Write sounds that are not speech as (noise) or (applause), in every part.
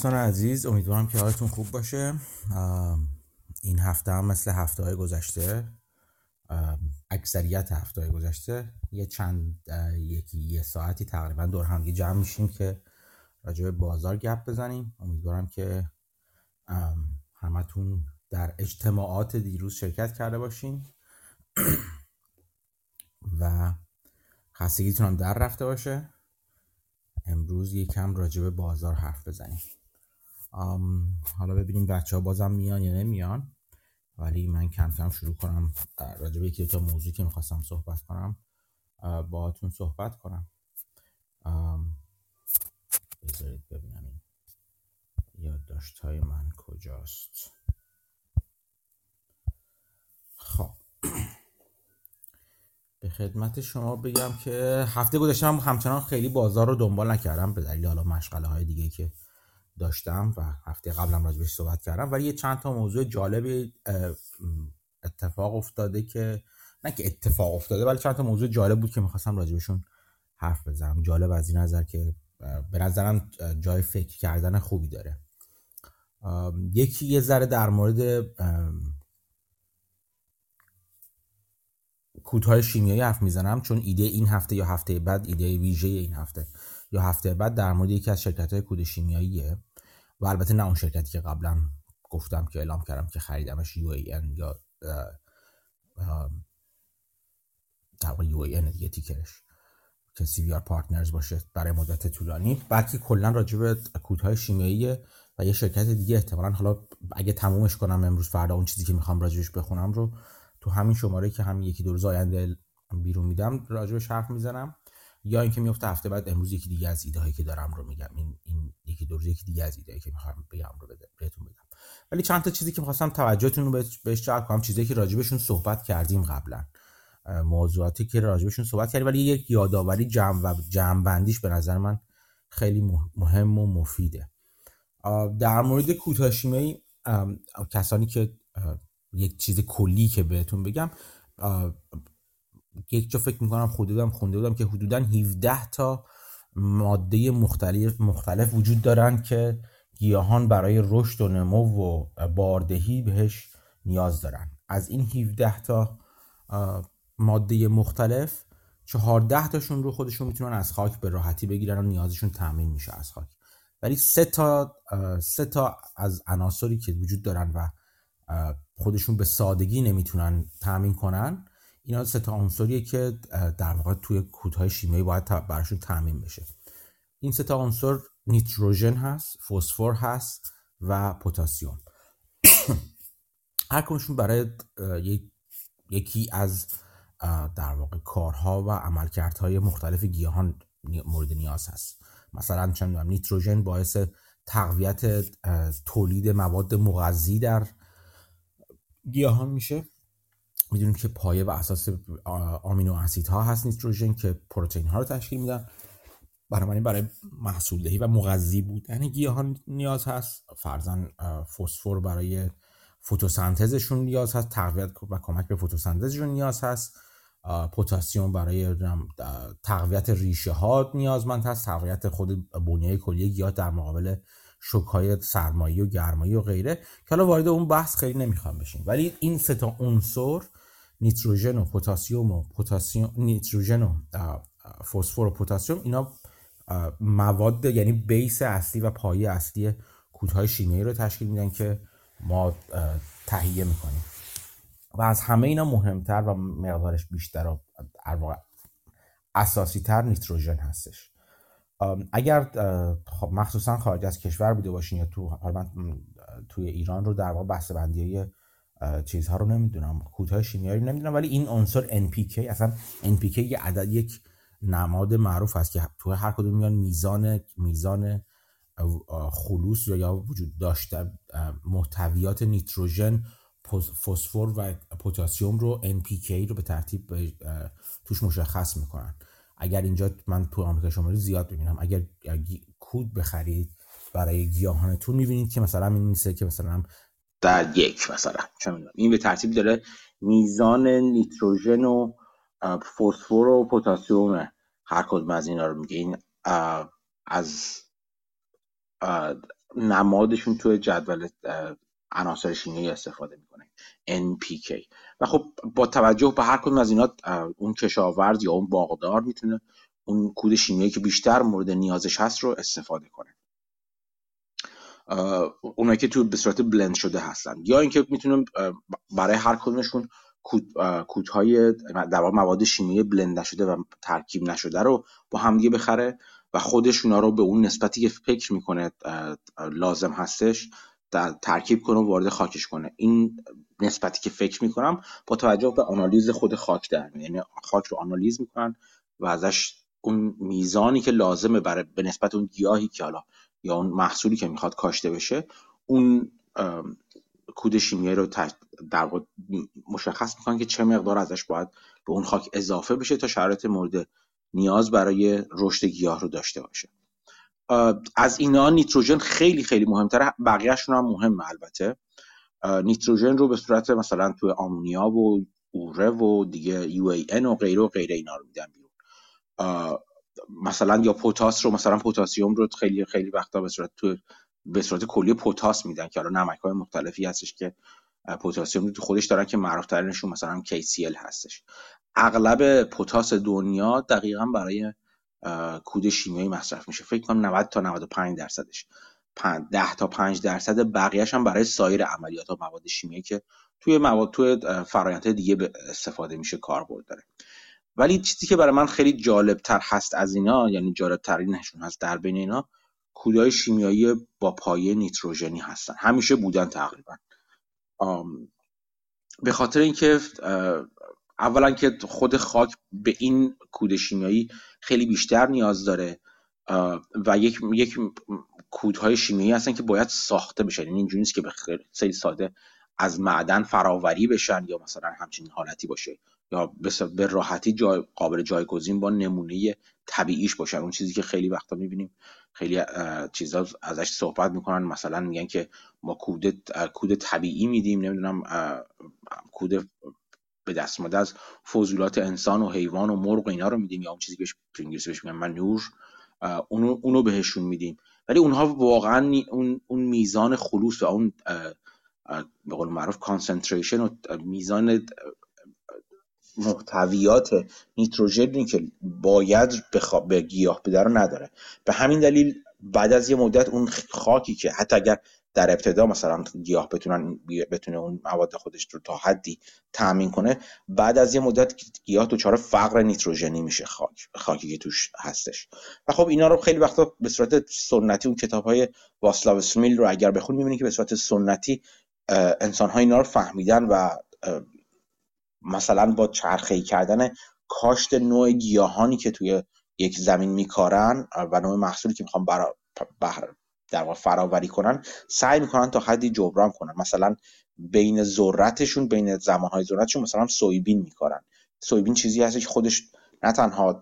دوستان عزیز امیدوارم که حالتون خوب باشه. این هفته هم مثل هفته های گذشته اکثریت هفته های گذشته یه چند یکی یه ساعتی تقریبا دور همگی جمع میشیم که راجع به بازار گپ بزنیم. امیدوارم که همتون در اجتماعات دیروز شرکت کرده باشین و خستگیتون هم در رفته باشه. امروز یکم راجع به بازار حرف بزنیم. حالا ببینیم بچه ها بازم میان یا نمیان. ولی من کم کم شروع کنم راجع به یکی تا موضوعی که می‌خواستم صحبت کنم باهاتون صحبت کنم. بذارید ببینم این یادداشت های من کجاست. خب. به خدمت شما بگم که هفته گذشته هم همچنان خیلی بازار رو دنبال نکردم به دلیل حالا مشغله های دیگه که داشتم و هفته قبلم راجبش صحبت کردم. ولی یه چند تا موضوع جالبی اتفاق افتاده که نه که اتفاق افتاده ولی چند تا موضوع جالب بود که می‌خواستم راجبشون حرف بزنم. جالب از این نظر که به نظرم جای فکر کردن خوبی داره. یکی یه ذره در مورد کودهای شیمیایی حرف می‌زنم چون ایده این هفته یا هفته بعد ایده ویژه این هفته یا هفته بعد در مورد یکی از شرکت های کود شیمیاییه. و البته نه اون شرکتی که قبلا گفتم که اعلام کردم که خریدمش UAN یا در UAN دیگه ticker ش. که CVR Partners باشه برای مدت طولانی. بلکه کلا راجع به کودهای شیمیایی و یه شرکت دیگه. احتمالا حالا اگه تمومش کنم امروز فردا اون چیزی که می‌خوام راجبش بخونم رو تو همین شماره که همین یکی دو روز آینده بیرون میدم راجبش حرف می‌زنم. یا اینکه میفته هفته بعد امروز یکی دیگه از ایده هایی که دارم رو میگم. این این یکی دو یکی دیگه از ایده که می‌خوام بگم رو بهتون بگم. ولی چند تا چیزی که می‌خواستم توجهتون رو بهش جلب کنم. چیزی که راجبشون صحبت کردیم قبلا. موضوعاتی که راجبشون صحبت کردیم. ولی یک یادآوری جمع و جمع بندیش به نظر من خیلی مهم و مفیده. در مورد کوتاشیمه کسانی که یک چیز کلی که بهتون بگم یک جا فکر می‌کنم خودم خونده بودم که حدودا 17 تا ماده مختلف, مختلف وجود دارن که گیاهان برای رشد و نمو و باردهی بهش نیاز دارن. از این 17 تا ماده مختلف 14 تاشون رو خودشون می‌تونن از خاک به راحتی بگیرن و نیازشون تامین میشه از خاک. ولی سه تا سه تا از عناصری که وجود دارن و خودشون به سادگی نمی‌تونن تامین کنن اینا سه تا عنصریه که در واقع توی کودهای شیمیایی باید براشون تامین بشه. این سه تا عنصر نیتروژن هست فسفر هست و پتاسیم. (coughs) هر کنشون برای یکی از در واقع کارها و عملکردهای مختلف گیاهان مورد نیاز هست. مثلا چند نیتروژن باعث تقویت تولید مواد مغذی در گیاهان میشه. می‌دونیم که پایه و اساس آمینو اسیدها هست نیتروژن که پروتئین ها رو تشکیل میدن. برای برای محصول دهی و مغذی بودن گیاهان نیاز هست. فرزن فسفر برای فتوسنتزشون نیاز هست. تقویت و کمک به فتوسنتزشون نیاز هست. پتاسیم برای تقویت ریشه ها نیازمند هست. تقویت خود بنیه کلیه گیاه در مقابل شوک سرمایی و گرمایی و غیره. که حالا وارد اون بحث خیلی نمی‌خوام بشیم. ولی این سه تا عنصر نیتروژن و پتاسیم و پتاسیم نیتروژن و فسفر و پتاسیم اینا مواد یعنی بیس اصلی و پایه اصلی کودهای شیمیایی رو تشکیل میدن که ما تهیه می‌کنیم. و از همه اینا مهمتر و مقدارش بیشتر و اساسی تر نیتروژن هستش. اگر خب مخصوصا خارج از کشور بوده باشین یا تو توی ایران رو در واقع بحث بندی چیزها رو نمی‌دونم. کودهای شیمیایی نمی‌دونم ولی این عنصر NPK اصلا NPK یه عدد یک نماد معروف است که تو هر کدوم میان میزان میزان خلوص یا وجود داشته محتویات نیتروژن فسفر و پتاسیم رو NPK رو به ترتیب توش مشخص می‌کنن. اگر اینجا من تو آمریکا شمالی زیاد ببینم اگر کود بخرید برای گیاهانتون می‌بینید که مثلا این نیست که مثلا در یک مثلا. این به ترتیب داره میزان نیتروژن و فسفر و پتاسیم هر کدوم از اینا رو میگه. این از نمادشون توی جدول عناصر شیمیایی استفاده می‌کنه. NPK و خب با توجه به هر کدوم از اینا اون کشاورز یا اون باغدار می‌تونه اون کود شیمیایی که بیشتر مورد نیازش هست رو استفاده کنه. اونایی که تو به صورت بلند شده هستن. یا اینکه می‌تونه برای هر کدومشون کودهای در مواد شیمیایی بلند نشده و ترکیب نشده رو با همدیگه بخره و خودش اونا رو به اون نسبتی که فکر می‌کنه لازم هستش در ترکیب کنه و وارد خاکش کنه. این نسبتی که فکر می‌کنم با توجه به آنالیز خود خاک در یعنی خاک رو آنالیز می‌کنن و ازش اون میزانی که لازمه برای به نسبت اون گیاهی که حالا یا اون محصولی که می‌خواد کاشته بشه اون کود شیمیایی رو در مشخص می‌کنن که چه مقدار ازش باید به اون خاک اضافه بشه تا شرایط مورد نیاز برای رشد گیاه رو داشته باشه. از اینا نیتروژن خیلی خیلی مهمتره. بقیهشون هم مهمه البته. نیتروژن رو به صورت مثلا توی آمونیا و اوره و دیگه یو ای و غیره و غیره اینا رو میدن بیرون. مثلا یا پوتاس رو مثلا پوتاسیوم رو خیلی خیلی وقتا به صورت تو به صورت کلی پوتاس میدن که حالا نمک های مختلفی هستش که پوتاسیوم رو تو خودش دارن که معروف ترینشون مثلا KCl هستش. اغلب پوتاس دنیا دقیقا برای کود شیمیایی مصرف میشه. فکر کنم 90 تا 95 درصدش. 10 تا 5 درصد بقیهش هم برای سایر عملیات و مواد شیمیایی که توی مواد توی فرآیندهای دیگه استفاده میشه کاربرد داره. ولی چیزی که برای من خیلی جالب تر هست از اینا یعنی جالب ترینشون هست در بین اینا کودهای شیمیایی با پایه نیتروژنی هستن. همیشه بودن تقریبا. به خاطر اینکه اولا که خود خاک به این کود شیمیایی خیلی بیشتر نیاز داره و یک یک کودهای شیمیایی هستن که باید ساخته بشن. یعنی اینجوری نیست که به خیلی ساده از معدن فراوری بشن یا مثلا همچین حالتی باشه. یا به راحتی جای قابل جایگزین با نمونه طبیعیش باشن. اون چیزی که خیلی وقتا می‌بینیم خیلی چیزا ازش صحبت می‌کنن. مثلا میگن که ما کود کود طبیعی میدیم. نمی‌دونم کود به دست ماده از فضولات انسان و حیوان و مرغ و اینا رو میدیم یا اون چیزی که به انگلیسی بهش میگن منور اونو, اونو بهشون میدیم. ولی اونها واقعا اون, اون میزان خلوص و اون به قول معروف کانسنتریشن و میزان محتویات نیتروژنی که باید به گیاه بده رو نداره. به همین دلیل بعد از یه مدت اون خاکی که حتی اگر در ابتدا مثلا گیاه بتونن بتونه اون مواد خودش رو تا حدی تامین کنه بعد از یه مدت گیاه دچار فقر نیتروژنی میشه خاک خاکی که توش هستش. و خب اینا رو خیلی وقتا به صورت سنتی اون کتاب های واسلاو سمیل رو اگر بخون می‌بینی که به صورت سنتی انسان ها اینا رو فهمیدن و مثلا با چرخه کردن کاشت نوع گیاهانی که توی یک زمین میکارن و نوع محصولی که می‌خوان برا در واقع فراوری کنن سعی می‌کنن تا حدی جبران کنن. مثلا بین ذرتشون بین زمانهای ذرتشون مثلا سویبین میکارن. سویبین چیزی هست که خودش نه تنها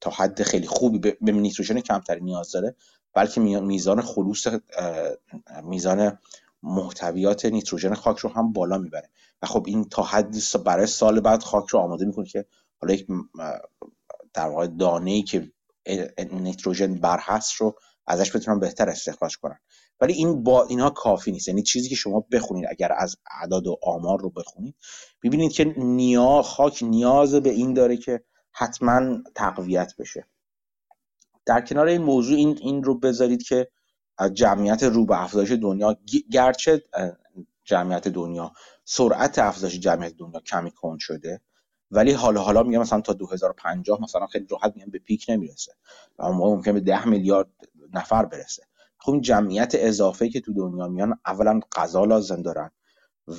تا حد خیلی خوبی به نیتروژن کمتری نیاز داره بلکه میزان خلوص میزان محتویات نیتروژن خاک رو هم بالا می‌بره. و خب این تا حدی برای سال بعد خاک رو آماده می‌کنه که حالا یک در واقع دانه ای که نیتروژن بر هست رو ازش بتونن بهتر استخراج کنن. ولی این با اینها کافی نیست. یعنی چیزی که شما بخونید اگر از اعداد و آمار رو بخونید ببینید که نیا خاک نیاز به این داره که حتما تقویت بشه. در کنار این موضوع این, این رو بذارید که جمعیت رو به افزایش دنیا گرچه جمعیت دنیا سرعت افزایش جمعیت دنیا کمی کند شده ولی حالا حالا میگم مثلا تا 2050 مثلا خیلی راحت میگم به پیک نمی‌رسه و ممکن به 10 میلیارد نفر برسه. خب این جمعیت اضافه که تو دنیا میان اولا غذا لازم دارن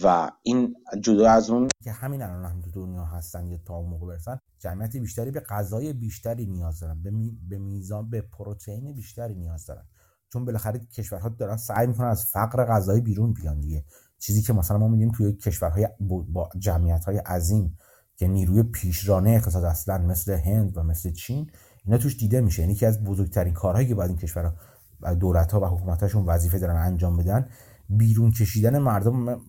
و این جدا از اون که همین الان هم تو دنیا هستن یا تا اون موقع برسن جمعیت بیشتری به غذای بیشتری نیاز دارن به, به میزان به پروتئین بیشتری نیاز دارن. چون بالاخره کشورها دارن سعی می‌کنن از فقر غذایی بیرون بیان دیگه. چیزی که مثلا ما میدیم توی کشورهای با جمعیت های عظیم که نیروی پیشرانه اقتصاد اصلا مثل هند و مثل چین اینا توش دیده میشه. یعنی که از بزرگترین کارهایی که باید این کشورها دولت ها و حکومت هاشون وظیفه دارن انجام بدن بیرون کشیدن مردم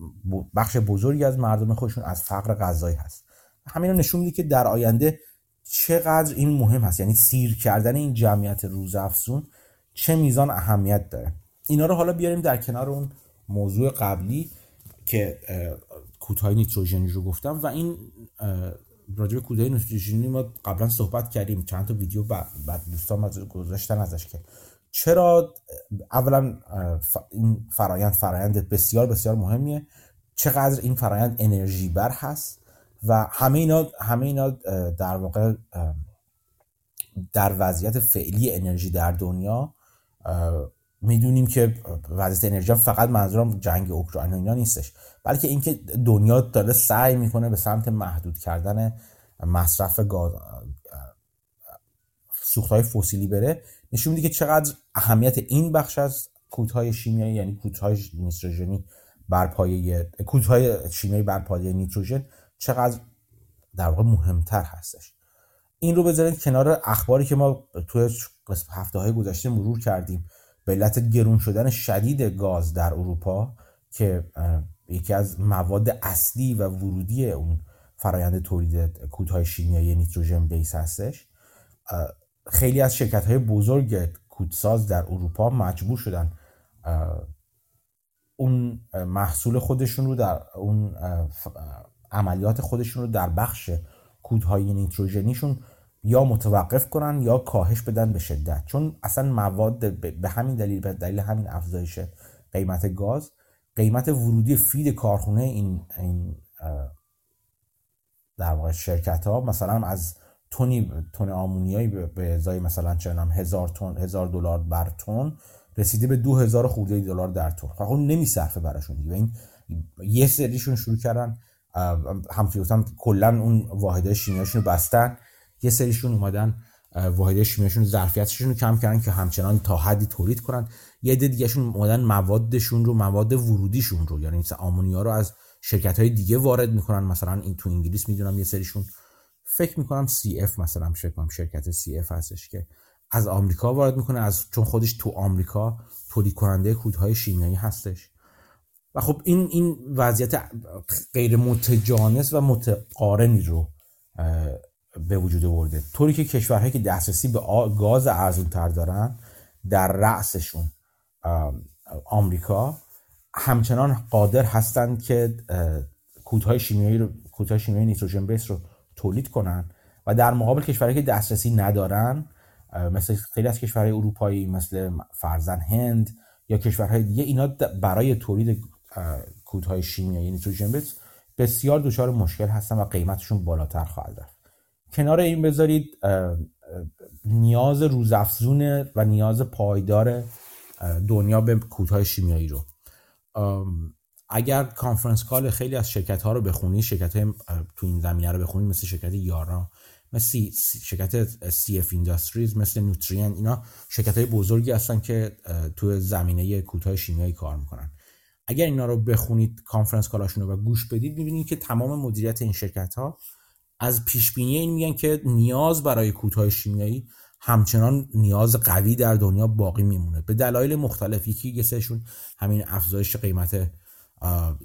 بخش بزرگی از مردم خودشون از فقر غذایی هست. همین نشون میده که در آینده چقدر این مهم هست. یعنی سیر کردن این جمعیت روزافزون چه میزان اهمیت داره. اینا رو حالا بیاریم در کنار اون موضوع قبلی که کودهای نیتروژنی رو گفتم و این راجع به کودهای نیتروژنی ما قبلا صحبت کردیم. چند تا ویدیو بعد دوستان گذاشتن ازش که چرا اولا این فرایند فرایند بسیار بسیار مهمیه. چقدر این فرایند انرژی بر هست و همه اینا همه اینا در واقع در وضعیت فعلی انرژی در دنیا می‌دونیم که وضعیت انرژی فقط منظورم جنگ اوکراین و اینا نیستش بلکه اینکه دنیا داره سعی می‌کنه به سمت محدود کردن مصرف گاز سوختهای فسیلی بره نشون میده که چقدر اهمیت این بخش از کودهای شیمیایی یعنی کودهای نیتروژنی بر پایه کودهای شیمیایی بر پایه نیتروژن چقدر در واقع مهمتر هستش. این رو بذارید کنار اخباری که ما توی هفته های گذشته مرور کردیم. به علت گرون شدن شدید گاز در اروپا که یکی از مواد اصلی و ورودی اون فرایند تولید کودهای شیمیایی نیتروژن بیس هستش. خیلی از شرکت های بزرگ کودساز در اروپا مجبور شدن اون محصول خودشون رو در اون عملیات خودشون رو در بخش کودهای نیتروژنیشون یا متوقف کنن یا کاهش بدن به شدت. چون اصلا مواد به همین دلیل به دلیل همین افزایش قیمت گاز قیمت ورودی فید کارخونه این این در واقع شرکت ها مثلا از تونی تون آمونیایی به ازای مثلا چنم هزار تن هزار دلار بر تن رسیده به دو هزار خورده دلار در تن خب اون نمیصرفه براشون دیگه. این یه سریشون شروع کردن هم کلا اون واحده شیمیاشون رو بستن. یه سریشون اومدن واحد شیمیاشون ظرفیتشون رو کم کردن که همچنان تا حدی تولید کنن. یه عده دیگهشون اومدن موادشون رو مواد ورودیشون رو یعنی مثلا آمونیا رو از شرکت های دیگه وارد می‌کنن. مثلا این تو انگلیس می‌دونم یه سریشون. فکر می‌کنم اف مثلا شرکت سی اف هستش که از آمریکا وارد می‌کنه از چون خودش تو آمریکا تولید کننده کودهای شیمیایی هستش. و خب این این وضعیت غیر متجانس و متقارنی رو به وجود آورده. طوری که کشورهایی که دسترسی به گاز ارزون تر دارن در رأسشون آمریکا همچنان قادر هستند که کودهای شیمیایی رو کودهای شیمیایی نیتروژن بیس رو تولید کنن و در مقابل کشورهایی که دسترسی ندارن مثل خیلی از کشورهای اروپایی مثل فرزن هند یا کشورهای دیگه اینا برای تولید کودهای شیمیایی نیتروژن بیس بسیار دچار مشکل هستن و قیمتشون بالاتر خواهد رفت. کنار این بذارید نیاز روزافزون و نیاز پایدار دنیا به کودهای شیمیایی رو. اگر conference call خیلی از شرکت ها رو بخونید شرکت های تو این زمینه رو بخونید مثل شرکت یارا مثل شرکت CF Industries مثل Nutrien اینا شرکت های بزرگی هستن که تو زمینه کودهای شیمیایی کار می‌کنن. اگر اینا رو بخونید conference call اشون رو و گوش بدید می‌بینید که تمام مدیریت این شرکت ها از پیش بینی این میگن که نیاز برای کودهای شیمیایی همچنان نیاز قوی در دنیا باقی میمونه. به دلایل مختلف یکی یه همین افزایش قیمت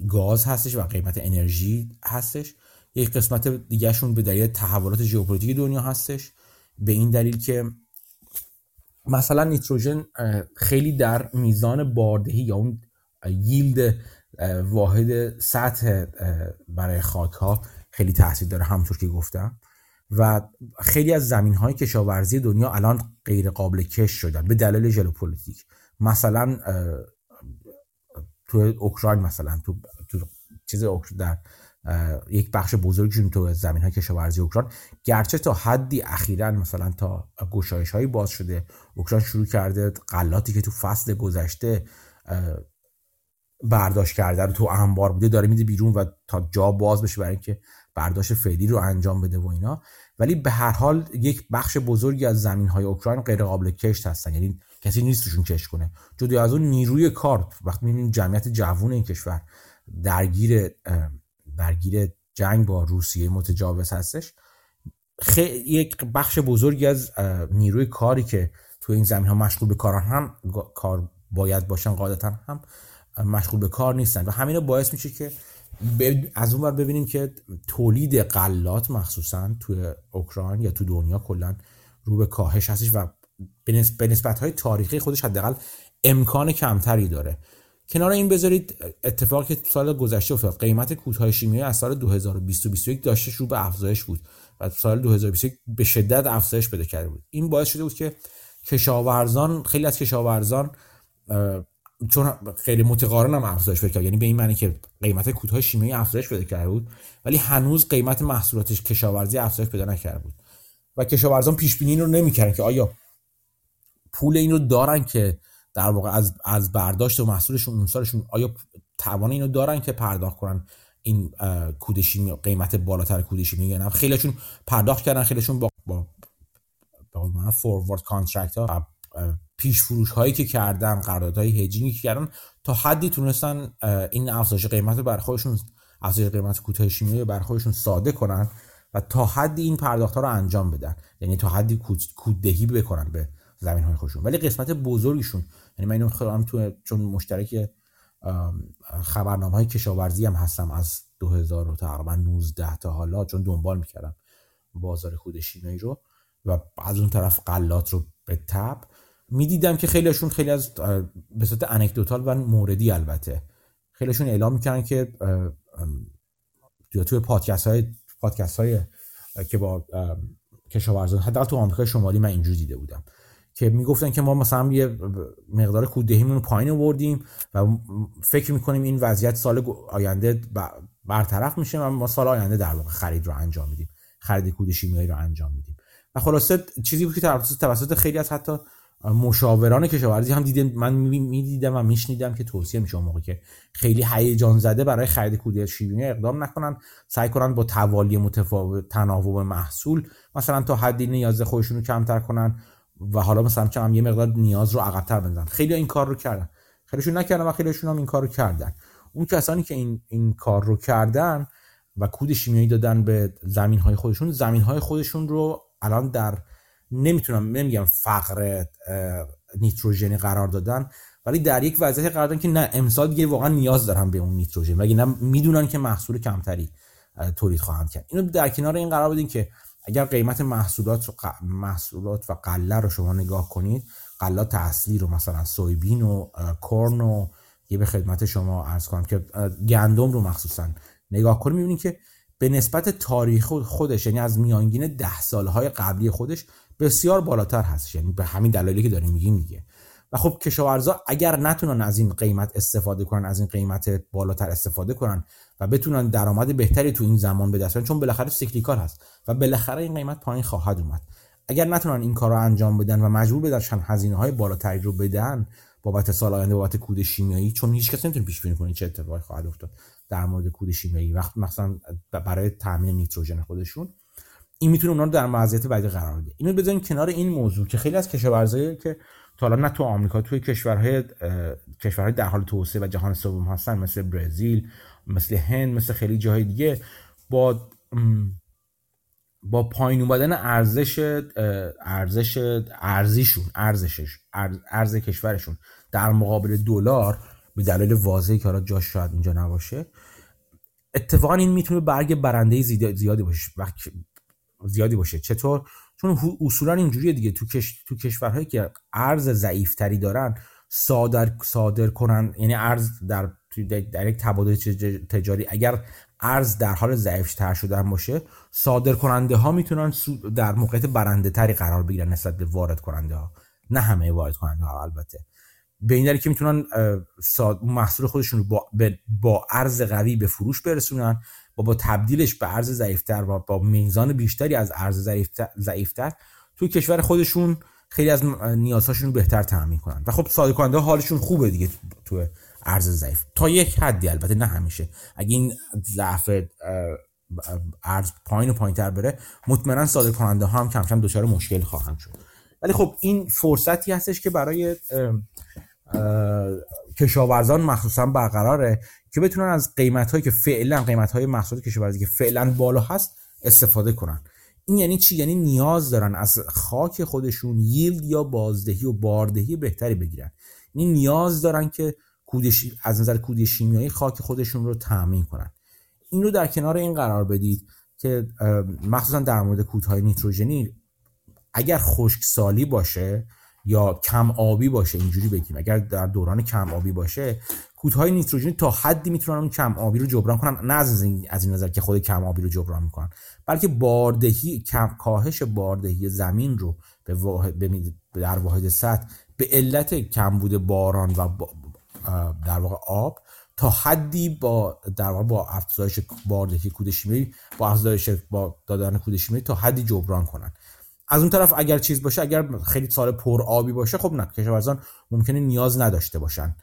گاز هستش و قیمت انرژی هستش. یک قسمت دیگهشون به دلیل تحولات ژئوپلیتیک دنیا هستش. به این دلیل که مثلا نیتروژن خیلی در میزان باردهی یا اون ییلد واحد سطح برای خاک ها خیلی تاثیر داره همونطور که گفتم. و خیلی از زمین های کشاورزی دنیا الان غیر قابل کشت شدن به دلیل ژئوپلیتیک. مثلا تو اوکراین مثلا تو, تو چیز در یک بخش بزرگشون تو زمین های کشاورزی اوکراین. گرچه تا حدی اخیرا مثلا تا گشایش هایی باز شده اوکراین شروع کرده غلاتی که تو فصل گذشته برداشت کرده رو تو انبار بوده داره میده بیرون و تا جا باز بشه برای اینکه برداشت فعلی رو انجام بده و اینا. ولی به هر حال یک بخش بزرگی از زمین های اوکراین غیر قابل کشت هستن. یعنی کسی نیست روشون کش کنه. جدا از اون نیروی کار وقتی می‌بینیم جمعیت جوون این کشور درگیر درگیر جنگ با روسیه متجاوز هستش. یک بخش بزرگی از نیروی کاری که تو این زمین ها مشغول به کارن هم کار باید باشن قاعدتا هم مشغول به کار نیستن. و همین باعث میشه که از اون ببینیم که تولید غلات مخصوصا توی اوکراین یا تو دنیا کلا رو به کاهش هستش و به نسبت های تاریخی خودش حداقل امکان کمتری داره. کنار این بذارید اتفاقی که سال گذشته افتاد. قیمت کودهای شیمیایی از سال 2020 داشته رو به افزایش بود و سال 2021 به شدت افزایش پیدا کرده بود. این باعث شده بود که کشاورزان خیلی از کشاورزان چون خیلی متقارن هم افزایش پیدا یعنی به این معنی که قیمت کودهای شیمیایی افزایش پیدا کرده بود ولی هنوز قیمت محصولات کشاورزی افزایش پیدا نکرده بود. و کشاورزان پیش بینی رو نمی‌کردن که آیا پول اینو دارن که در واقع از از برداشت و محصولشون اون سالشون آیا توان اینو دارن که پرداخت کنن این کودشی قیمت بالاتر کودشی میگن خیلیشون پرداخت کردن خیلیشون با با با فوروارد کانترکت ها پیش فروش هایی که کردن قراردادهای هجینگی که کردن تا حدی تونستن این افزایش قیمت بر خودشون افزایش قیمت کوتاه شیمیایی بر خودشون ساده کنن و تا حدی این پرداخت ها رو انجام بدن. یعنی تا حدی کوددهی بکنن به زمین های خودشون. ولی قسمت بزرگشون یعنی من اینو خودم تو چون مشترک خبرنامه های کشاورزی هم هستم از 2019 تا حالا چون دنبال می‌کردم بازار خود شیمیایی رو و از اون طرف قلات رو به تب. می‌دیدم که خیلیشون خیلی از به صورت انکدوتال و موردی البته. خیلیشون اعلام می‌کنن که توی پادکست های پادکست های که با کشاورزان حداقل تو آمریکای شمالی من اینجوری دیده بودم. که می‌گفتن که ما مثلا یه مقدار کودهیمون پایین آوردیم و فکر می‌کنیم این وضعیت سال آینده برطرف میشه و ما سال آینده در واقع خرید رو انجام میدیم. خرید کود شیمیایی رو انجام میدیم. و خلاصه چیزی بود که توسط خیلی از حتی مشاوران کشاورزی هم دیدم من می‌دیدم و میشنیدم که توصیه میشه موقع که خیلی هیجان زده برای خرید کود شیمیایی اقدام نکنن. سعی کنن با توالی متفاوت تناوب محصول مثلا تا حدی نیاز خودشون رو کمتر کنن و حالا مثلا که هم یه مقدار نیاز رو عقبتر بندازن. خیلی این کار رو کردن. خیلیشون نکردن و خیلیشون هم این کار رو کردن. اون کسانی که این, این کار رو کردن و کود شیمیایی دادن به زمین های خودشون زمین های خودشون رو الان در نمی‌تونم نمیگم فقر نیتروژنی قرار دادن ولی در یک وضعیت قرار دادن که نه امسال دیگه واقعا نیاز دارن به اون نیتروژن ولی نه می‌دونن که محصول کمتری تولید خواهند کرد. اینو در کنار این قرار بدین که اگر قیمت محصولات و محصولات و قله رو شما نگاه کنید قلات اصلی رو مثلا سویبین و کرن و یه به خدمت شما ارز کنم که گندم رو مخصوصا نگاه کنید می‌بینید که به نسبت تاریخ خودش یعنی از میانگین ده سالهای قبلی خودش بسیار بالاتر هست یعنی به همین دلایلی که داریم میگیم دیگه. و خب کشاورزا اگر نتونن از این قیمت استفاده کنن از این قیمت بالاتر استفاده کنن و بتونن درآمد بهتری تو این زمان به دست چون بالاخره سیکلیکال هست و بالاخره این قیمت پایین خواهد اومد. اگر نتونن این کار رو انجام بدن و مجبور بدن هزینه های بالاتری رو بدن بابت سال آینده بابت کود شیمیایی چون هیچ کس نمی‌تونه پیش بینی کنه چه اتفاقی خواهد افتاد در مورد کود شیمیایی وقت مثلا برای تامین نیتروژن خودشون. این می‌تونه اونا رو در وضعیت بعدی قرار بده. اینو بزنین کنار این موضوع که خیلی از کشاورزایی که تا حالا نه تو آمریکا توی کشورهای کشورهای در حال توسعه و جهان سوم هستن مثل برزیل مثل هند مثل خیلی جاهای دیگه با با پایین اومدن ارزش ارزش ارزیشون ارزشش ارز کشورشون در مقابل دلار به دلیل واضحی که حالا جاش شاید اینجا نباشه اتفاقا این می‌تونه برگ برنده زیادی باشه. زیادی باشه. چطور؟ چون اصولا اینجوریه دیگه. تو کش... تو کشورهایی که ارز ضعیفتری دارن صادر صادر کنن یعنی ارز در در یک تبادل تجاری اگر ارز در حال ضعیف تر شدن باشه صادر کننده ها می‌تونن در موقعیت برنده تری قرار بگیرن نسبت به وارد کننده ها نه همه وارد کننده ها البته. به این که می‌تونن محصول خودشون رو با, با ارز قوی به فروش برسونن. و با تبدیلش به ارز ضعیفتر و با میزان بیشتری از ارز ضعیفتر توی کشور خودشون خیلی از نیازهاشون بهتر تامین کنن. و خب صادر کننده حالشون خوبه دیگه تو ارز ضعیف. تا یک حدی البته نه همیشه. اگه این ضعف ارز پایین و پایین تر بره مطمئنا صادر کننده ها هم کم کم دچار مشکل خواهند شد. ولی خب این فرصتی هستش که برای کشاورزان مخصوصا برقراره که بتونن از قیمت هایی که فعلا قیمت های محصولات کشاورزی که فعلا بالا هست استفاده کنن. این یعنی چی؟ یعنی نیاز دارن از خاک خودشون ییلد یا بازدهی و باردهی بهتری بگیرن. یعنی نیاز دارن که کودشی از نظر کودی شیمیایی خاک خودشون رو تامین کنن. این رو در کنار این قرار بدید که مخصوصا در مورد کودهای نیتروژنی اگر خشک سالی باشه یا کم آبی باشه اینجوری بگیم. اگر در دوران کم آبی باشه کودهای نیتروژنی تا حدی می‌تونن اون کم آبی رو جبران کنن نه از این, از این نظر که خود کم آبی رو جبران می‌کنن. بلکه باردهی کم کاهش باردهی زمین رو به واحد در واحد سطح به علت کمبود باران و در واقع آب تا حدی با در واقع با افزایش باردهی کود شیمیایی با افزایش با دادن کود شیمیایی تا حدی جبران کنن. از اون طرف اگر چیز باشه اگر خیلی سال پر آبی باشه خب نه کشاورزان ممکنه نیاز نداشته باشن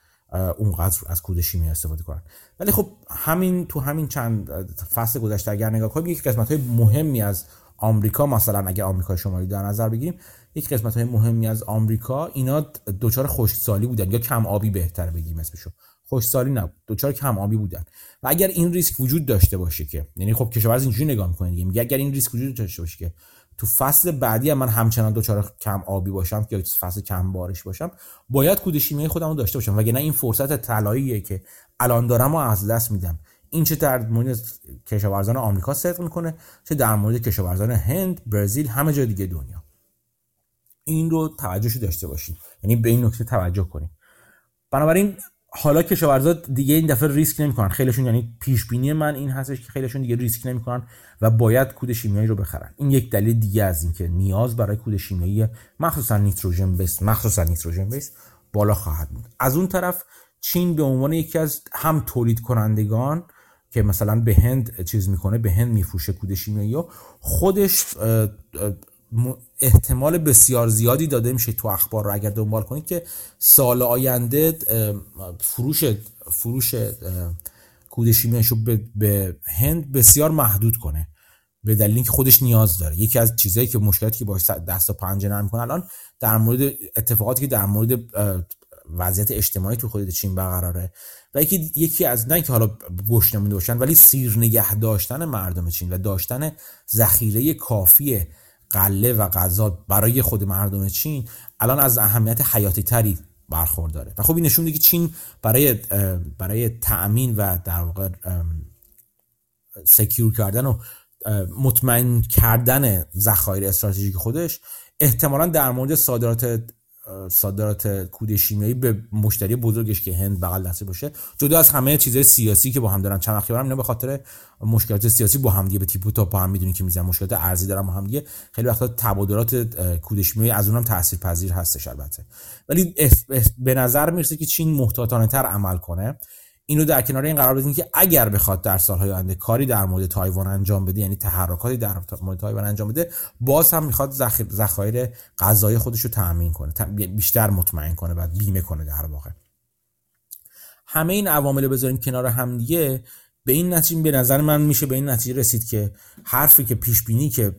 اونقدر از کود شیمیایی استفاده کنن. ولی خب همین تو همین چند فصل گذشته اگر نگاه کنیم یک قسمت های مهمی از آمریکا مثلا اگر آمریکای شمالی در نظر بگیریم یک قسمت های مهمی از آمریکا اینا دچار خشکسالی بودن یا کم آبی بهتر بگیم اسمشو. خوشسالی نبود دوچار کم آبی بودن. و اگر این ریسک وجود داشته باشه که یعنی خب کشاورز اینجوری نگاه می‌کنه دیگه میگه اگر این ریسک وجود داشته باشه که تو فصل بعدی هم من همچنان دوچار کم آبی باشم یا فصل کم بارش باشم باید کود شیمیایی خودم رو داشته باشم. وگرنه این فرصت طلاییه که الان دارم و از دست میدم. این چه در مورد کشاورزان آمریکا صدق می‌کنه چه در مورد کشاورزان هند برزیل همه جای دیگه دنیا. این رو توجهش داشته باشید یعنی به این نکته توجه کنید بنابراین حالا کشاورزا دیگه این دفعه ریسک نمی‌کنن. خیلیشون یعنی پیش بینی من این هستش که خیلیشون دیگه ریسک نمی‌کنن و باید کود شیمیایی رو بخرن. این یک دلیل دیگه از اینکه نیاز برای کود شیمیایی مخصوصا نیتروژن بیس مخصوصا نیتروژن بیس بالا خواهد بود. از اون طرف چین به عنوان یکی از هم تولید کنندگان که مثلا به هند چیز می‌کنه به هند میفروشه کود شیمیایی خودش احتمال بسیار زیادی داده میشه تو اخبار رو اگر دنبال کنید که سال آینده فروش فروش کود شیمیایشو به هند بسیار محدود کنه. به دلیل اینکه خودش نیاز داره. یکی از چیزهایی که مشکلاتی که باش دست و پنجه نرم کنه الان در مورد اتفاقاتی که در مورد وضعیت اجتماعی تو خود چین برقراره و یکی یکی از نه که حالا گوش نمونده باشن ولی سیر نگه داشتن مردم چین و داشتن ذخیره کافی قله و غذا برای خود مردم چین الان از اهمیت حیاتی تری برخورداره. و خب این نشون که چین برای برای تأمین و در واقع secure کردن و مطمئن کردن ذخایر استراتژیک خودش احتمالا در مورد صادرات صادرات کود شیمیایی به مشتری بزرگش که هند بغل دسته باشه جدا از همه چیزهای سیاسی که با هم دارن چند وقتی اینا به خاطر مشکلات سیاسی با هم دیگه به تیپ و تاپ با هم می‌دونی که می‌زنن مشکلات ارزی دارن با هم دیگه. خیلی وقتا تبادلات کود شیمیایی از اونم تاثیرپذیر هستش البته. ولی به نظر می‌رسه که چین محتاطانه تر عمل کنه. اینو در کنار این قرار بدین که اگر بخواد در سالهای آینده کاری در مورد تایوان انجام بده یعنی تحرکاتی در مورد تایوان انجام بده باز هم می‌خواد ذخایر غذایی خودش رو تامین کنه بیشتر مطمئن کنه و بیمه کنه در واقع. همه این عوامل بذاریم کنار هم دیگه. به این نتیجه به نظر من میشه به این نتیجه رسید که حرفی که پیش بینی که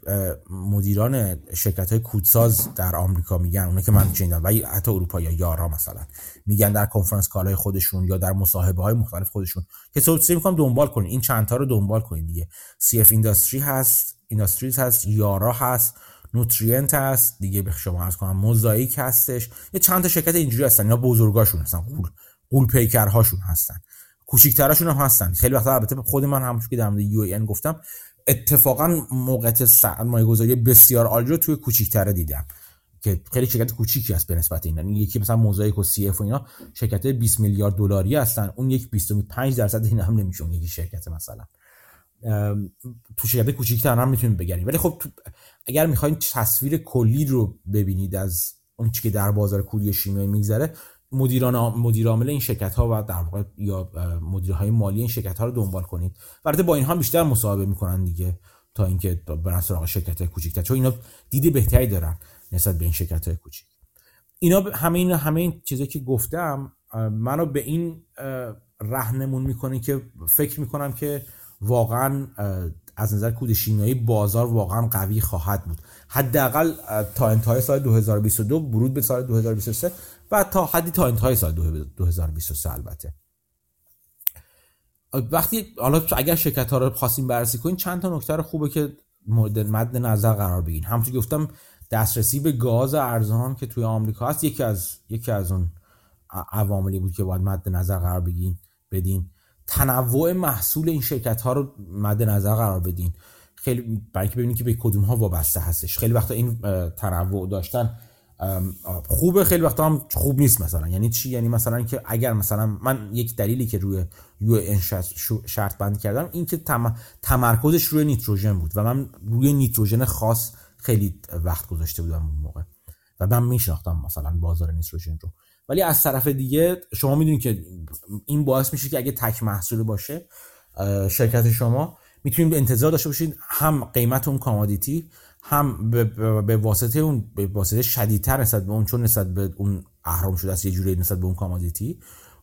مدیران شرکت های کودساز در آمریکا میگن اونه که من شنیدم و حتی اروپا یا یارا مثلا میگن در کنفرانس کالای خودشون یا در مصاحبه های مختلف خودشون که سوچ می‌کنم دنبال کنین. این چند تا رو دنبال کنین دیگه. سی اف اینداستری هست اینداستریز هست یارا هست نوترینت هست دیگه به شما عرض کنم موزاییک هستش. یه چند تا شرکت اینجوری هستن. اینا بزرگاشون هستن قول قول پیکرهاشون هستن. کوچیک‌ترشون هم هستن. خیلی وقتا البته خود من همونجوری که در مورد یو گفتم اتفاقا موقعیت سرمایه گذاری بسیار عالی رو توی کوچیک‌تره دیدم. که خیلی شرکت کوچیکی است به نسبت این یعنی یکی مثلا موزاییک و سی اف و اینا شرکت 20 میلیارد دلاری هستن. اون یک 25 درصد این هم نمیشه. یکی شرکت مثلا. تو شرکت کوچیک‌تر هم می‌تونید بگیرید ولی خب اگر می‌خواین تصویر کلی رو ببینید از اون چی که در بازار کودی شیمیایی میگذره مدیران مدیر عامل این شرکت ها و در واقع یا مدیرهای مالی این شرکت ها رو دنبال کنید. البته با اینها بیشتر مصاحبه می‌کنن دیگه تا اینکه برن سراغ شرکت های کوچیک‌تر. چون اینا دید بهتری دارن نسبت به این شرکت های کوچیک. اینا همه این همه این چیزایی که گفتم منو به این رهنمون می‌کنه که فکر می‌کنم که واقعا از نظر کود شیمیایی بازار واقعا قوی خواهد بود. حداقل تا انتهای سال 2022 ورود به سال 2023 و تا حدی تا انتهای سال 2023 البته. وقتی حالا اگر شرکت ها رو خواستیم بررسی کنیم چند تا نکته خوبه که مورد مد نظر قرار بگیریم. همونطور گفتم دسترسی به گاز ارزان که توی آمریکا هست یکی از یکی از اون عواملی بود که باید مد نظر قرار بگین بدین. تنوع محصول این شرکت ها رو مد نظر قرار بدین. خیلی برای ببینید که به کدوم ها وابسته هستش. خیلی وقتا این تنوع داشتن خوبه خیلی وقتا هم خوب نیست مثلا. یعنی چی؟ یعنی مثلا که اگر مثلا من یک دلیلی که روی UAN شرط بندی کردم این که تمرکزش روی نیتروژن بود و من روی نیتروژن خاص خیلی وقت گذاشته بودم اون موقع و من میشناختم مثلا بازار نیتروژن رو. ولی از طرف دیگه شما می‌دونید که این باعث میشه که اگه تک محصول باشه شرکت شما می‌تونید انتظار داشته باشید هم قیمت اون commodity هم به واسطه اون به واسطه شدیدتر نسبت به اون چون نسبت به اون اهرم شده است یه جوری نسبت به اون commodity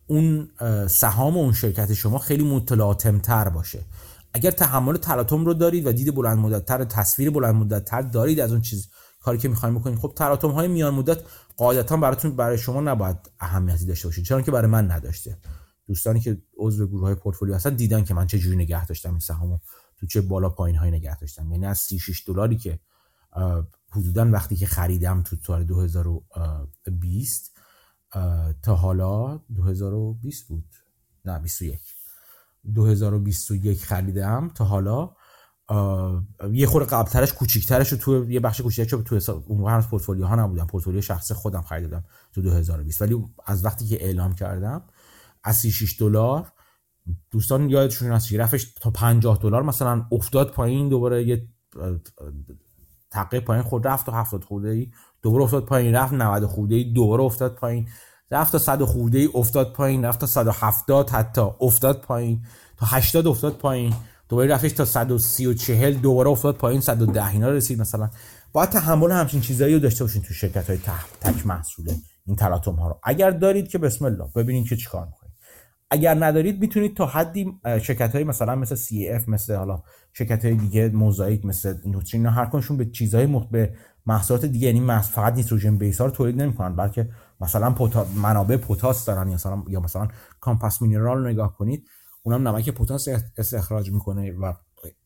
اون سهام اون شرکت شما خیلی متلاطم باشه. اگر تحمل تلاطم رو دارید و دید بلند مدت تر تصویر بلند مدت تر دارید از اون چیز کاری که می‌خوایم بکنید خب تلاطم های میان مدت قاعدتا براتون برای شما نباید اهمیتی داشته باشه چون که برای من نداشته. دوستانی که عضو گروه های پورتفولیو هستن دیدن که من چه جوری نگه داشتم این سهامو تو چه بالا پایین های نگه داشتم. یعنی از 36 دلاری که حدودا وقتی که خریدم تو سال 2020 تا حالا 2020 بود. نه 21 2021 خریدم تا حالا یه خورده قبلترش کوچیکترش رو تو یه بخش کوچیکترش رو تو اون موقع هنوز پورتفولیو ها نبودم پورتفولیو شخصی خودم خریدم تو 2020 ولی از وقتی که اعلام کردم از 36 دلار دوستان یادشون هست رفتش تا 50 دلار مثلا افتاد پایین دوباره یه تقیه پایین خود رفت تا 70 خورده ای دوباره افتاد پایین رفت 90 خورده ای دوباره افتاد پایین رفت تا 100 خورده ای افتاد پایین رفت تا 170 حتی افتاد پایین تا 80 افتاد پایین دوباره رفتش تا 130 و 40 دوباره افتاد پایین 110 اینا رسید مثلا. باید تحمل همچین چیزایی رو داشته باشین تو شرکت های تک محصوله این تلاطم ها رو. اگر دارید که بسم الله ببینید که چیکار اگر ندارید می‌تونید تا حدی شرکت های مثلا مثل CF مثل حالا شرکت های دیگه موزاییک مثل نوترین هر کنشون به چیزهای مخ... به محصولات دیگه یعنی فقط نیتروژن بیس ها رو تولید نمی‌کنن بلکه مثلا پوتا... منابع پتاس دارن یا مثلا یا مثلا کامپاس مینرال نگاه کنید اونم نمک پتاس استخراج می‌کنه و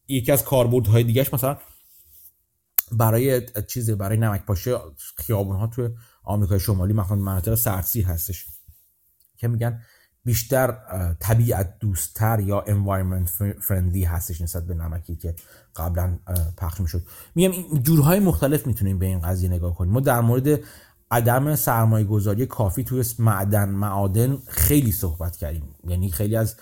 یکی از کاربردهای دیگهش مثلا برای چیز برای نمک پاشه خیابون ها تو آمریکای شمالی مثلا مناطق سرسی هستش. که میگن بیشتر طبیعت دوستتر یا environment friendly هستش نسبت به نمکی که قبلا پخش می‌شد. میگم این جورهای مختلف می‌تونیم به این قضیه نگاه کنیم. ما در مورد عدم سرمایه گذاری کافی توی معدن معادن خیلی صحبت کردیم. یعنی خیلی از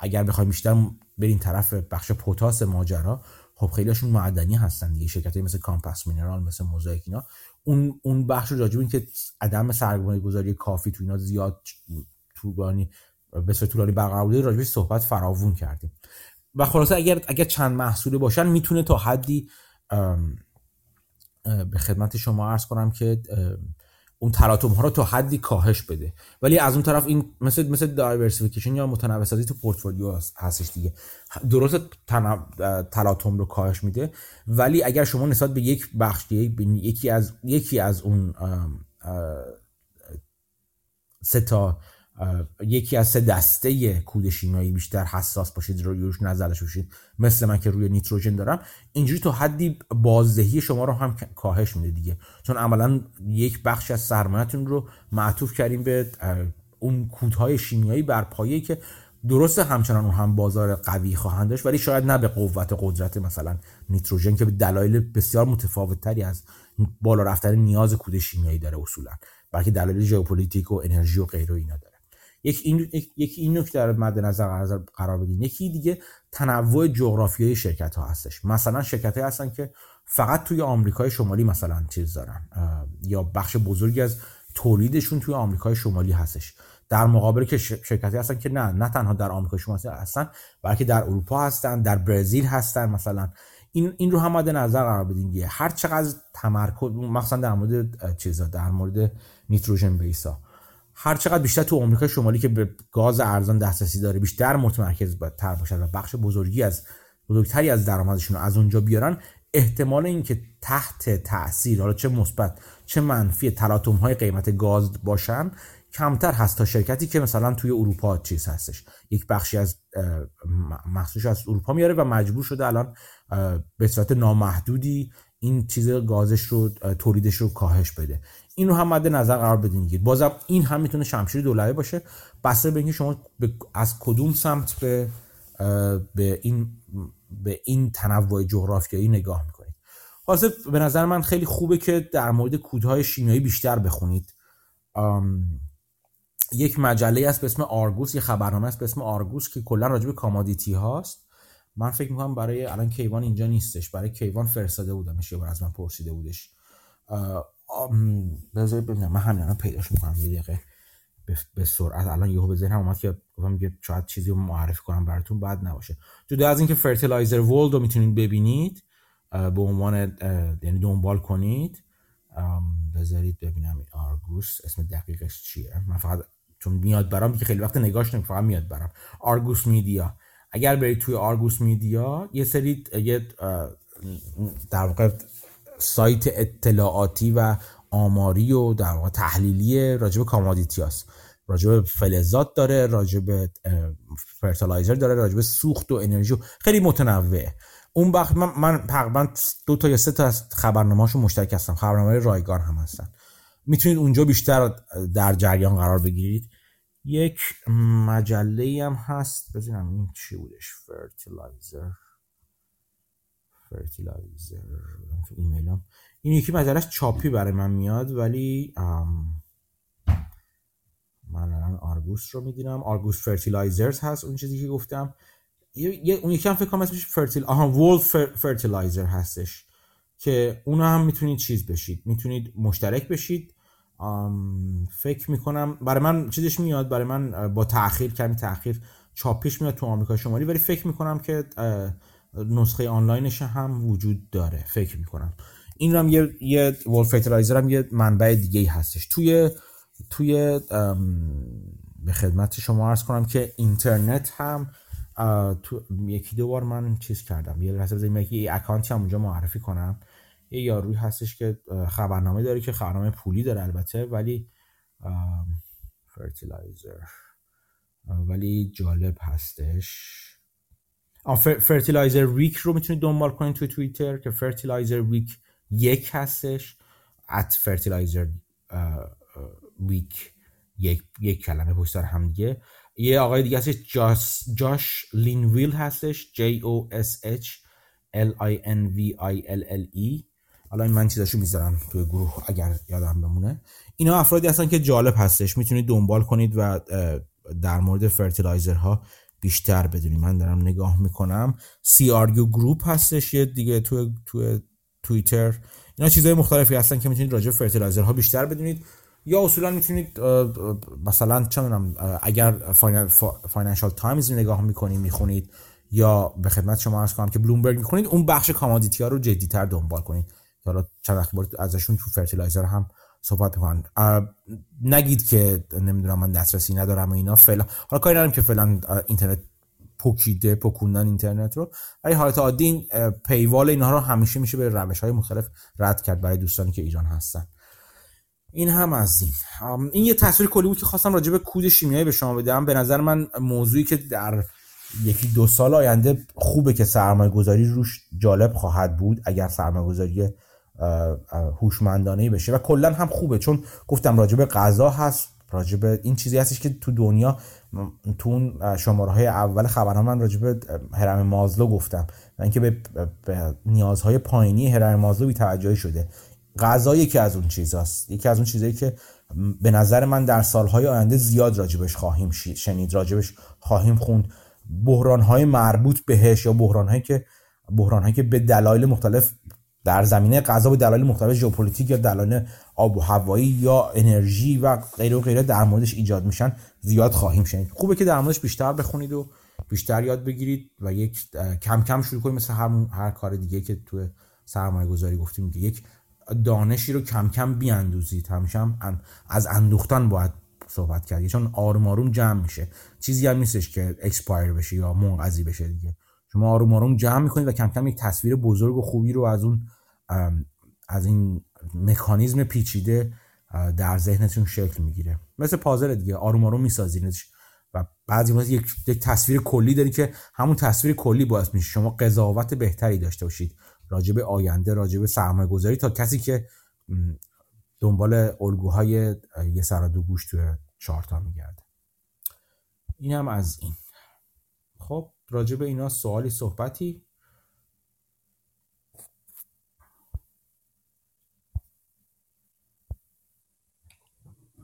اگر بخوایم بیشتر بریم طرف بخش پوتاس ماجرا خب خیلیشون معدنی هستن دیگه. شرکت مثل کامپاس مینرال مثل موزاییک اینا. اون اون بخش راجب که عدم سرمایه گذاری کافی تو اینا زیاد طولانی به صورت طولانی برقرار بوده راجبش صحبت فراوون کردیم. و خلاصه اگر اگر چند محصوله باشن می‌تونه تا حدی به خدمت شما عرض کنم که اون تلاطم ها رو تا حدی کاهش بده. ولی از اون طرف این مثل مثل diversification یا متنوع سازی تو پورتفولیو هستش دیگه. درست تلاطم رو کاهش میده ولی اگر شما نسبت به یک بخش یکی از یکی از اون سه تا یکی از سه دسته کود شیمیایی بیشتر حساس باشید رو روش نظر باشید مثل من که روی نیتروژن دارم. اینجوری تا حدی بازدهی شما رو هم کاهش میده دیگه. چون عملا یک بخش از سرمایه‌تون رو معطوف کردیم به اون کودهای شیمیایی بر پایه‌ای که درسته همچنان اون هم بازار قوی خواهند داشت ولی شاید نه به قوت قدرت مثلا نیتروژن که به دلایل بسیار متفاوتتری از بالا رفتن نیاز کود شیمیایی داره اصولا بلکه دلایل ژئوپلیتیک و انرژی و غیره اینا داره. یک این یکی این نکته در مد نظر قرار بدین. یکی دیگه تنوع جغرافیایی شرکت ها هستش. مثلا شرکت هستن که فقط توی آمریکای شمالی مثلا چیز دارن یا بخش بزرگی از تولیدشون توی آمریکای شمالی هستش. در مقابل که شرکتی هستن که نه نه تنها در آمریکا شمالی هستن بلکه در اروپا هستن در برزیل هستن مثلا. این این رو هم مد نظر قرار بدین هر چقدر تمرکز مثلا در مورد چیزا در مورد نیتروژن بیسا هر چقدر بیشتر تو آمریکا شمالی که به گاز ارزان دسترسی داره بیشتر متمرکز تر باشد و بخش بزرگی از بزرگتری از درآمدشون از اونجا بیارن احتمال اینکه تحت تاثیر حالا چه مثبت چه منفی تلاطم های قیمت گاز باشن کمتر هست تا شرکتی که مثلا توی اروپا چیز هستش. یک بخشی از محصولش از اروپا میاره و مجبور شده الان به صورت نامحدودی این چیز گازش رو تولیدش رو کاهش بده. این رو هم مد نظر قرار بدین بازم این هم می‌تونه شمشیر دولبه باشه. بسته به اینکه شما از کدوم سمت به به این به این تنوع جغرافیایی نگاه می‌کنید. خلاصه به نظر من خیلی خوبه که در مورد کودهای شیمیایی بیشتر بخونید. یک مجله است به اسم Argus یه خبرنامه است به اسم Argus که کلا راجع به commodity هاست. من فکر می‌کنم برای الان کیوان اینجا نیستش. برای کیوان فرستاده بودمش یه بار از من پرسیده بودش. بذارید ببینم. من همین پیداش می‌کنم یه دقیقه. به سرعت. الان یهو به ذهنم اومد که گفتم یه شاید چیزی رو معرفی کنم براتون. بعد نباشه. جدا از اینکه Fertilizer World رو می‌تونید ببینید به عنوان یعنی دنبال کنید. بذارید ببینم این Argus. اسم دقیقش چیه؟ من فقط چون میاد برام که خیلی وقت نگاش نمی فقط میاد برام. Argus Media. اگر برید توی Argus Media یه سری یه در واقع سایت اطلاعاتی و آماری و در واقع تحلیلی راجب commodity هست راجب فلزات داره راجب fertilizer داره راجب سوخت و انرژی خیلی متنوعه اون وقت من, من تقریبا دو تا یا سه تا از خبرنامه‌هاشو مشترک هستم. خبرنامه رایگان هم هستن. می‌تونید اونجا بیشتر در جریان قرار بگیرید. یک مجله هم هست. بزنم این چی بودش. fertilizer fertilizer ایمیل هم. این یکی مجلش چاپی برای من میاد ولی من الان Argus رو میدینم Argus Fertilizers هست اون چیزی که گفتم. یه اون یکی هم فکر کنم اسمش fertil آها World Fertilizer هستش. که اونا هم می‌تونید چیز بشید. می‌تونید مشترک بشید. فکر می‌کنم برای من چیزش میاد. برای من با تاخیر کمی تاخیر چاپیش میاد تو آمریکا شمالی. ولی فکر می‌کنم که نسخه آنلاینش هم وجود داره فکر می‌کنم. این هم یه یه World Fertilizer هم یه منبع دیگه هستش. توی توی به خدمت شما عرض کنم که اینترنت هم تو یکی دو بار من چیز کردم. یه لحظه بذاریم یکی اکانتی هم اونجا معرفی کنم. یه یاروی هستش که خبرنامه داره که خبرنامه پولی داره البته ولی fertilizer ولی جالب هستش. Fertilizer Week رو می‌تونید دنبال کنید توی توییتر که Fertilizer Week یک هستش. at Fertilizer Week یک, یک کلمه پشت هم دیگه. یه آقای دیگه هستش Josh, Josh Linville هستش. J O S H L I N V I L L E. حالا من چیزاشو می‌ذارم توی گروه اگر یادم بمونه. اینا افرادی هستن که جالب هستش. می‌تونید دنبال کنید و در مورد fertilizer ها بیشتر بدونید من دارم نگاه می‌کنم. Argus Group هستش. یه دیگه توی توی توییتر اینا چیزهای مختلفی هستن که می‌تونید راجع fertilizer ها بیشتر بدونید. یا اصولا می‌تونید مثلا چه اگر Financial Times نگاه می‌کنید می‌خونید یا به خدمت شما عرض کنم که بلومبرگ می‌خونید اون بخش commodity ها رو جدیتر دنبال کنید. حالا چند وقت ازشون تو fertilizer هم صحبت می‌کنن. نگید که نمی‌دونم من دسترسی ندارم و اینا فعلا حالا کاری ندارم که فعلا اینترنت پوکیده پکوندن اینترنت رو. ولی حالت عادی پیوال اینها رو همیشه میشه به روش های مختلف رد کرد برای دوستانی که ایران هستن. این هم از این. این یه تصویر کلی بود که خواستم راجع به کود شیمیایی به شما بدم. به نظر من موضوعی که در یکی دو سال آینده خوبه که سرمایه گذاری روش جالب خواهد بود. اگر سرمایه گذاری هوشمندانه بشه. و کلا هم خوبه چون گفتم راجع به غذا هست راجع به این چیزی هستش که تو دنیا تو اون شماره های اول خبرها من راجع به هرم مازلو گفتم. و اینکه به, نیازهای پایینی هرم مازلو بی توجهی شده. غذا یکی از اون چیزاست. یکی از اون چیزایی که به نظر من در سالهای آینده زیاد راجبش خواهیم شنید راجبش خواهیم خوند. بحرانهای مربوط بهش یا بحرانهایی که بحرانهایی که به دلایل مختلف در زمینه غذا به دلایل مختلف ژئوپلیتیک یا دلایل آب و هوایی یا انرژی و غیره و غیره در موردش ایجاد میشن زیاد خواهیم شنید. خوبه که در موردش بیشتر بخونید و بیشتر یاد بگیرید و یک کم کم شروع کنید مثل هر, هر کار دیگه که تو سرمایه گذاری گفتیم یک دانشی رو کم کم بیاندوزید. همیشه هم از اندوختن باید صحبت کرد. چون آروم آروم جمع میشه. چیزی هم نیستش که expire بشه یا منقضی بشه دیگه. شما آروم آروم جمع می‌کنید و کم کم یک تصویر بزرگ و خوبی رو از اون از این مکانیزم پیچیده در ذهنتون شکل می‌گیره. مثل پازل دیگه آروم آروم میسازینش و بعضی وقت یک،, تصویر کلی داری که همون تصویر کلی باعث میشه شما قضاوت بهتری داشته باشید. راجب آینده راجب سرمایه گذاری تا کسی که دنبال الگوهای یه سر دو گوش توی چارتا میگرده. این هم از این. خب راجع به اینا سوالی صحبتی؟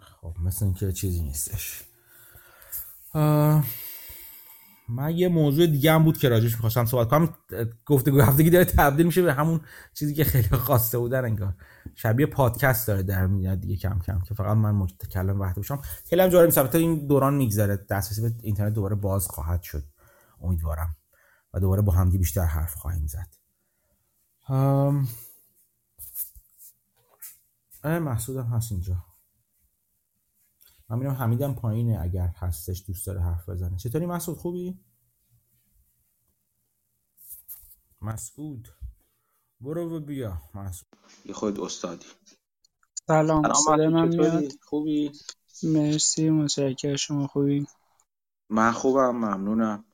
خب مثل اینکه چیزی نیستش. من یه موضوع دیگه هم بود که راجعش می‌خواستم صحبت کنم. گفته هفتگی داره تبدیل میشه به همون چیزی که خیلی خواسته بودن انگار. شبیه پادکست داره در میاد دیگه کم کم که فقط من متکلم وقتی باشم. خیلی هم جالب این دوران میگذره. دسترسی به اینترنت دوباره باز خواهد شد. امیدوارم. و دوباره با همدی بیشتر حرف خواهیم زد. ام... محسودم هست اینجا. من میرم حمیدم پایینه اگر هستش دوست داره حرف بزنه. چطوری مسعود خوبی؟ مسعود برو و بیا. مسعود یه خود استادی. سلام سلام میاد؟ خوبی؟ مرسی متشکر شما خوبی؟ من خوبم ممنونم.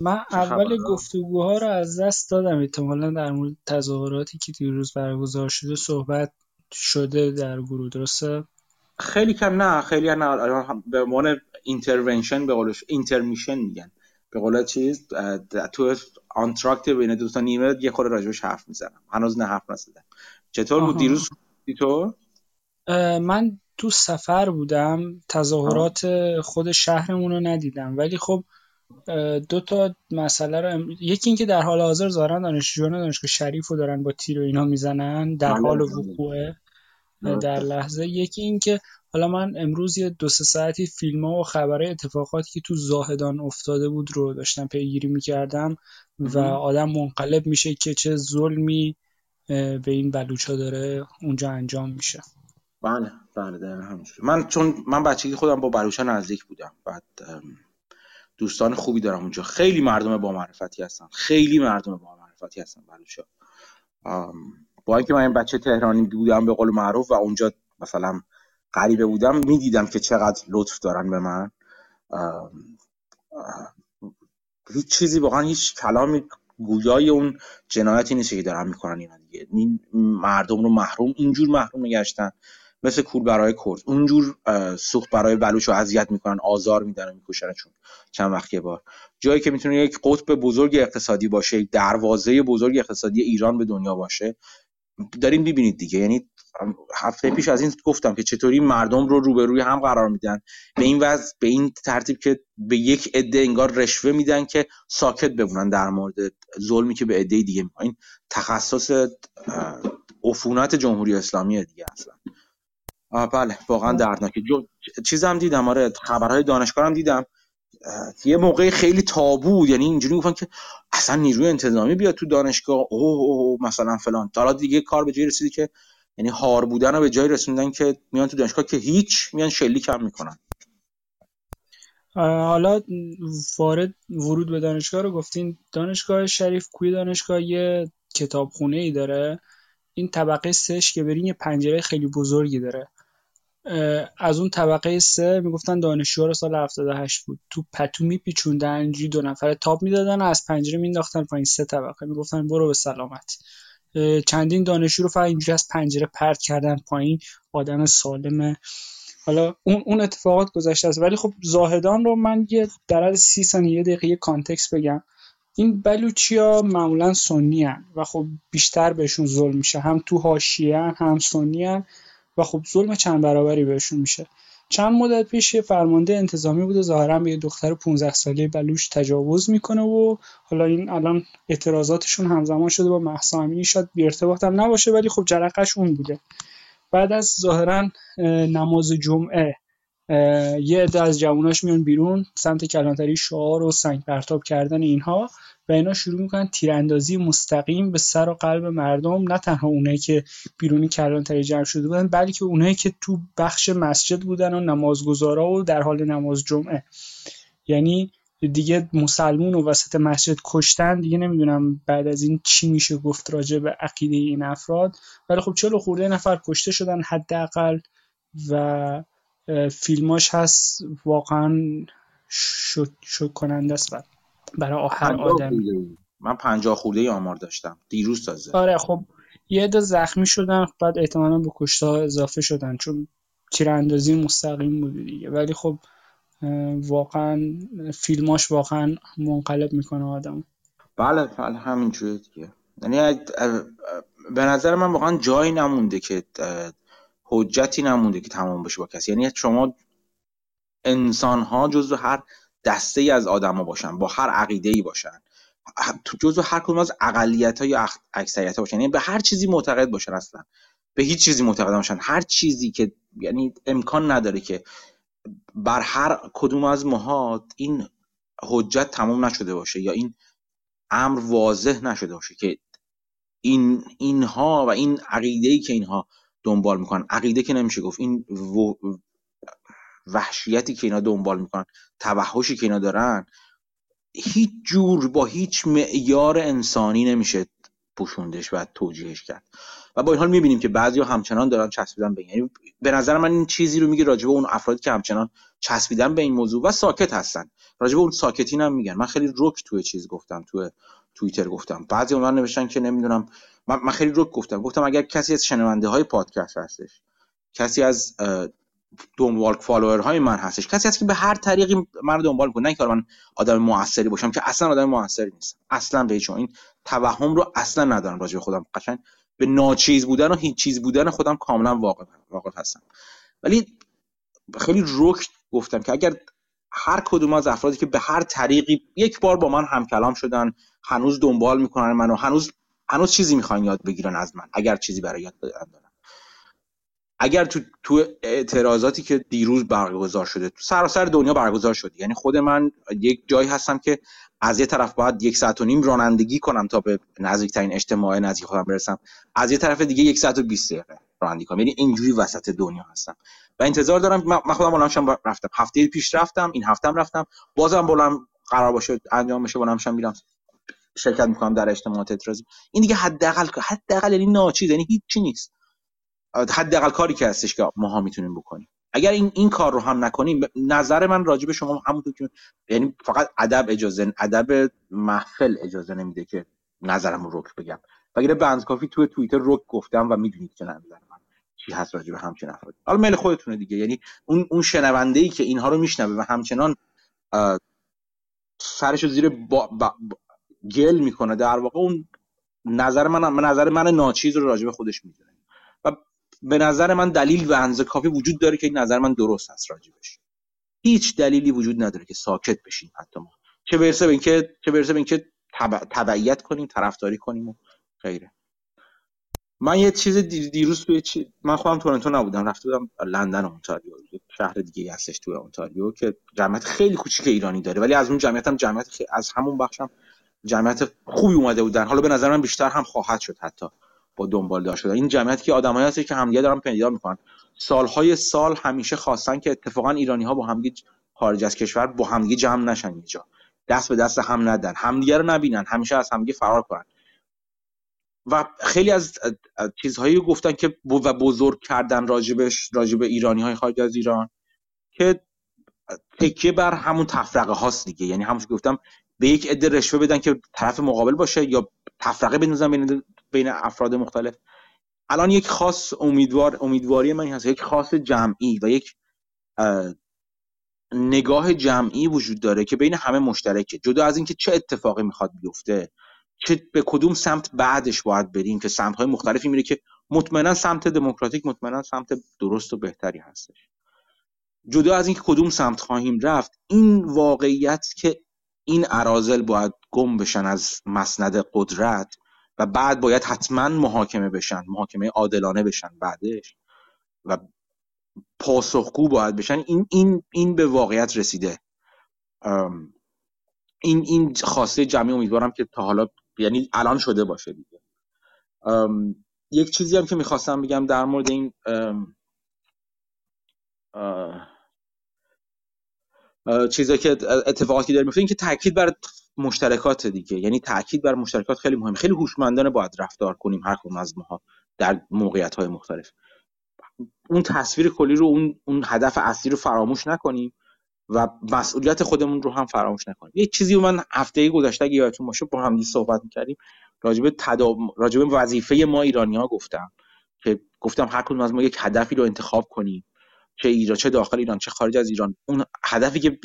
من اول گفتگوها رو از دست دادم. احتمالا در مورد تظاهراتی که دیروز برگزار شده صحبت شده در گروه درسته؟ خیلی کم نه خیلی نه. آره، به عنوان intervention به قولش intermission میگن. به قول چیز تو آنتراکت بین دو تا نیمه یه خورده راجبش حرف می‌زنم. هنوز نه حرف نزدم. چطور بود دیروز؟ تو؟ من تو سفر بودم. تظاهرات خود شهرمون رو ندیدم. ولی خب دو تا مسئله رو یکی اینکه در حال حاضر دارن دانشجویان دانشگاه شریف رو دارن با تیر و اینا می‌زنن در بله، حال بله. وقوعه در لحظه. یکی اینکه حالا من امروز یه دو سه ساعتی فیلم ها و خبرهای اتفاقاتی که تو زاهدان افتاده بود رو داشتم پیگیری می‌کردم و آدم منقلب میشه که چه ظلمی به این بلوچا داره اونجا انجام میشه. بله بله من چون من بچگی خودم با بلوچا نزدیک بودم. بعد دوستان خوبی دارم اونجا. خیلی مردم با معرفتی هستن. خیلی مردم با معرفتی هستن بلوچا با اینکه من این بچه تهرانی بودم به قول معروف و اونجا مثلا غریبه بودم می‌دیدم که چقدر لطف دارن به من. هیچ چیزی واقعا هیچ کلامی گویای اون جنایتی نیست که دارن می‌کنن اینا دیگه. این مردم رو محروم اینجور محروم نگشتن. مثل کور برای کرد. اونجور سوخت برای بلوچ رو اذیت می‌کنن آزار میدن و میکشنشون چند وقت یه بار. جایی که می‌تونه یک قطب بزرگ اقتصادی باشه یک دروازه بزرگ اقتصادی ایران به دنیا باشه داریم ببینید دیگه. یعنی هفته پیش از این گفتم که چطوری مردم رو روبروی هم قرار میدن. به این وضع به این ترتیب که به یک عده انگار رشوه میدن که ساکت بمونن در مورد ظلمی که به عده دیگه می این تخصص عفونت جمهوری اسلامی دیگه اصلا. بله واقعا دردناکه چیزم دیدم آره خبرهای دانشگاه دیدم. یه موقع خیلی تابو یعنی اینجوری گفتن که اصلا نیروی انتظامی بیاد تو دانشگاه. اوه, اوه مثلا فلان. حالا دیگه کار به جای رسیدی که یعنی هار بودن رو به جای رسوندن که میان تو دانشگاه که هیچ میان شلیک کم می‌کنن. حالا وارد ورود به دانشگاه رو گفتین دانشگاه شریف کوی دانشگاه یه کتابخونه ای داره. این طبقه سش که برین یه پنجره خیلی بزرگی داره. از اون طبقه سه می‌گفتن دانشجو رو سال 78 بود. تو پتو میپیچوندن اینجوری دو نفره تاب می‌دادن از پنجره مینداختن پایین سه طبقه. می‌گفتن برو به سلامت. چندین دانشجو رو فقط اینجوری از پنجره پرت کردن پایین. آدم سالمه حالا اون اون اتفاقات گذشته است. ولی خب زاهدان رو من یه در از سی ثانیه یه دقیقه کانتکس بگم. این بلوچیا معمولا سنی هن و خب بیشتر بهشون ظلم میشه. هم تو حاشیه هم سنی هن. و خب ظلم چند برابری بهشون میشه. چند مدت پیش یه فرمانده انتظامی بوده ظاهرا به یه دختر 15 ساله بلوش تجاوز می‌کنه و حالا این الان اعتراضاتشون همزمان شده با مهسا امینی. شاید بی هم نباشه ولی خب جرقش اون بوده. بعد از ظاهرا نماز جمعه یه عده از جواناش میان بیرون سمت کلانتری شعار و سنگ پرتاب کردن اینها و اینا شروع می‌کنن تیراندازی مستقیم به سر و قلب مردم نه تنها اونایی که بیرونی کلانتری جمع شده بودن بلکه اونایی که تو بخش مسجد بودن و نمازگزارا و در حال نماز جمعه. یعنی دیگه مسلمون و وسط مسجد کشتن دیگه نمی‌دونم بعد از این چی میشه گفت راجع به عقیده این افراد. ولی خب چلو خورده نفر کشته شدن حداقل و فیلماش هست واقعا شک کننده است برای هر آدم. من پنجاه خورده آمار داشتم. دیروز تازه. آره خب یه عده زخمی شدن بعد احتمالا به کشته اضافه شدن چون تیراندازی مستقیم بود دیگه. ولی خب واقعا فیلماش واقعا منقلب می‌کنه آدم بله بله همینجوره دیگه. یعنی به نظر من واقعا جایی نمونده که حجتی نمونده که تمام بشه با کسی. یعنی شما انسان ها جزو هر دسته ای از آدما باشن با هر عقیده ای باشن جزو هر کدوم از اقلیت ها یا اکثریت ها باشن. یعنی به هر چیزی معتقد باشن اصلا. به هیچ چیزی معتقد باشن هر چیزی که یعنی امکان نداره که بر هر کدوم از ماها این حجت تمام نشده باشه یا این امر واضح نشده باشه که این اینها و این عقیده ای که اینها دنبال می‌کنن. عقیده که نمیشه گفت. این وحشیتی که اینا دنبال می‌کنن توحشی که اینا دارن هیچ جور با هیچ معیار انسانی نمیشه پوشوندش و توجیهش کرد. و با این حال می‌بینیم که بعضی همچنان دارن چسبیدن به یعنی به نظر من این چیزی رو میگه راجبه اون افرادی که همچنان چسبیدن به این موضوع و ساکت هستن. راجبه اون ساکتین هم میگن. من خیلی رک توی چیز گفتم توی توییتر گفتم. بعضی اونها نوشتن که نمی‌دونم من, من خیلی رک گفتم. گفتم اگر کسی از شنونده های پادکست هستش کسی از دنبال فالوور های من هستش کسی هست که به هر طریقی من دنبال کنه نه اینکه من آدم موثری باشم که اصلا آدم موثری نیستم. اصلا به هیچ این توهم رو اصلا ندارم راجع به خودم. قشنگ به ناچیز بودن و هیچ چیز بودن خودم کاملا واقف واقف هستم. ولی خیلی رک گفتم که اگر هر کدوم از افرادی که به هر طریقی یک بار با من هم کلام شدن هنوز دنبال می‌کنن منو هنوز هنوز چیزی می‌خوان یاد بگیرن از من اگر چیزی برای یاد دارن. اگر تو تو اعتراضاتی که دیروز برگزار شده تو سراسر دنیا برگزار شده یعنی خود من یک جایی هستم که از یه طرف باید یک ساعت و نیم رانندگی کنم تا به نزدیکترین اجتماع نزدیک خودم برسم از یه طرف دیگه یک ساعت و 20 دقیقه رانندگی کنم. یعنی اینجوری وسط دنیا هستم. و انتظار دارم من خودم بلندشم رفتم. هفته پیش رفتم این هفتم رفتم. بازم بلند قرار باشه انجام بشه بلندشم میرم شرکت می‌کنم در اجتماعات اعتراضی این دیگه حداقل حداقل یعنی ناچیز یعنی هیچی نیست. حداقل کاری که هستش که ماها می‌تونیم بکنیم. اگر این این کار رو هم نکنیم نظر من راجع به شما همونطور که یعنی فقط ادب اجازه ادب محفل اجازه نمیده که نظرم رو رک بگم. وگرنه بنز کافی تو توییتر رک گفتم و می‌دونید که نظر من چی هست راجع به همچین افراد حالا میل خودتونه دیگه. یعنی اون اون شنونده ای که اینها رو میشنوه و همچنان سرش زیر با, گل می‌کنه. در واقع اون نظر من نظر من ناچیز رو راجع به خودش می‌دونه. و به نظر من دلیل و اندازه کافی وجود داره که این نظر من درست هست راجبش. هیچ دلیلی وجود نداره که ساکت بشیم حتی ما. چه برسه به اینکه چه برسه به اینکه تبعیت کنیم طرفداری کنیم و غیره. من یه چیز دیروز توی چی... من خودم تورنتو نبودم. رفته بودم لندن اونتاریو. شهر دیگه هستش توی اونتاریو که جمعیت خیلی کوچیک ایرانی داره. ولی از اون جمعیت هم جمعیت خیلی... از همون بخشم جمعیت خوبی اومده بودن حالا به نظر من بیشتر هم خواهد شد حتی با دنبال داشت شدن. این جمعیتی که آدمایی هست که همدیگه دارن پیدا می‌کنن. سالهای سال همیشه خواستن که اتفاقا ایرانی ها با همدیگه خارج از کشور با همدیگه جمع نشن اینجا دست به دست هم ندن. همدیگه رو نبینن. همیشه از همدیگه فرار کنن. و خیلی از چیزهایی گفتن که و بزرگ کردن راجبش راجب ایرانی های خارج از ایران که تکیه بر همون تفرقه هاست دیگه. یعنی همون گفتم به یک عده رشوه بدن که طرف مقابل باشه یا تفرقه بندازن بین بین افراد مختلف. الان یک خاص امیدوار امیدواری من هست. یک خاص جمعی و یک نگاه جمعی وجود داره که بین همه مشترکه. جدا از اینکه چه اتفاقی می‌خواد بیفته چه به کدوم سمت بعدش باید بریم که سمت های مختلفی میره که مطمئنا سمت دموکراتیک مطمئنا سمت درست و بهتری هستش. جدا از اینکه کدوم سمت خواهیم رفت این واقعیت که این عرازل باید گم بشن از مسند قدرت و بعد باید حتما محاکمه بشن محاکمه عادلانه بشن بعدش و پاسخگو باید بشن. این این این به واقعیت رسیده. این این خواسته جمعی امیدوارم که تا حالا یعنی الان شده باشه دیگه. یک چیزی هم که می‌خواستم بگم در مورد این چیزی که اتفاقاتی داره میفته این که تاکید بر مشترکات دیگه. یعنی تاکید بر مشترکات خیلی مهم خیلی هوشمندانه باید رفتار کنیم هر کدوم از ماها در موقعیت های مختلف. اون تصویر کلی رو اون اون هدف اصلی رو فراموش نکنیم و مسئولیت خودمون رو هم فراموش نکنیم. یه چیزی رو من هفته گذشته اگه یادتون باشه با هم صحبت می‌کردیم. راجب تدام راجب وظیفه ما ایرانی ها گفتم که گفتم هر کدوم از ما یک هدفی رو انتخاب کنیم. چه ایران چه داخل ایران چه خارج از ایران. اون هدفی که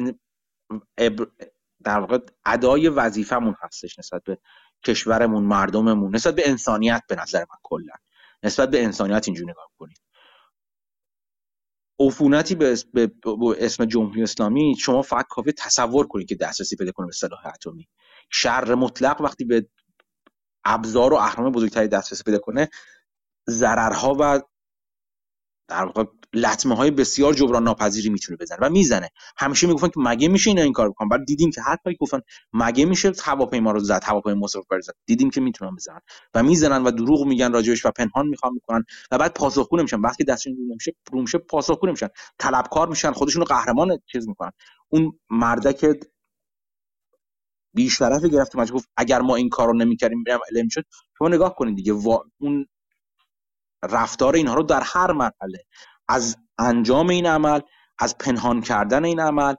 در واقع ادای وظیفمون هستش نسبت به کشورمون مردممون نسبت به انسانیت به نظر من کلا. نسبت به انسانیت اینجوری نگاه کنید. عفونتی به اسم, جمهوری اسلامی شما فقط کافی تصور کنید که دسترسی پیدا کنه به سلاح اتمی. شر مطلق وقتی به ابزار و اهرام بزرگتری دسترسی پیدا کنه ضررها و در واقع لطمه های بسیار جبران ناپذیری می‌تونه بزنه و می‌زنه. همیشه می‌گفتن که مگه میشه اینا این کار بکنن؟ بعد دیدیم که کاری گفتن مگه میشه هواپیما رو زد هواپیما مصرف زد دیدیم که می‌تونن بزنن و می‌زنن و دروغ میگن راجبش و پنهان می‌خوان می‌کنن و بعد پاسخگو نمیشن. وقتی دستشون نمیشه رو میشه پاسخگو نمیشن. طلبکار میشن خودشون رو قهرمان چیز می‌کنن. اون مردک بیشرف گرفت گفت اگر ما این کارو نمی‌کردیم می‌شد شما نگاه کنید دیگه. اون رفتار اینها رو در هر مرحله از انجام این عمل از پنهان کردن این عمل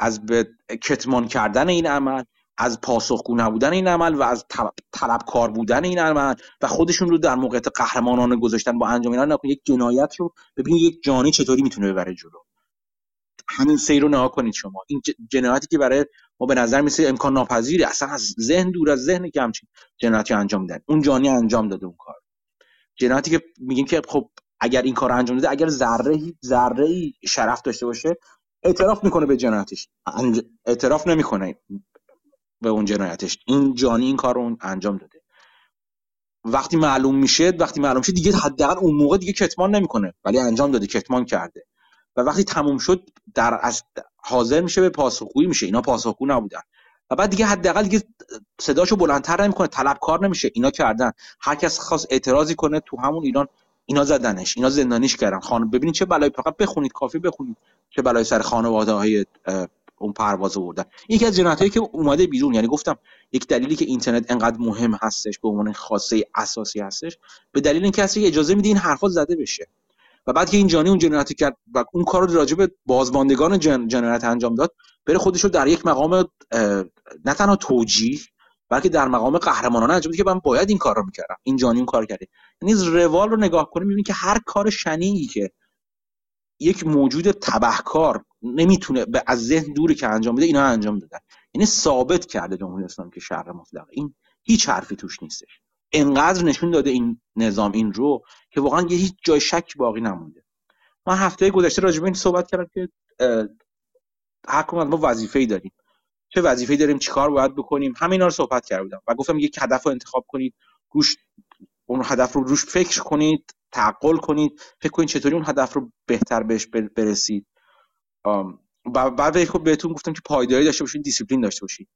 از به کتمان کردن این عمل از پاسخگو نبودن این عمل و از طلبکار بودن این عمل و خودشون رو در موقعیت قهرمانانه گذاشتن با انجام اینا. یک جنایت رو ببینید یک جانی چطوری می‌تونه ببره جلو. همین سیر رو نها کنید شما. این جنایتی که برای ما به نظر میسه امکان ناپذیری اصلا از ذهن دور از ذهن که همچین جنایتی انجام میدن. اون جانی انجام داده اون کار. جنایتی که میگیم که خب اگر این کار انجام داده اگر ذره ذره شرف داشته باشه اعتراف می‌کنه به جنایتش. اعتراف نمی‌کنه به اون جنایتش. این جانی این کار رو انجام داده. وقتی معلوم میشه وقتی معلوم میشه دیگه حداقل اون موقع دیگه کتمان نمی‌کنه. ولی انجام داده کتمان کرده. و وقتی تموم شد در از حاضر میشه به پاسخگویی میشه. اینا پاسخگو نبودن. و بعد دیگه حداقل دیگه صداشو بلندتر نمی‌کنه طلبکار نمیشه. اینا کردن. هر کس خواست اعتراضی کنه تو همون ایران اینا زدنش اینا زندانیش کردن. خانم ببینید چه بلایی فقط بخونید کافی بخونید چه بلایی سر خانواده های اون پرواز آوردن یکی از جنایتایی که اومده بیرون یعنی گفتم یک دلیلی که اینترنت انقدر مهم هستش به عنوان خاصه اساسی هستش به دلیل اینکه کسی اجازه میده این حرفا زده بشه. و بعد که این جانی اون جنایت کرد و اون کار رو راجع به بازماندگان جن، جنایت انجام داد بره خودش رو در یک مقام نه تنها توجیه بلکه در مقام قهرمانانه انجام که من باید این کار رو می‌کردم. این جانی اون کار کرده یعنی روال رو نگاه کنیم می‌بینیم که هر کار شنیعی که یک موجود تبهکار نمی‌تونه به از ذهن دوری که انجام بده اینا انجام دادن. یعنی ثابت کرده جمهوری اسلامی که شر مطلق. این هیچ حرفی توش نیستش. انقدر نشون داده این نظام این رو که واقعا یه هیچ جای شک باقی نمونده. من هفته گذشته راجع به این صحبت کردم که هر ما وظیفه‌ای داریم. چه وظیفه‌ای داریم چیکار باید بکنیم؟ همینا رو صحبت کردم و گفتم یک هدف رو انتخاب کنید روش اون هدف رو روش فکر کنید تعقل کنید فکر کنید چطوری اون هدف رو بهتر بهش برسید. و بعد بهتون گفتم که پایداری داشته باشید دیسیپلین داشته باشید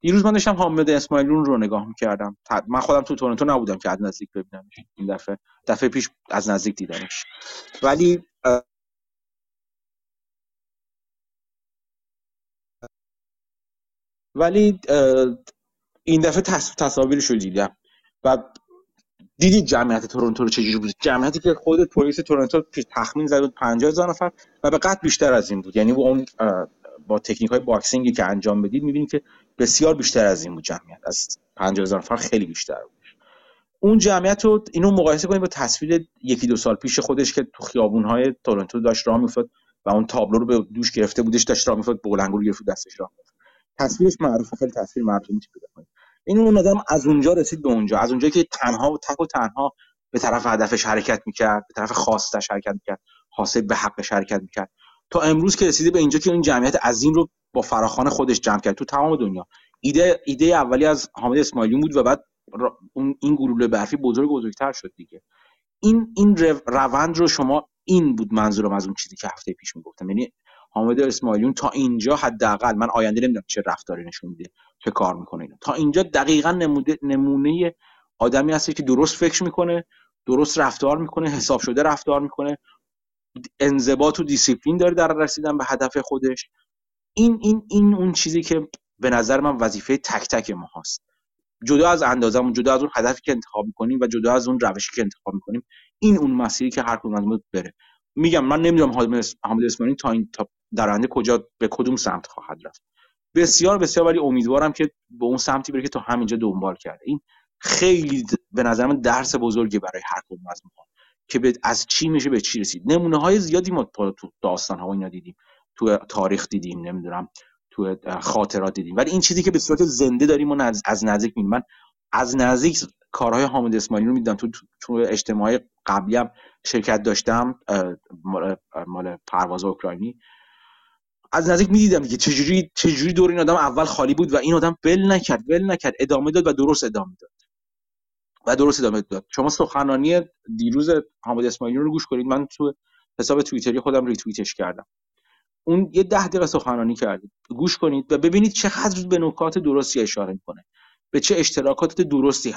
دیروز من داشتم حامد اسماعیلون رو نگاه می‌کردم. من خودم تو تورنتو نبودم که از نزدیک ببینمش. این دفعه دفعه پیش از نزدیک دیدمش. ولی ولی این دفعه تصاویرش رو دیدم. و دیدید جمعیت تورنتو رو چجوری بود؟ جمعیتی که خود پلیس تورنتو تخمین زد بود 50000 نفر و به قد بیشتر از این بود. یعنی اون با تکنیک های boxing ی که انجام بدید می‌بینید که بسیار بیشتر از این بود جمعیت. از 50000 نفر خیلی بیشتر بود. اون جمعیت رو اینو مقایسه کنید با تصویر یکی دو سال پیش خودش که تو خیابون های تورنتو داشت راه میافتاد و اون تابلو رو به دوش گرفته بودش داشت راه میافتاد بلندگو گرفت دستش راه تصویرش معروفه خیلی تصویر مردمی پیدا کنید. این اون آدم از اونجا رسید به اونجا. از اونجایی که تنها و تک و تنها به طرف هدفش حرکت می‌کرد به طرف خواستش حرکت می‌کرد حاصل به حقش حرکت می‌کرد. تا امروز که رسیده به اینجا که این جمعیت عظیم رو با فراخان خودش جمع کرد تو تمام دنیا. ایده ایده اولی از حامد اسماعیلی بود و بعد اون این گلوله برفی بزرگ بزرگتر شد دیگه. این این روند رو شما این بود منظورم از اون چیزی که هفته پیش می‌گفتم. یعنی حامد اسماعیلیون تا اینجا حداقل من آینده نمی‌دونم چه رفتاری نشون میده چه کار می‌کنه اینا. تا اینجا دقیقا نموده نمونه آدمی هستی که درست فکر می‌کنه درست رفتار می‌کنه حساب شده رفتار می‌کنه. انضباط و دیسیپلین داره در رسیدن به هدف خودش. این این این اون چیزی که به نظر من وظیفه تک تک ما هست جدا از اندازمون جدا از اون هدفی که انتخاب می‌کنیم و جدا از اون روشی که انتخاب می‌کنیم این اون مسیری که هر کدوم از ما بره. میگم من نمی‌دونم حامد اسماعیلی تا این تا در کجا به کدوم سمت خواهد رفت. بسیار بسیار ولی امیدوارم که به اون سمتی بره که تا همینجا دنبال کرده. این خیلی به نظر من درس بزرگی برای هر کدوم از ما که از چی میشه به چی رسید. نمونه های زیادی ما تو داستان ها اینا دیدیم. تو تاریخ دیدیم نمی‌دونم تو خاطرات دیدیم. ولی این چیزی که به صورت زنده داریم و از نزدیک می‌بینیم. من از نزدیک کارهای حامد اسماعیلی رو می‌دیدم. تو تو اجتماع قبلی هم شرکت داشتم مال, پرواز اوکراینی. از نزدیک می‌دیدم دیگه چجوری چجوری دور این آدم اول خالی بود و این آدم ول نکرد ول نکرد. ادامه داد و درست ادامه داد. و درست ادامه داد. شما سخنرانی دیروز حامد اسماعیلی رو گوش کنید. من تو حساب توییتری خودم ریتوییتش کردم. اون یه ده دقیقه سخنرانی کرد گوش کنید و ببینید چقدر به نکات درستی اشاره می‌کنه. به چه اشتراکات درستی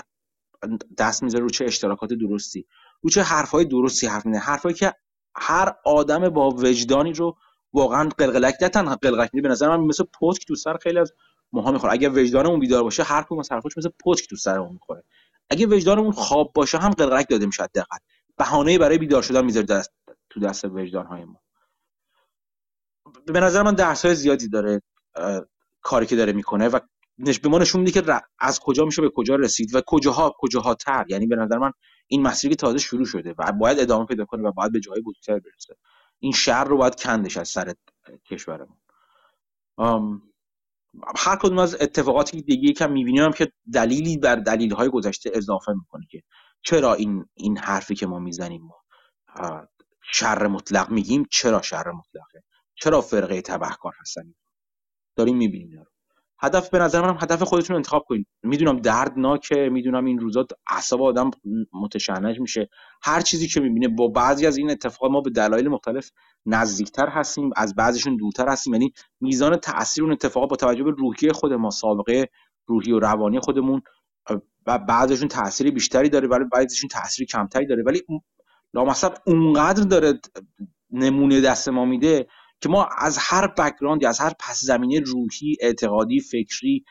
دست می‌ذاره رو چه اشتراکات درستی رو چه حرفهای درستی حرف می‌زنه. حرفایی که هر آدم با وجدانی رو واقعا قلقلک نه تنها قلقلک به نظر من مثل پتک تو سر خیلی از ماها می‌خوره. اگه وجدانمون بیدار باشه هر کدوم از حرفاش مثل پتک تو سرمون می‌خوره. اگه وجدانمون خواب باشه هم قلقلک داده میشه دقت. بهانه برای بیدار شدن می‌ذاره دست تو دست وجدان های ما. به نظر من درس های زیادی داره کاری که داره می‌کنه و به ما نشون میده که از کجا میشه به کجا رسید و کجاها کجاها تر یعنی به نظر من این مسیری که تازه شروع شده و باید ادامه پیدا کنه و باید به جای بزرگتر برسه. این شهر رو باید کندش از سر کشورمون. هر کدوم از اتفاقاتی دیگه که می‌بینیم که دلیلی بر دلیل های گذشته اضافه می‌کنه که چرا این این حرفی که ما می‌زنیم ما شر مطلق میگیم چرا شر مطلقه؟ چرا فرقه تبهکار هستن؟ داریم می‌بینیم هدف به نظر منم هدف خودتون انتخاب کنید. می‌دونم دردناکه می‌دونم این روزا اعصاب آدم متشنج میشه. هر چیزی که می‌بینه با بعضی از این اتفاقات ما به دلایل مختلف نزدیکتر هستیم از بعضیشون دورتر هستیم. یعنی میزان تاثیر اون اتفاقات با توجه به روحیه خود ما سابقه روحی و روانی خودمون و بعضیشون تاثیر بیشتری داره ولی بعضیشون تاثیر کمتری داره. ولی لامصب اونقدر داره نمونه دست ما میده که ما از هر بکگراندی از هر پس زمینه روحی اعتقادی فکری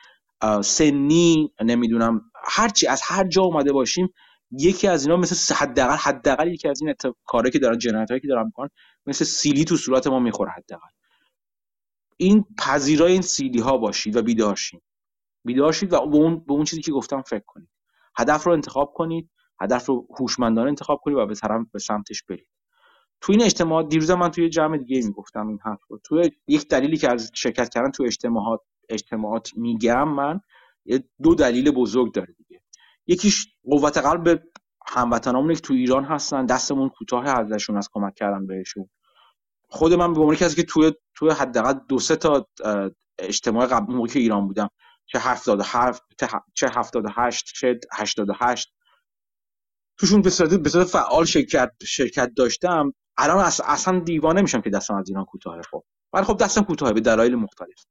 سنی نمی‌دونم هرچی از هر جا اومده باشیم یکی از اینا مثل حداقل حداقل یکی از این کاری که دارن جنایتایی که دارن می‌کنن مثل سیلی تو صورت ما می‌خوره حداقل. این پذیرای این سیلی ها باشید و بیدارشید بیدارشید و به اون به اون چیزی که گفتم فکر کنید. هدف رو انتخاب کنید هدف رو هوشمندانه انتخاب کنید و به به سمتش برید. تو این اجتماع دیروز من توی جمع دیگه می‌گفتم این حرف رو. تو یک دلیلی که از شرکت کردن تو اجتماعات اجتماعات میگم من دو دلیل بزرگ داره دیگه. یکیش قوت قلب هموطنامون که تو ایران هستن دستمون کوتاه ازشون از کمک کردن بهشون. خود من به عنوان کسی که توی توی حداقل دو سه تا اجتماع قبل موقعی که ایران بودم چه 77 چه 78 چه 88 توشون به صورت فعال شرکت شرکت داشتم. الان اصلا دیوانه میشم که دستم از ایران کوتاهه خب. ولی خب دستم کوتاهه به دلایل مختلف.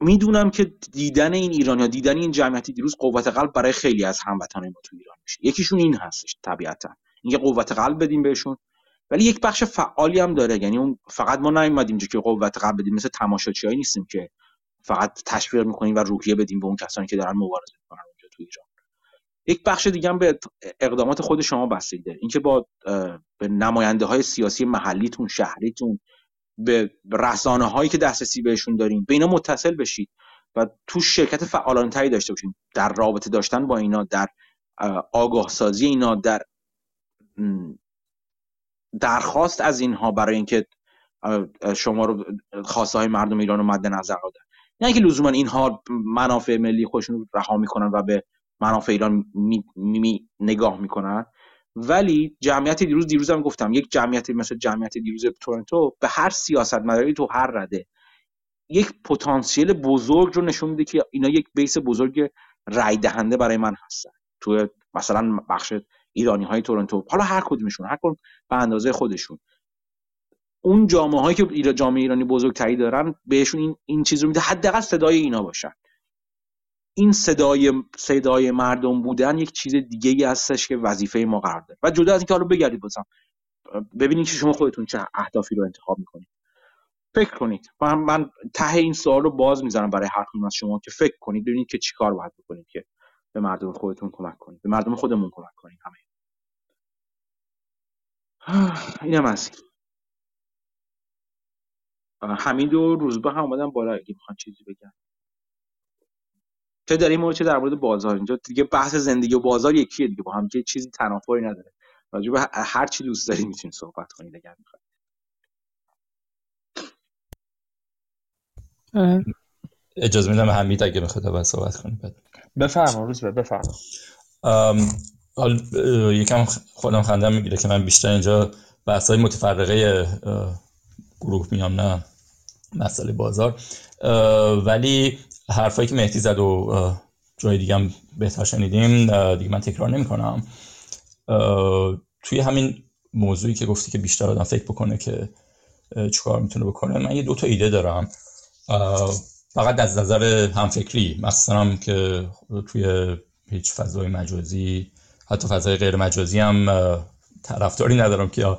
می‌دونم که دیدن این ایران یا دیدن این جمعیتی دیروز قوت قلب برای خیلی از هموطنان ما تو ایران میشه. یکیشون این هستش طبیعتا. اینکه قوت قلب بدیم بهشون. ولی یک بخش فعالی هم داره. یعنی اون فقط ما نیومدیم که قوت قلب بدیم. مثل تماشاچیایی نیستیم که فقط تشویق می‌کنیم و روحیه بدیم به اون کسانی که دارن مبارزه می‌کنن اونجا تو ایران. یک بخش دیگه هم به اقدامات خود شما بستگی داره. اینکه با به نماینده های سیاسی محلیتون شهریتون به رسانه هایی که دسترسی بهشون دارین به اینا متصل بشید و تو شرکت فعالانه تری داشته باشین. در رابطه داشتن با اینا در آگاه سازی اینا در درخواست از اینها برای اینکه شما رو خواسته های مردم ایران رو مد نظر قرار نه اینکه لزوما اینها منافع ملی خودشون رها می‌کنن و به منافع ایران می, می نگاه می‌کنن. ولی جمعیت دیروز دیروز هم گفتم یک جمعیت مثل جمعیت دیروز تورنتو به هر سیاست مداری تو هر رده یک پتانسیل بزرگ رو نشون میده که اینا یک بیس بزرگ رای دهنده برای من هستن. تو مثلا بخش ایرانی های تورنتو حالا هر کدومشون هر کدوم به اندازه خودشون. اون جامعه هایی که جامعه ایرانی بزرگتری دارن بهشون این این چیز رو میده حداقل صدای اینا باشن. این صدای صدای مردم بودن یک چیز دیگه ای هستش که وظیفه ما قرار داره. و جدا از اینکه حالا بگردید بازم ببینید که شما خودتون چه اهدافی رو انتخاب می‌کنید. فکر کنید. من, من ته این سوال رو باز می‌ذارم برای هر از شما که فکر کنید ببینید که چیکار باید بکنید که به مردم خودتون کمک کنید به مردم خودمون کمک کنید همه. (sighs) اینم از حمید و روزبه هم اومدن بالا اگه می‌خوان چیزی بگن. چه در این مورد چه در مورد بازار؟ اینجا دیگه بحث زندگی و بازار یکیه دیگه با هم که چیزی تنافری نداره. راجع به هر چی دوست داری می‌تونید صحبت کنید اگر می‌خواید اجازه میدم حمید اگه می‌خواد اول صحبت کنید بفرما روز به بفرما. حال یکم خودم خندم می‌گیره که من بیشتر اینجا بحث های متفرقه گروه میام نه مسئله بازار. ولی حرفایی که مهدی زد و جای دیگه هم بهتر شنیدیم دیگه من تکرار نمی کنم توی همین موضوعی که گفتی که بیشتر آدم فکر بکنه که چیکار می‌تونه بکنه من یه دو تا ایده دارم. فقط از نظر همفکری مثلا که توی هیچ فضای مجازی حتی فضای غیر مجازی هم طرفداری ندارم که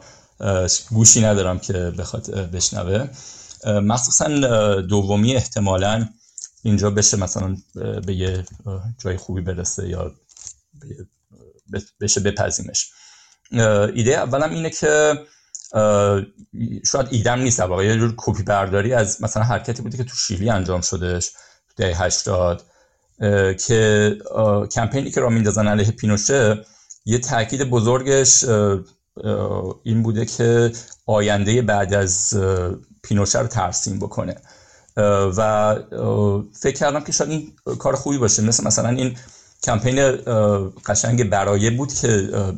گوشی ندارم که بخواد بشنوه. مخصوصا دومی احتمالا اینجا بشه مثلا به یه جای خوبی برسه یا بشه بپذیمش. ایده اولم اینه که شاید ایدم نیست واقعا یه جور کپی برداری از مثلا حرکتی بوده که تو شیلی انجام شدهش تو دهه 80 که کمپینی که را میندازن علیه پینوشه یه تاکید بزرگش این بوده که آینده بعد از پینوشه رو ترسیم بکنه. و فکر کردم که شاید این کار خوبی باشه. مثل مثلا این کمپین قشنگ برایه بود که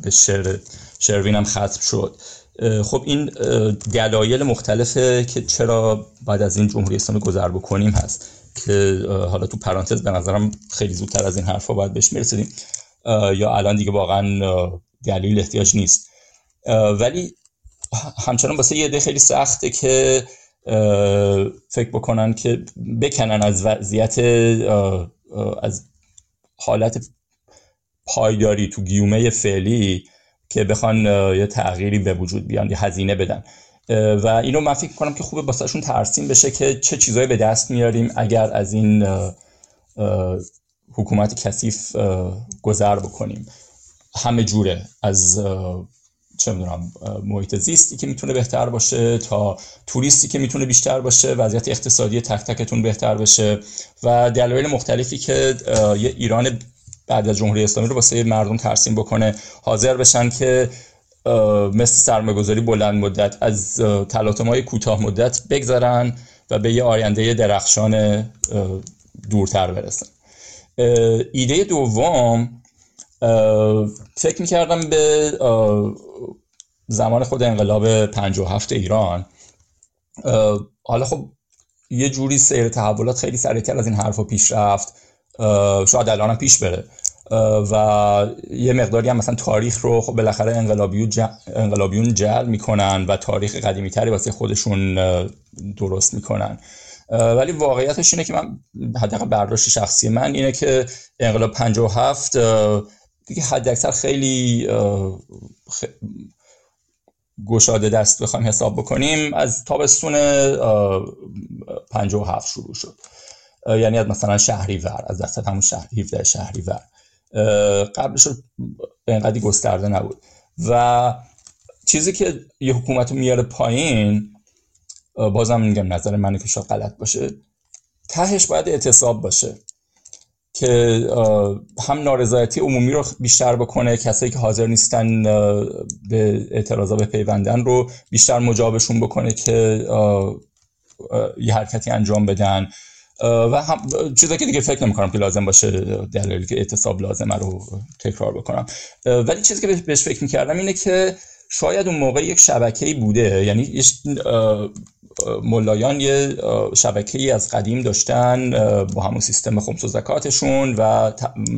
به شعر شروین هم ختم شد. خب این دلایل مختلفه که چرا بعد از این جمهوری اسلامی گذر بکنیم هست که حالا تو پرانتز به نظرم خیلی زودتر از این حرفا باید بهش می‌رسیدیم یا الان دیگه واقعا دلیل احتیاج نیست. ولی همچنان واسه یه ده خیلی سخته که فکر بکنن که بکنن از وضعیت از حالت پایداری تو گیومه فعلی که بخوان یه تغییری به وجود بیان یه هزینه بدن. و اینو من فکر کنم که خوبه باسهشون ترسیم بشه که چه چیزایی به دست میاریم اگر از این حکومت کثیف گذر بکنیم. همه جوره از چه می‌دونم محیط زیستی که می‌تونه بهتر باشه تا توریستی که می‌تونه بیشتر باشه وضعیت اقتصادی تک تکتون بهتر بشه و دلایل مختلفی که یه ایران بعد از جمهوری اسلامی رو واسه مردم ترسیم بکنه. حاضر بشن که مثل سرمایه‌گذاری بلند مدت از تلاطم های کوتاه مدت بگذرن و به یه آینده درخشان دورتر برسن. ایده دوم فکر می‌کردم به زمان خود انقلاب 57 ایران حالا خب یه جوری سیر تحولات خیلی سریعتر از این حرفا پیش رفت شاید الان پیش بره و یه مقداری هم مثلا تاریخ رو خب بالاخره انقلابیون, انقلابیون جل می‌کنن و تاریخ قدیمی تری واسه خودشون درست می‌کنن. ولی واقعیتش اینه که من حداقل برداشت شخصی من اینه که انقلاب 57 دیگه حد اکثر خیلی گشاده دست بخوایم حساب بکنیم. از تابستون 57 شروع شد. یعنی از مثلا شهریور از دست همون شهر 17 شهریور. قبلش اینقدر گسترده نبود. و چیزی که یه حکومت میاره پایین بازم میگم نظر منه که شاید غلط باشه تهش باید اعتصاب باشه. که هم نارضایتی عمومی رو بیشتر بکنه کسایی که حاضر نیستن به اعتراضا به پیوندن رو بیشتر مجابشون بکنه که یه حرکتی انجام بدن. و هم چیزایی که دیگه فکر نمی‌کنم که لازم باشه دلیلی که اعتصاب لازمه رو تکرار بکنم. ولی چیزی که بهش فکر می‌کردم اینه که شاید اون موقع یک شبکه‌ای بوده یعنی ملایان یه شبکه ای از قدیم داشتن با همون سیستم خمس و زکاتشون و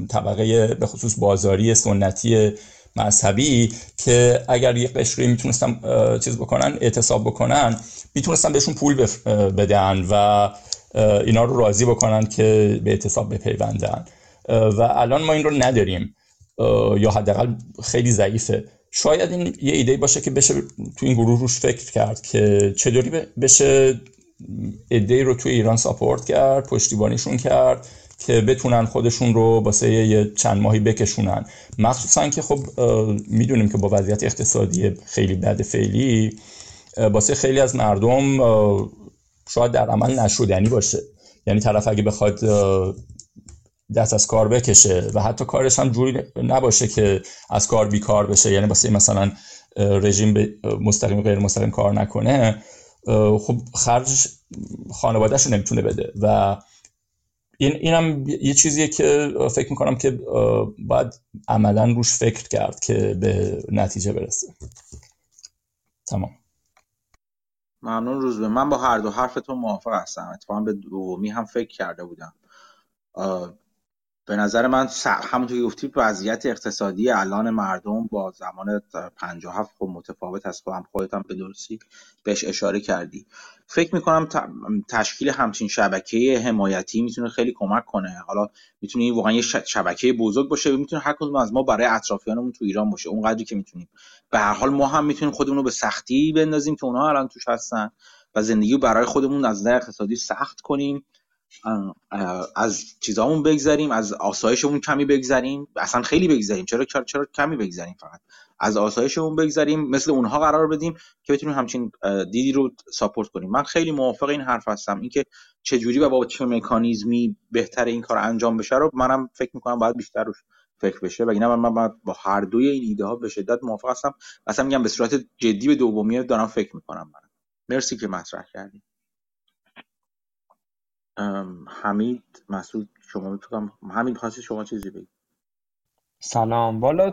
طبقه به خصوص بازاری سنتی مذهبی که اگر یه قشری می‌تونستن چیز بکنن اعتصاب بکنن می‌تونستن بهشون پول بدن و اینا رو راضی بکنن که به اعتصاب بپیوندن. و الان ما این رو نداریم. یا حداقل خیلی ضعیفه. شاید این یه ایده باشه که بشه تو این گروه روش فکر کرد که چطوری بشه ایده رو توی ایران ساپورت کرد پشتیبانیشون کرد که بتونن خودشون رو واسه یه چند ماهی بکشونن. مخصوصا که خب می‌دونیم که با وضعیت اقتصادی خیلی بد فعلی واسه خیلی از مردم شاید در عمل نشدنی باشه. یعنی طرف اگه بخواد دست از کار بکشه و حتی کارش هم جوری نباشه که از کار بیکار بشه. یعنی واسه مثلا رژیم مستقیم غیر مستقیم کار نکنه خب خرج خانوادهش رو نمی‌تونه بده. و این اینم یه چیزیه که فکر می‌کنم که باید عملا روش فکر کرد که به نتیجه برسه. تمام. ممنون روز به. من با هر دو حرفتون موافق هستم. اتفاقا به دومی هم فکر کرده بودم. به نظر من همونطور که گفتید وضعیت اقتصادی الان مردم با زمان 57 خب متفاوت است. هم خودت هم به درستی بهش اشاره کردی. فکر می‌کنم تشکیل همچین شبکه حمایتی می‌تونه خیلی کمک کنه. حالا می‌تونه این واقعا یه شبکه بزرگ باشه می‌تونه هر کدوم از ما برای اطرافیانمون تو ایران باشه. اونقدری که می‌تونیم. به هر حال ما هم می‌تونیم خودمون رو به سختی بندازیم که اونها الان توش هستن و زندگی برای خودمون از نظر اقتصادی سخت کنیم. از چیزامون بگذریم از آسایشمون کمی بگذریم. اصلا خیلی بگذریم. چرا چرا کمی بگذریم فقط؟ از آسایشمون بگذریم مثل اونها قرار بدیم که بتونیم همچین دیدی رو ساپورت کنیم. من خیلی موافق این حرف هستم. اینکه چه جوری و با چه مکانیزمی بهتر این کار انجام بشه رو منم فکر می‌کنم باید بیشتر روش فکر بشه. و اینا من, با هر دوی این ایده ها به شدت موافق هستم. اصلا میگم به صورت جدی به دومیه دارم فکر می‌کنم من مرسی که مطرح کردیم حمید مسعود شما می‌تونم حمید خواستی شما چیزی بگید سلام. والا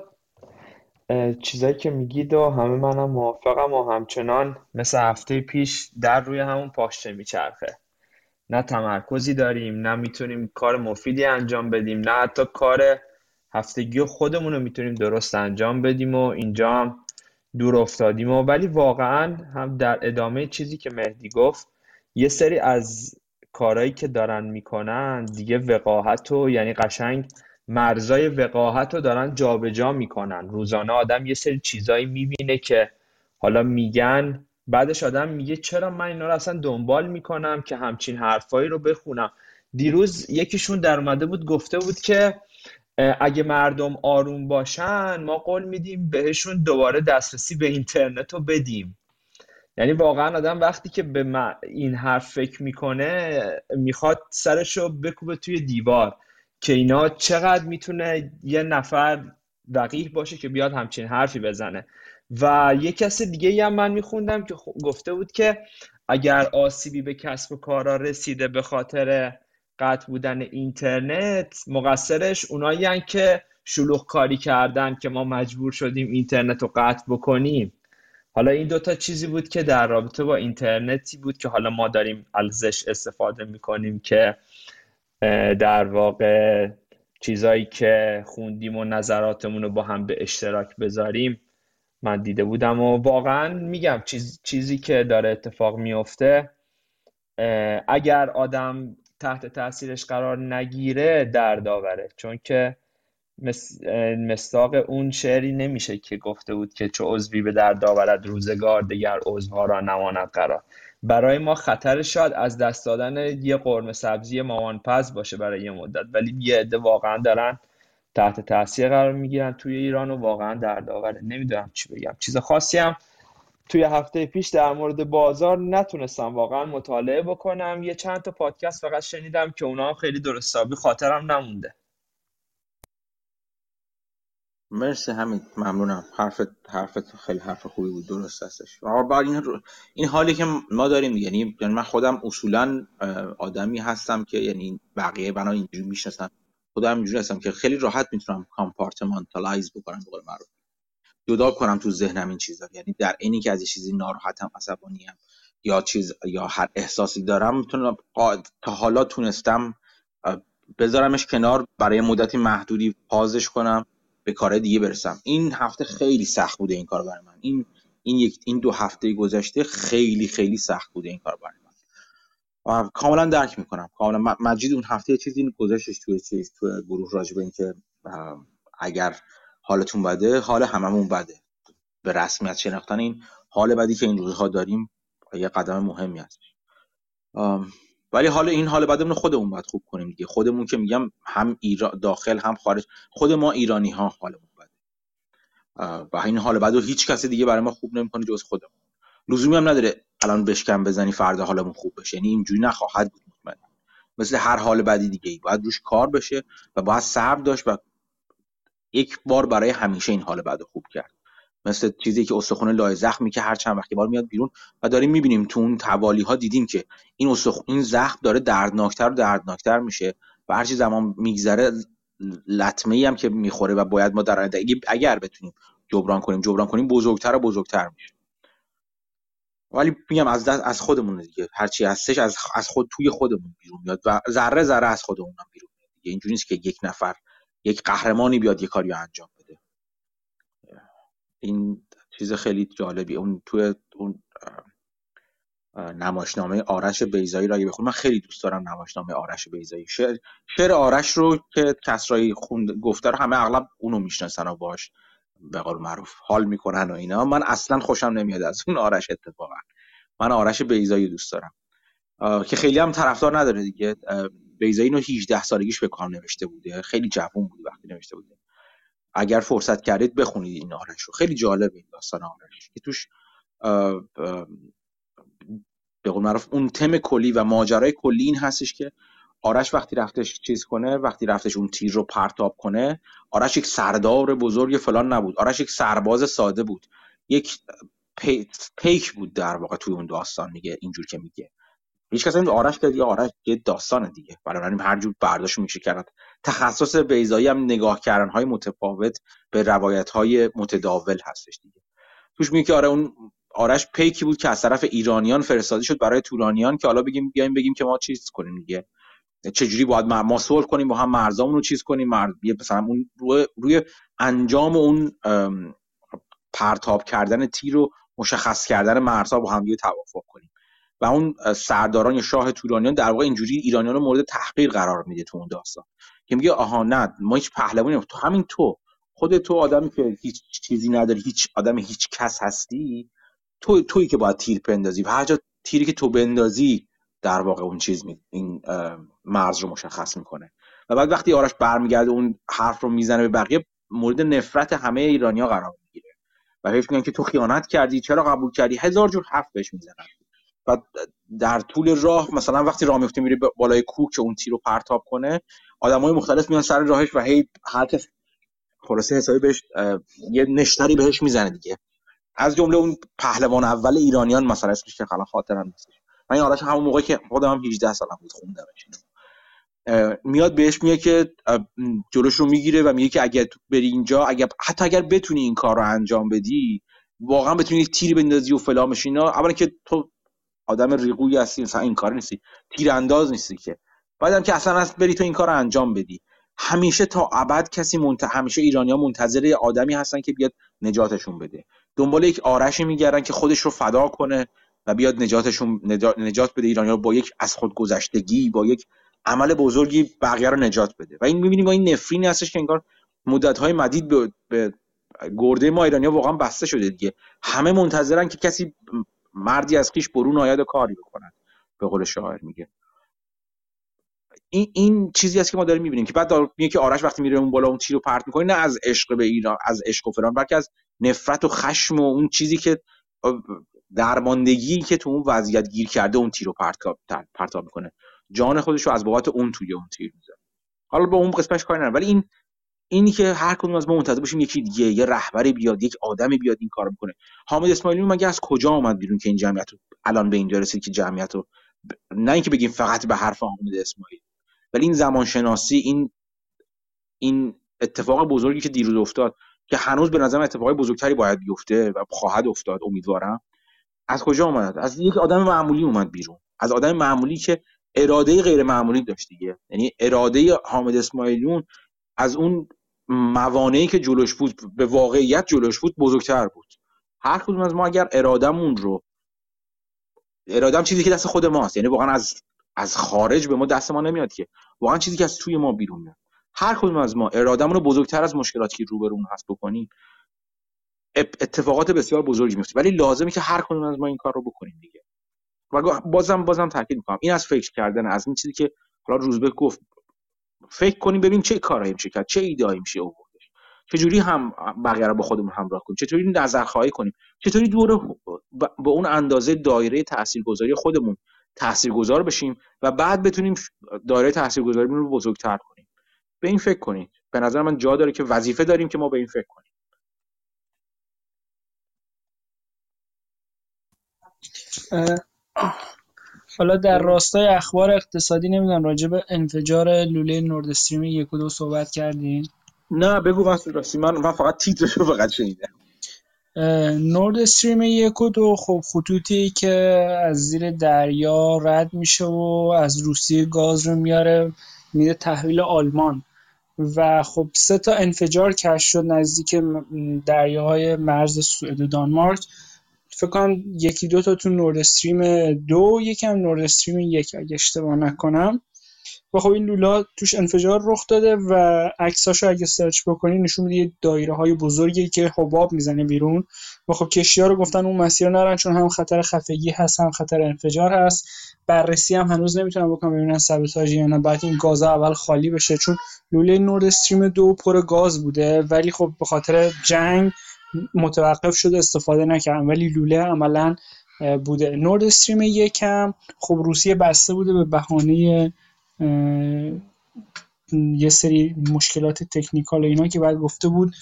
چیزایی که میگید و همه منم موافقم و همچنان مثل هفته پیش در روی همون پاشچه میچرخه. نه تمرکزی داریم نه می‌تونیم کار مفیدی انجام بدیم نه حتی کار هفتگی خودمون رو می‌تونیم درست انجام بدیم و اینجا هم دور افتادیم. و ولی واقعا هم در ادامه چیزی که مهدی گفت یه سری از کارهایی که دارن می‌کنن دیگه وقاحت و یعنی قشنگ مرزای وقاحت رو دارن جابجا می‌کنن. روزانه آدم یه سری چیزایی می‌بینه که حالا میگن بعدش آدم میگه چرا من اینا رو اصلا دنبال می‌کنم که همچین حرفایی رو بخونم. دیروز یکیشون در اومده بود گفته بود که اگه مردم آروم باشن ما قول میدیم بهشون دوباره دسترسی به اینترنت رو بدیم. یعنی واقعا آدم وقتی که به این حرف فکر می‌کنه می‌خواد سرش رو بکوبه توی دیوار که اینا چقدر می‌تونه یه نفر دقیق باشه که بیاد همچین حرفی بزنه. و یه کس دیگه هم من میخوندم که گفته بود که اگر آسیبی به کسب و کارا رسیده به خاطر قطع بودن اینترنت مقصرش اونایی که شلوغ کاری کردن که ما مجبور شدیم اینترنت رو قطع بکنیم. حالا این دوتا چیزی بود که در رابطه با اینترنتی بود که حالا ما داریم ازش استفاده می‌کنیم که در واقع چیزایی که خوندیم و نظراتمون رو با هم به اشتراک بذاریم من دیده بودم و واقعا میگم چیز، چیزی که داره اتفاق میفته اگر آدم تحت تاثیرش قرار نگیره دردآوره چون که مستاق اون شعری نمیشه که گفته بود که چه عضوی به درد آورد روزگار دیگر عضوها را نماند قرار. برای ما خطر شاید از دست دادن یه قرمه سبزی مامانپز باشه برای یه مدت. ولی یه عده واقعا دارن تحت تاثیر قرار می‌گیرن توی ایران و واقعا دردآوره نمی‌دونم چی بگم. چیز خاصی هم توی هفته پیش در مورد بازار نتونستم واقعا مطالعه بکنم. یه چند تا پادکست فقط شنیدم که اونا هم خیلی درستابی خاطرم نمونده. مرسی همین ممنونم. حرفت حرفت خیلی حرف خوبی بود. درست هستش. این این حالی که ما داریم یعنی یعنی من خودم اصولا آدمی هستم که یعنی بقیه بنا اینجوری می‌شناسم خودم اینجوری هستم که خیلی راحت می‌تونم compartmentalize بکنم به معروف. جدا کنم تو ذهنم این چیزا. یعنی در اینی که از یه چیزی ناراحتم عصبانیم یا چیز یا هر احساسی دارم می‌تونم تا حالا تونستم بذارمش کنار برای مدتی محدودی pause ش کنم. به کار دیگه برسم. این هفته خیلی سخت بوده این کار برای من. این این یک این دو هفته گذشته خیلی خیلی سخت بوده این کار برای من. کاملا درک می‌کنم. کاملا مجید اون هفته چیزی گذاشتش توی چیز توی گروه راجبه اینکه اگر حالتون بده حال هممون بده. به رسمیت شناختن این حال بدی که این روزها داریم یه قدم مهمی هست. ولی حال این حال بدمون خودمون باید خوب کنیم دیگه. خودمون که میگم هم داخل هم خارج. خود ما ایرانی ها حالمون بده و این حال بد هیچ کسی دیگه برای ما خوب نمی‌کنه جز خودمون. لزومی هم نداره الان بشکم بزنی فردا حالمون خوب بشه. یعنی اینجوری نخواهد بود مثل هر حال بدی دیگه ای. باید روش کار بشه و باید صبر داشت و یک بار برای همیشه این حال بد خوب کرد. مثل چیزی که استخون لای زخمی که هر چند وقت بار میاد بیرون و داریم می‌بینیم تو اون توالی ها دیدیم که این استخون این زخم داره دردناکتر و دردناکتر میشه و هرچی زمان میگذره لطمه ای هم که می‌خوره و باید ما در اگر بتونیم جبران کنیم جبران کنیم بزرگتر و بزرگتر میشه. ولی میگم از دست از خودمون دیگه. هرچی هستش از از خود توی خودمون بیرون میاد و ذره ذره از خودمون هم بیرون میاد دیگه. اینجوری نیست که یک نفر یک قهرمانی بیاد یه کاری انجام این چیز خیلی جالبی اون توی اون نمایشنامه آرش بیزایی را اگه بخونم من خیلی دوست دارم نمایشنامه آرش بیزایی شعر, شعر آرش رو که کسرایی خوند گفته رو همه اغلب اونو می‌شناسن و باش به قول معروف حال می‌کنن و اینا. من اصلا خوشم نمیاد از اون آرش اتفاقا. من آرش بیزایی دوست دارم. که خیلی هم طرفدار نداره دیگه. بیزایی اینو 18 سالگیش به کار نوشته بوده. خیلی جوون بود وقتی نوشته بوده. اگر فرصت کردید بخونید این آرش رو. خیلی جالب این داستان آرش. که توش به قول معروف اون تم کلی و ماجرای کلی این هستش که آرش وقتی رفتش چیز کنه وقتی رفتش اون تیر رو پرتاب کنه آرش یک سردار بزرگ فلان نبود. آرش یک سرباز ساده بود. یک پیک بود در واقع توی اون داستان. میگه اینجور که میگه. هیچ کس آرش که دیگه آرش یه داستانه دیگه. بنابراین هر جور برداشت میشه کرد. تخصص بیزایی هم نگاه کردن های متفاوت به روایت های متداول هستش دیگه. توش میگه که آره اون آرش پیکی بود که از طرف ایرانیان فرستاده شد برای تورانیان که حالا بگیم بیایم بگیم که ما چیز کنیم دیگه. چجوری باید ما صلح کنیم با هم مرزامون رو چیز کنیم مرز مثلا اون روی, روی انجام اون پرتاب کردن تیر رو مشخص کردن مرزها با هم توافق کنیم. و اون سرداران یا شاه تورانیان در واقع اینجوری ایرانیان رو مورد تحقیر قرار میده تو اون داستان. که میگه آها نه ما هیچ پهلوانی تو همین تو خود تو آدمی که هیچ چیزی نداری هیچ آدم هیچ کس هستی تو تویی که باید تیر بندازی و هر جا تیری که تو بندازی در واقع اون چیز می این مرز رو مشخص می‌کنه. و بعد وقتی آرش برمیگرده اون حرف رو می‌زنه به بقیه مورد نفرت همه ایرانیا قرار می‌گیره. و فکر میگن که تو خیانت کردی چرا قبول کردی؟ هزار جور حرف بهش می‌زنن. و در طول راه مثلا وقتی راه میفته میره بالای کوه که اون تیر رو پرتاب کنه آدمای مختلف میان سر راهش و هی هر کس خلاصه حسابی بهش یه نشتری بهش می‌زنه دیگه. از جمله اون پهلوان اول ایرانیان مثلا اسمش که خلا خاطرم نیست. من این آرش همون موقع که خودم هم 18 سالم بود خوندمش. میاد بهش میگه که جلوش رو می‌گیره و میگه که اگر بری اینجا اگر حتی اگر بتونی این کار رو انجام بدی واقعا بتونی تیری بندازی و فلامش اینا اولا که تو آدم ریقوی هستی مثلا این کار نیستی. تیر انداز نیستی که. بعدم که اصلا از بری تو این کار رو انجام بدی. همیشه تا ابد کسی منت... همیشه ایرانیا منتظر آدمی هستن که بیاد نجاتشون بده. دنبال یک آرشی میگردن که خودش رو فدا کنه و بیاد نجاتشون نجات بده ایرانیا با یک از خود گذشتگی با یک عمل بزرگی بقیه رو نجات بده. و این می‌بینیم با این نفرینی هستش که انگار مدت های مدید به, به گرده ما ایرانیا واقعا بسته شده دیگه. همه منتظرن که کسی مردی از خیش برون آید و کاری بکنن به قول شاعر میگه. این این چیزی است که ما داریم می‌بینیم که بعد میگه که آرش وقتی میره اون بالا اون تیر رو پرت می‌کنه نه از عشق به ایران از عشق و فلان بلکه از نفرت و خشم و اون چیزی که درماندگی که تو اون وضعیت گیر کرده اون تیر رو پرتاب می‌کنه. جان خودش رو از بابت اون توی اون تیر می‌زنه حالا با اون قسمتش کاری ولی این اینی که هر کدوم از ما منتظر باشیم یکی دیگه یه رهبری بیاد یک آدمی بیاد این کارو بکنه. حامد اسماعیلی مگه از کجا اومد بیرون که این جمعیت رو الان به اینجا رسید که جمعیت رو نه اینکه بگیم فقط به حرف حامد اسماعیلی ولی این زمان شناسی این این اتفاق بزرگی که دیروز افتاد که هنوز به نظر اتفاقای بزرگتری باید بیفته و خواهد افتاد امیدوارم. از کجا اومد؟ از یک آدم معمولی اومد بیرون. از آدم معمولی که اراده غیر معمولی داشت دیگه. یعنی اراده حامد اسماعیلیون از اون موانعی که جلوش بود به واقعیت جلوش بود بزرگتر بود. هر کدوم از ما اگر ارادمون رو ارادم چیزی که دست خود ماست یعنی واقعا از از خارج به ما دست ما نمیاد که. واقعا چیزی که از توی ما بیرون میاد. هر کدوم از ما ارادمون رو بزرگتر از مشکلاتی که روبرون هست بکنیم اتفاقات بسیار بزرگی میفته ولی لازمه که هر کدوم از ما این کار رو بکنیم دیگه. و بازم بازم تاکید می‌کنم. این از فکر کردن از این چیزی که حالا روزبه گفت فکر کنیم ببین چه کارایی میشه کرد چه ایده میشه آوردش چجوری هم بقیه رو با خودمون همراه کنیم؟ چطوری نظر خواهی کنیم؟ چطوری دور به اون اندازه دایره تاثیرگذاری خودمون تاثیرگذار بشیم و بعد بتونیم دایره تاثیرگذاریمون رو بزرگتر کنیم؟ به این فکر کنید. به نظر من جا داره که وظیفه داریم که ما به این فکر کنیم. حالا در راستای اخبار اقتصادی نمی‌دونم راجع به انفجار لوله نورد استریم یک و دو صحبت کردین؟ نه بگو مسعود راستی من من فقط تیترشو فقط شنیدم. نورد استریم یک و دو خب خطوطی که از زیر دریا رد میشه و از روسیه گاز رو میاره میره تحویل آلمان. و خب سه تا انفجار کش شد نزدیک دریاهای مرز سوئد و دانمارک. فکر کنم یکی دو تا تو نورد استریم دو یکم نورد استریم یک اگه اشتباه نکنم. و خب این لولا توش انفجار رخ داده و عکساشو اگه سرچ بکنی نشون میده دایره های بزرگی که حباب می‌زنه بیرون. و خب کشتی ها رو گفتن اون مسیر نرن چون هم خطر خفگی هست هم خطر انفجار هست. بررسی هم هنوز نمی‌تونم بکنم ببینن سبوتاژ یا نه. بعد این گاز اول خالی بشه چون لوله نورد استریم دو پر گاز بوده. ولی خب به خاطر جنگ متوقف شده استفاده نکردن ولی لوله عملا بوده. نورد استریم یکم. خب روسیه بسته بوده به بهانه یه سری مشکلات تکنیکال و اینا که بعد گفته بود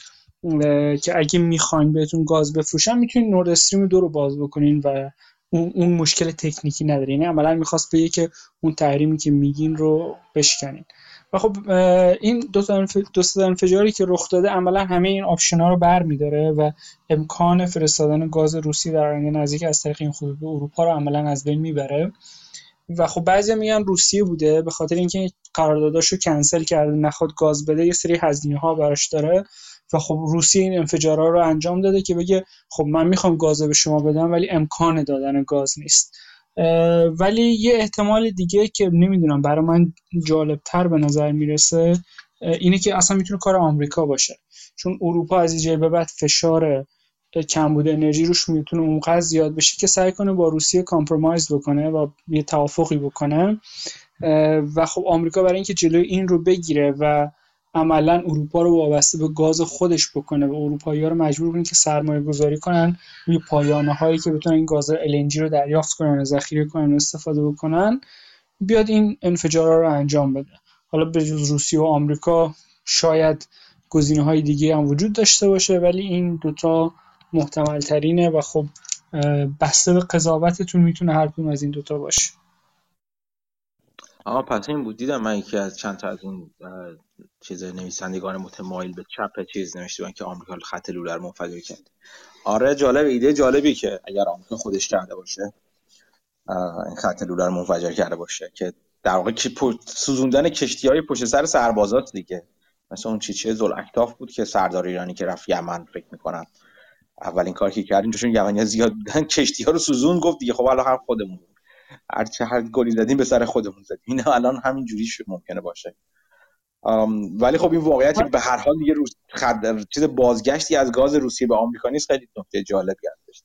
که اگه می‌خواین بهتون گاز بفروشن می‌تونین نورد استریم دو رو باز بکنین و اون, مشکل تکنیکی نداره یعنی عملا می‌خواست بگه که اون تحریمی که میگین رو بشکنین. و خب این دو تا انفجاری که رخ داده عملا همه این option ها رو بر میداره و امکان فرستادن گاز روسی در آینده نزدیک از طریق این خطوط به اروپا رو عملا از بین می‌بره. و خب بعضی میگن روسیه بوده به خاطر اینکه قرارداداشو کنسل کرده نخواد گاز بده یه سری هزینه ها براش داره و خب روسیه این انفجارها رو انجام داده که بگه خب من می‌خوام گاز به شما بدم ولی امکان دادن گاز نیست. ولی یه احتمال دیگه که نمی‌دونم برای من جالبتر به نظر می‌رسه اینه که اصلا می‌تونه کار آمریکا باشه. چون اروپا از اینجای به بعد فشار کمبود انرژی روش می‌تونه اونقدر زیاد بشه که سعی کنه با روسیه کامپرومایز بکنه و یه توافقی بکنه. و خب آمریکا برای اینکه جلوی این رو بگیره و عملا اروپا رو وابسته به گاز خودش بکنه و اروپایی ها رو مجبور کنه که سرمایه گذاری کنن روی پایانه هایی که بتونن این گاز LNG رو دریافت کنن و ذخیره کنن و استفاده بکنن بیاد این انفجارها رو انجام بده. حالا به جز روسیه و آمریکا شاید گزینه های دیگه هم وجود داشته باشه ولی این دوتا محتمل ترینه و خب بسته به قضاوتتون می‌تونه هر کدوم از این دوتا باشه. آها پس این بود. دیدم من یکی از چند تا از این چیز نویسندگان متمایل به چپ چیز نوشته که آمریکا خط لوله رو منفجر کرد. آره جالب ایده جالبی که اگر آمریکا خودش کرده باشه این خط لوله رو منفجر کرده باشه که در واقع سوزوندن کشتی های پشت سر سربازات دیگه. مثل اون چیچه زل اکتاف بود که سردار ایرانی که رفت یمن فکر می‌کنم. اولین کار که کرد چون یمنی زیاد بودن کشتی ها رو سوزون گفت دیگه خب الان هم خودمون. هر چه هر گلی زدیم به سر خودمون زدیم. این الان همین جوری ممکنه باشه. ولی خب این واقعیتی به هر حال دیگه روس خد... چیز بازگشتی از گاز روسیه به آمریکا نیست. خیلی نکته جالبی هستش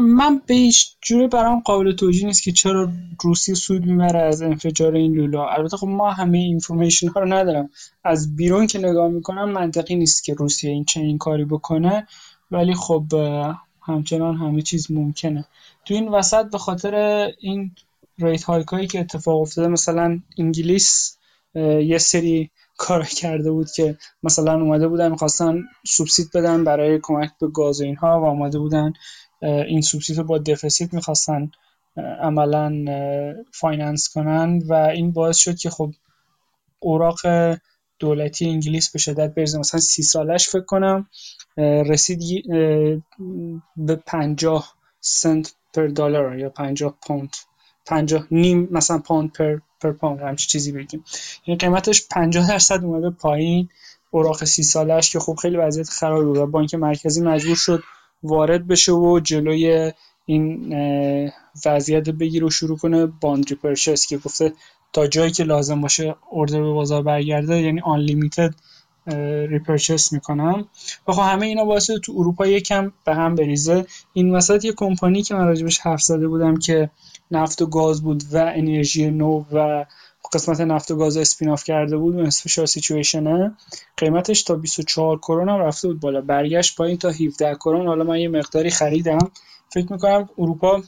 من به هیچ جوری برام قابل توجیه نیست که چرا روسیه سود می‌بره از انفجار این لوله ها البته خب ما همه information ها رو ندارم. از بیرون که نگاه می‌کنم منطقی نیست که روسیه این چنین کاری بکنه. ولی خب همچنان همه چیز ممکنه. تو این وسط به خاطر این rate hike هایی که اتفاق افتاده مثلا انگلیس یه سری کار کرده بود که مثلا اومده بودن می‌خواستن سوبسید بدن برای کمک به گاز و اینها و آمده بودن این سوبسید رو با deficit می‌خواستن عملا finance کنن و این باعث شد که خب اوراق دولتی انگلیس به شدت بریزه. مثلا سی سالش فکر کنم رسید به پنجاه سنت per دلار یا پنجاه پوند پنجاه نیم مثلا پوند per پوند همچی چیزی بگیم. یعنی قیمتش 50 درصد اومده پایین. اوراق سی سالش که خب خیلی وضعیت خرابی بود. بانک مرکزی مجبور شد وارد بشه و جلوی این وضعیت بگیره و شروع کنه bond repurchase که گفته تا جایی که لازم باشه اوردر به بازار برگرده یعنی unlimited repurchase می‌کنم. و خب همه اینا باعث تو اروپا یکم به هم بریزه. این وسط یه کمپانی که من راجبش حرف زده بودم که نفت و گاز بود و انرژی نو و قسمت نفت و گاز spin off کرده بود اون اسپیشال سیچویشنه قیمتش تا 24 کرون هم رفته بود بالا. برگشت پایین تا 17 کرون حالا من یه مقداری خریدم. فکر می‌کنم اروپا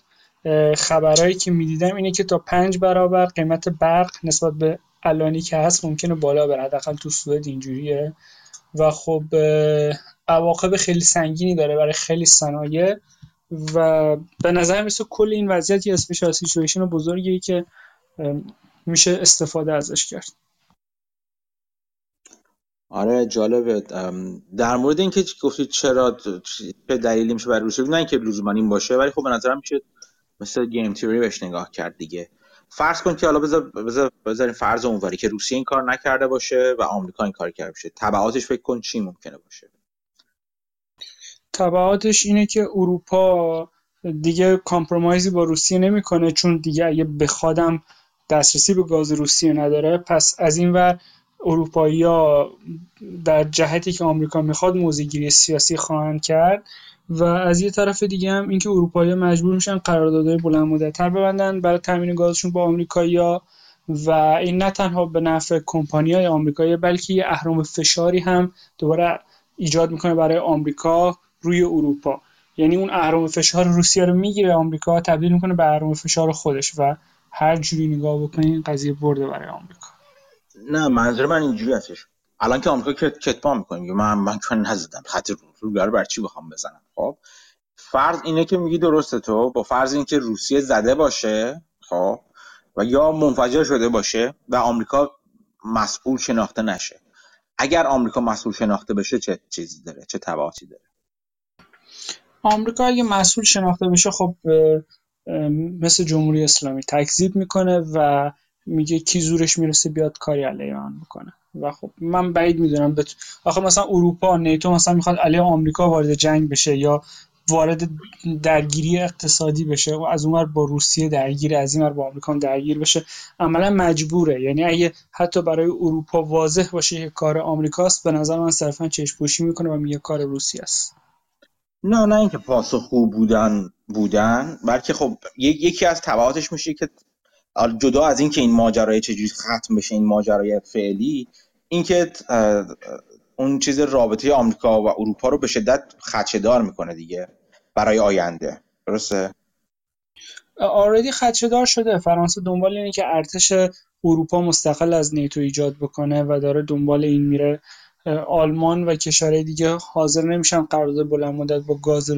خبرهایی که می‌دیدم اینه که تا پنج برابر قیمت برق نسبت به الانی که هست ممکنه بالا بره. حداقل تو سوئد اینجوریه. و خب عواقب خیلی سنگینی داره برای خیلی صنایع. و به نظر مثل کل این وضعیت یه اسپیشال سیچویشن بزرگی که میشه استفاده ازش کرد. آره جالبه. در مورد اینکه گفتید چرا چه دلیلی میشه برای روسیه نه اینکه لزوما این باشه ولی خب به نظرم میشه مثل گیم تیوری بهش نگاه کرد دیگه. فرض کن که حالا بذار بذار فرض اونوری که روسیه این کار نکرده باشه و آمریکا این کار کرده باشه. تبعاتش فکر کن چی ممکنه باشه؟ تبعاتش اینه که اروپا دیگه کامپرومایزی با روسیه نمی‌کنه چون دیگه اگه بخوادم دسترسی به گاز روسیه نداره پس از این ور اروپایی ها در جهتی که آمریکا می‌خواد موزگیری سیاسی خواهند کرد. و از یه طرف دیگه هم اینکه اروپایی مجبور میشن قراردادهای بلند مدتتر ببندن. برای تامین گازشون با آمریکایی‌ها و این نه تنها به نفع کمپانی های آمریکایی بلکه یه اهرام فشاری هم دوباره ایجاد می‌کنه برای آمریکا روی اروپا. یعنی اون اهرام فشار روسیه رو می‌گیره آمریکا تبدیل می‌کنه به اهرام فشار خودش و هر جوری نگاه بکنین قضیه برده برای آمریکا. نه منظور من اینجوری هستش. الان که آمریکا کتبا می‌کنه من من چون نزدم. خط رو بر چی بخوام بزنم؟ خب فرض اینه که میگی درسته تو. با فرض اینکه روسیه زده باشه خب و یا منفجر شده باشه و آمریکا مسئول شناخته نشه. اگر آمریکا مسئول شناخته بشه چه چیزی داره؟ چه تبعاتی داره؟ آمریکا اگه مسئول شناخته بشه خب مثل جمهوری اسلامی تکذیب می‌کنه و میگه کی زورش می‌رسه بیاد کاری علیه ایران بکنه. و خب من بعید می‌دونم بت... آخه مثلا اروپا نیتو مثلا می‌خواد علیه آمریکا وارد جنگ بشه یا وارد درگیری اقتصادی بشه و از اونور با روسیه درگیر از این با آمریکا درگیر بشه عملا مجبوره. یعنی اگه حتی برای اروپا واضح باشه که کار آمریکاست به نظر من صرفا چشم پوشی می‌کنه و میگه کار روسیه است. نه نه اینکه خوب بودن بودن بلکه خب یکی از تبعاتش میشه که جدا از اینکه این ماجرای چجوری ختم بشه این ماجرای فعلی اینکه اون چیز رابطه آمریکا و اروپا رو به شدت خدشه‌دار می‌کنه دیگه برای آینده. درسته؟ آردی خدشه‌دار شده. فرانسه دنبال اینه که ارتش اروپا مستقل از نیتو ایجاد بکنه و داره دنبال این میره. آلمان و کشورهای دیگه حاضر نمیشن قرارداد بلند مدت با گاز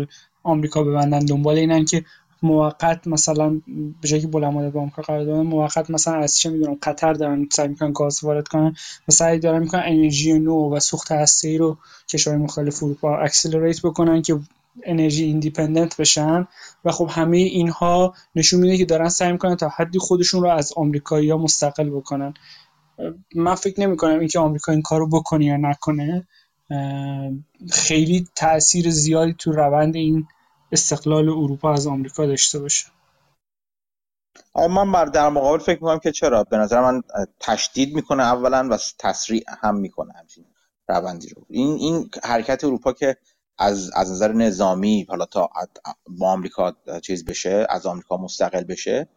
آمریکا ببندن. دنبال اینن که موقت مثلا به جایی که بلند مدت با آمریکا قرارداد موقت مثلا از چه می‌دونم قطر دارن سعی می‌کنن گاز وارد کنن و سعی دارن می‌کنن انرژی نو و سوخت هسته رو کشورهای مختلف اروپا accelerate بکنن که energy independent بشن. و خب همه اینها نشون میده که دارن سعی می‌کنن تا حدی خودشون رو از آمریکایی‌ها مستقل بکنن. من فکر نمی کنم اینکه آمریکا این کارو بکنه یا نکنه. خیلی تاثیر زیادی تو روند این استقلال اروپا از آمریکا داشته باشه. من بر در مقابل فکر می‌کنم که چرا؟ به نظر من تشدید می‌کنه اولا و تسریع هم می‌کنه همچین روندی رو. این این حرکت اروپا که از از نظر نظامی حالا تا با آمریکا چیز بشه از آمریکا مستقل بشه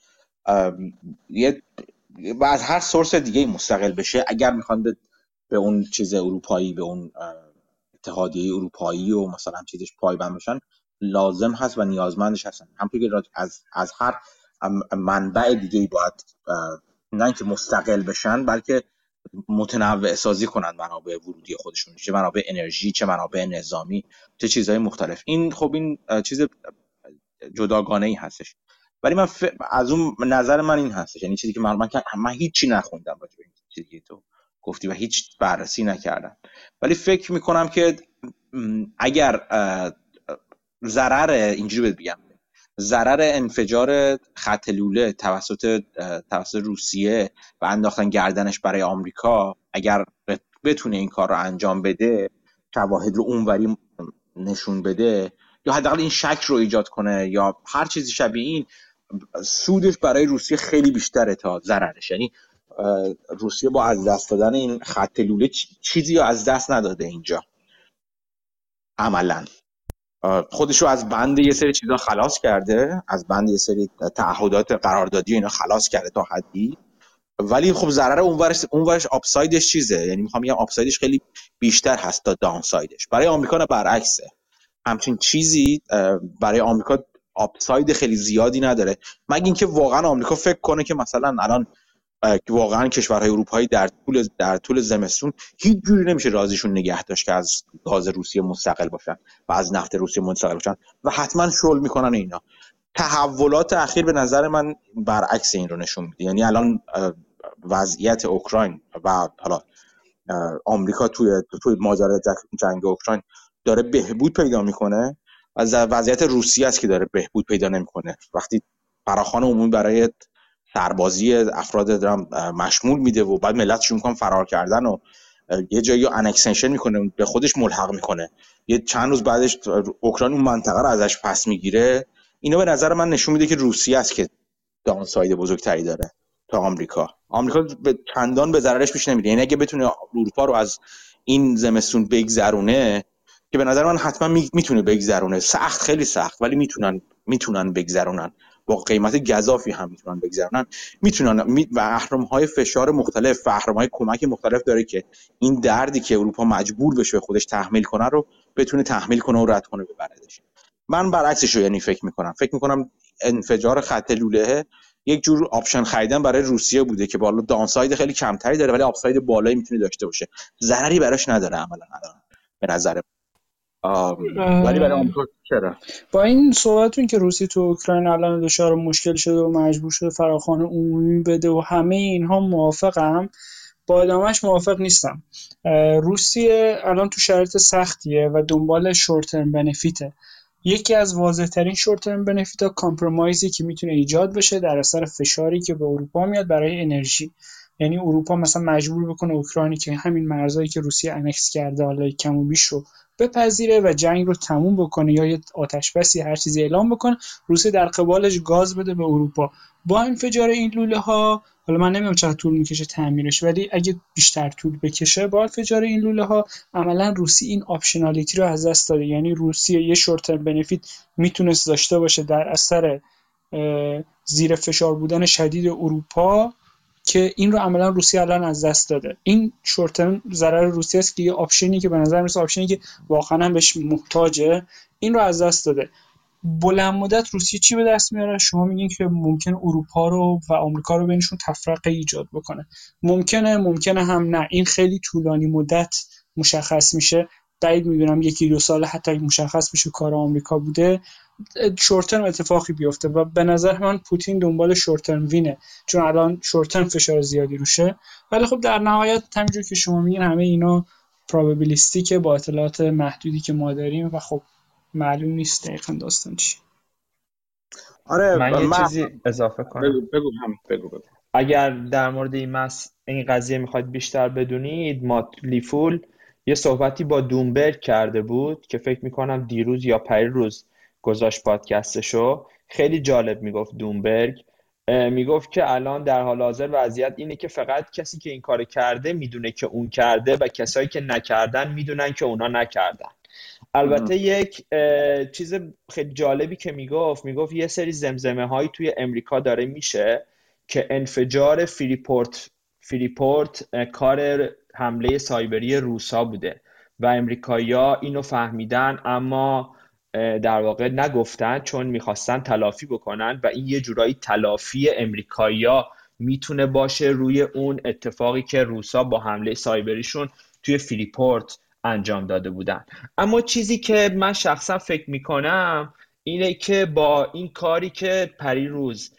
یه و از هر سورس دیگه مستقل بشه اگر می‌خوان به, به اون چیز اروپایی به اون اتحادیه اروپایی و مثلا چیزش پایبند بشن لازم هست و نیازمندش هستن. همونطور که از, از هر منبع دیگه باید نه اینکه مستقل بشن بلکه متنوع سازی کنند منابع ورودی خودشون چه منابع انرژی چه منابع نظامی چه چیزهای مختلف. این خب این چیز جداگانه ای هستش. ولی من از اون نظر من این هستش. یعنی چیزی که من من, من هیچی نخوندم راجع به این چیزی که تو گفتی و هیچ بررسی نکردم. ولی فکر می‌کنم که اگر ضرر اینجوری بگم. ضرر انفجار خط لوله توسط توسط روسیه و انداختن گردنش برای آمریکا اگر بتونه این کار رو انجام بده شواهد رو اونوری نشون بده یا حداقل این شک رو ایجاد کنه یا هر چیزی شبیه این سودش برای روسیه خیلی بیشتره تا ضررش. یعنی روسیه با از دست دادن این خط لوله چیزی از دست نداده اینجا. عملا. خودش رو از بند یه سری چیزا خلاص کرده از بند یه سری تعهدات قراردادی اینا خلاص کرده تا حدی. ولی خب ضرر اونورش اونورش آپسایدش چیزه. یعنی می‌خوام بگم آپسایدش خیلی بیشتر هست تا داونسایدش برای آمریکا نه برعکسه. همچین چیزی برای آمریکا آپساید خیلی زیادی نداره. مگه اینکه واقعا آمریکا فکر کنه که مثلا الان واقعا کشورهای اروپایی در طول در طول زمستون هیچ جوری نمیشه رازیشون نگه داشت که از گاز روسیه مستقل باشن و از نفت روسیه مستقل باشن و حتما شل می‌کنن اینا. تحولات اخیر به نظر من برعکس این رو نشون میده. یعنی الان وضعیت اوکراین و حالا آمریکا توی توی ماجرای جنگ اوکراین داره بهبود پیدا می‌کنه و وضعیت روسیه است که داره بهبود پیدا نمی‌کنه. وقتی فراخوان عمومی برای سربازی افراد دارم مشمول میده و بعد ملت شروع می‌کنن فرار کردن و یه جایی انکسنشن می‌کنه به خودش ملحق می‌کنه. یه چند روز بعدش اوکراین اون منطقه رو ازش پس می‌گیره. اینو به نظر من نشون میده که روسیه است که دانساید بزرگتری داره تا آمریکا. آمریکا به چندان به ضررش پیش نمیده یعنی اگه بتونه اروپا رو از این زمستون بگذرونه که به نظر من حتما می‌تونه بگذرونه. سخت خیلی سخت ولی می‌تونن می‌تونن بگذرونن. با قیمت گذافی هم می‌تونن بگذرونن. می‌تونن می و اهرم های فشار مختلف و اهرم های کمک مختلف داره که این دردی که اروپا مجبور بشه خودش تحمیل کنه رو بتونه تحمیل کنه و رد کنه ببردش من برعکسش رو یعنی فکر می‌کنم. فکر می‌کنم انفجار خط لوله یک جور option خریدن برای روسیه بوده که بالا downside خیلی کمتری داره ولی upside بالایی می‌تونه داشته باشه. ضرری براش نداره عملا به نظر ولی برای آمریکا چرا؟ با این صحبتون که روسیه تو اوکراین الان دچار مشکل شده و مجبور شده فراخوان عمومی بده و همه اینها موافقم. با ادامهش موافق نیستم. روسیه الان تو شرایط سختیه و دنبال short term benefit ه یکی از واضح ترین short term benefit ها compromise ی که می‌تونه ایجاد بشه در اثر فشاری که به اروپا میاد برای انرژی. یعنی اروپا مثلا مجبور بکنه اوکراینی که همین مرزایی که روسیه annex کرده حالا کم و بیش رو بپذیره و جنگ رو تموم بکنه یا یه آتش بسی هر چیزی اعلام بکنه روسیه در قبالش گاز بده به اروپا. با انفجار این لوله ها حالا من نمی‌دونم چقدر طول می‌کشه تعمیرش ولی اگه بیشتر طول بکشه با انفجار این لوله ها عملا روسیه این optionality رو از دست داده. یعنی روسیه یه short benefit می‌تونست داشته باشه در اثر زیر فشار بودن شدید اروپا. که این رو عملا روسیه الان از دست داده. این شورت ضرر روسیه است که یه option ی که به نظر می‌رسه option ی که واقعا بهش محتاجه این رو از دست داده. بلند مدت روسیه چی به دست میاره؟ شما میگین که ممکن اروپا رو و آمریکا رو بینشون تفرقه ایجاد بکنه. ممکنه ممکنه هم نه. این خیلی طولانی مدت مشخص میشه. بعید می‌دونم یکی دو سال حتی مشخص بشه کار آمریکا بوده. شورترم اتفاقی بیفته و به نظر من پوتین دنبال شورترم وینه چون الان شورترم فشار زیادی روشه. ولی خب در نهایت همینجور که شما میگین همه اینا پراببلیستیکه با اطلاعات محدودی که ما داریم و خب معلوم نیست دقیقا داستان چی آره من یه چیزی اضافه کنم. بگو بگو بگو, بگو. اگر در مورد این مس... این قضیه می‌خواید بیشتر بدونید ما لیفول یه صحبتی با دومبرگ کرده بود که فکر می‌کنم دیروز یا روز گذاشت پادکستشو خیلی جالب می‌گفت دومبرگ می‌گفت که الان در حال حاضر وضعیت اینه که فقط کسی که این کار کرده می‌دونه که اون کرده و کسایی که نکردن می‌دونن که اونا نکردن. البته یک چیز خیلی جالبی که می‌گفت می‌گفت یه سری زمزمه هایی توی امریکا داره میشه که انفجار فریپورت فریپورت کار حمله سایبری روسا بوده و امریکایی‌ها اینو فهمیدن اما در واقع نگفتن چون می‌خواستن تلافی بکنن و این یه جورایی تلافی امریکایی‌ها می‌تونه باشه روی اون اتفاقی که روسا با حمله سایبریشون توی فریپورت انجام داده بودن. اما چیزی که من شخصا فکر می‌کنم اینه که با این کاری که پریروز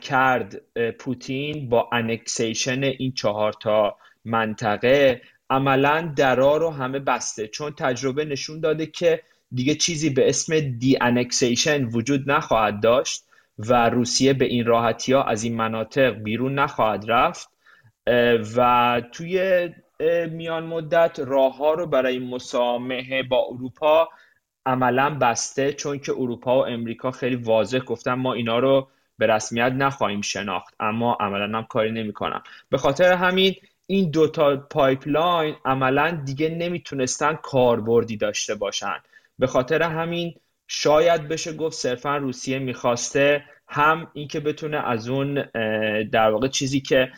کرد پوتین با annexation این چهار تا منطقه عملا درا رو همه بسته. چون تجربه نشون داده که دیگه چیزی به اسم دی انکسیشن وجود نخواهد داشت و روسیه به این راحتی ها از این مناطق بیرون نخواهد رفت و توی میان مدت راه ها رو برای مسامحه با اروپا عملا بسته چون که اروپا و امریکا خیلی واضح گفتن ما اینا رو به رسمیت نخواهیم شناخت اما عملا هم کاری به خاطر همین این دوتا pipeline عملا دیگه نمی‌تونستن کاربردی داشته باشن. به خاطر همین شاید بشه گفت صرفا روسیه می‌خواسته هم اینکه بتونه از اون در واقع چیزی که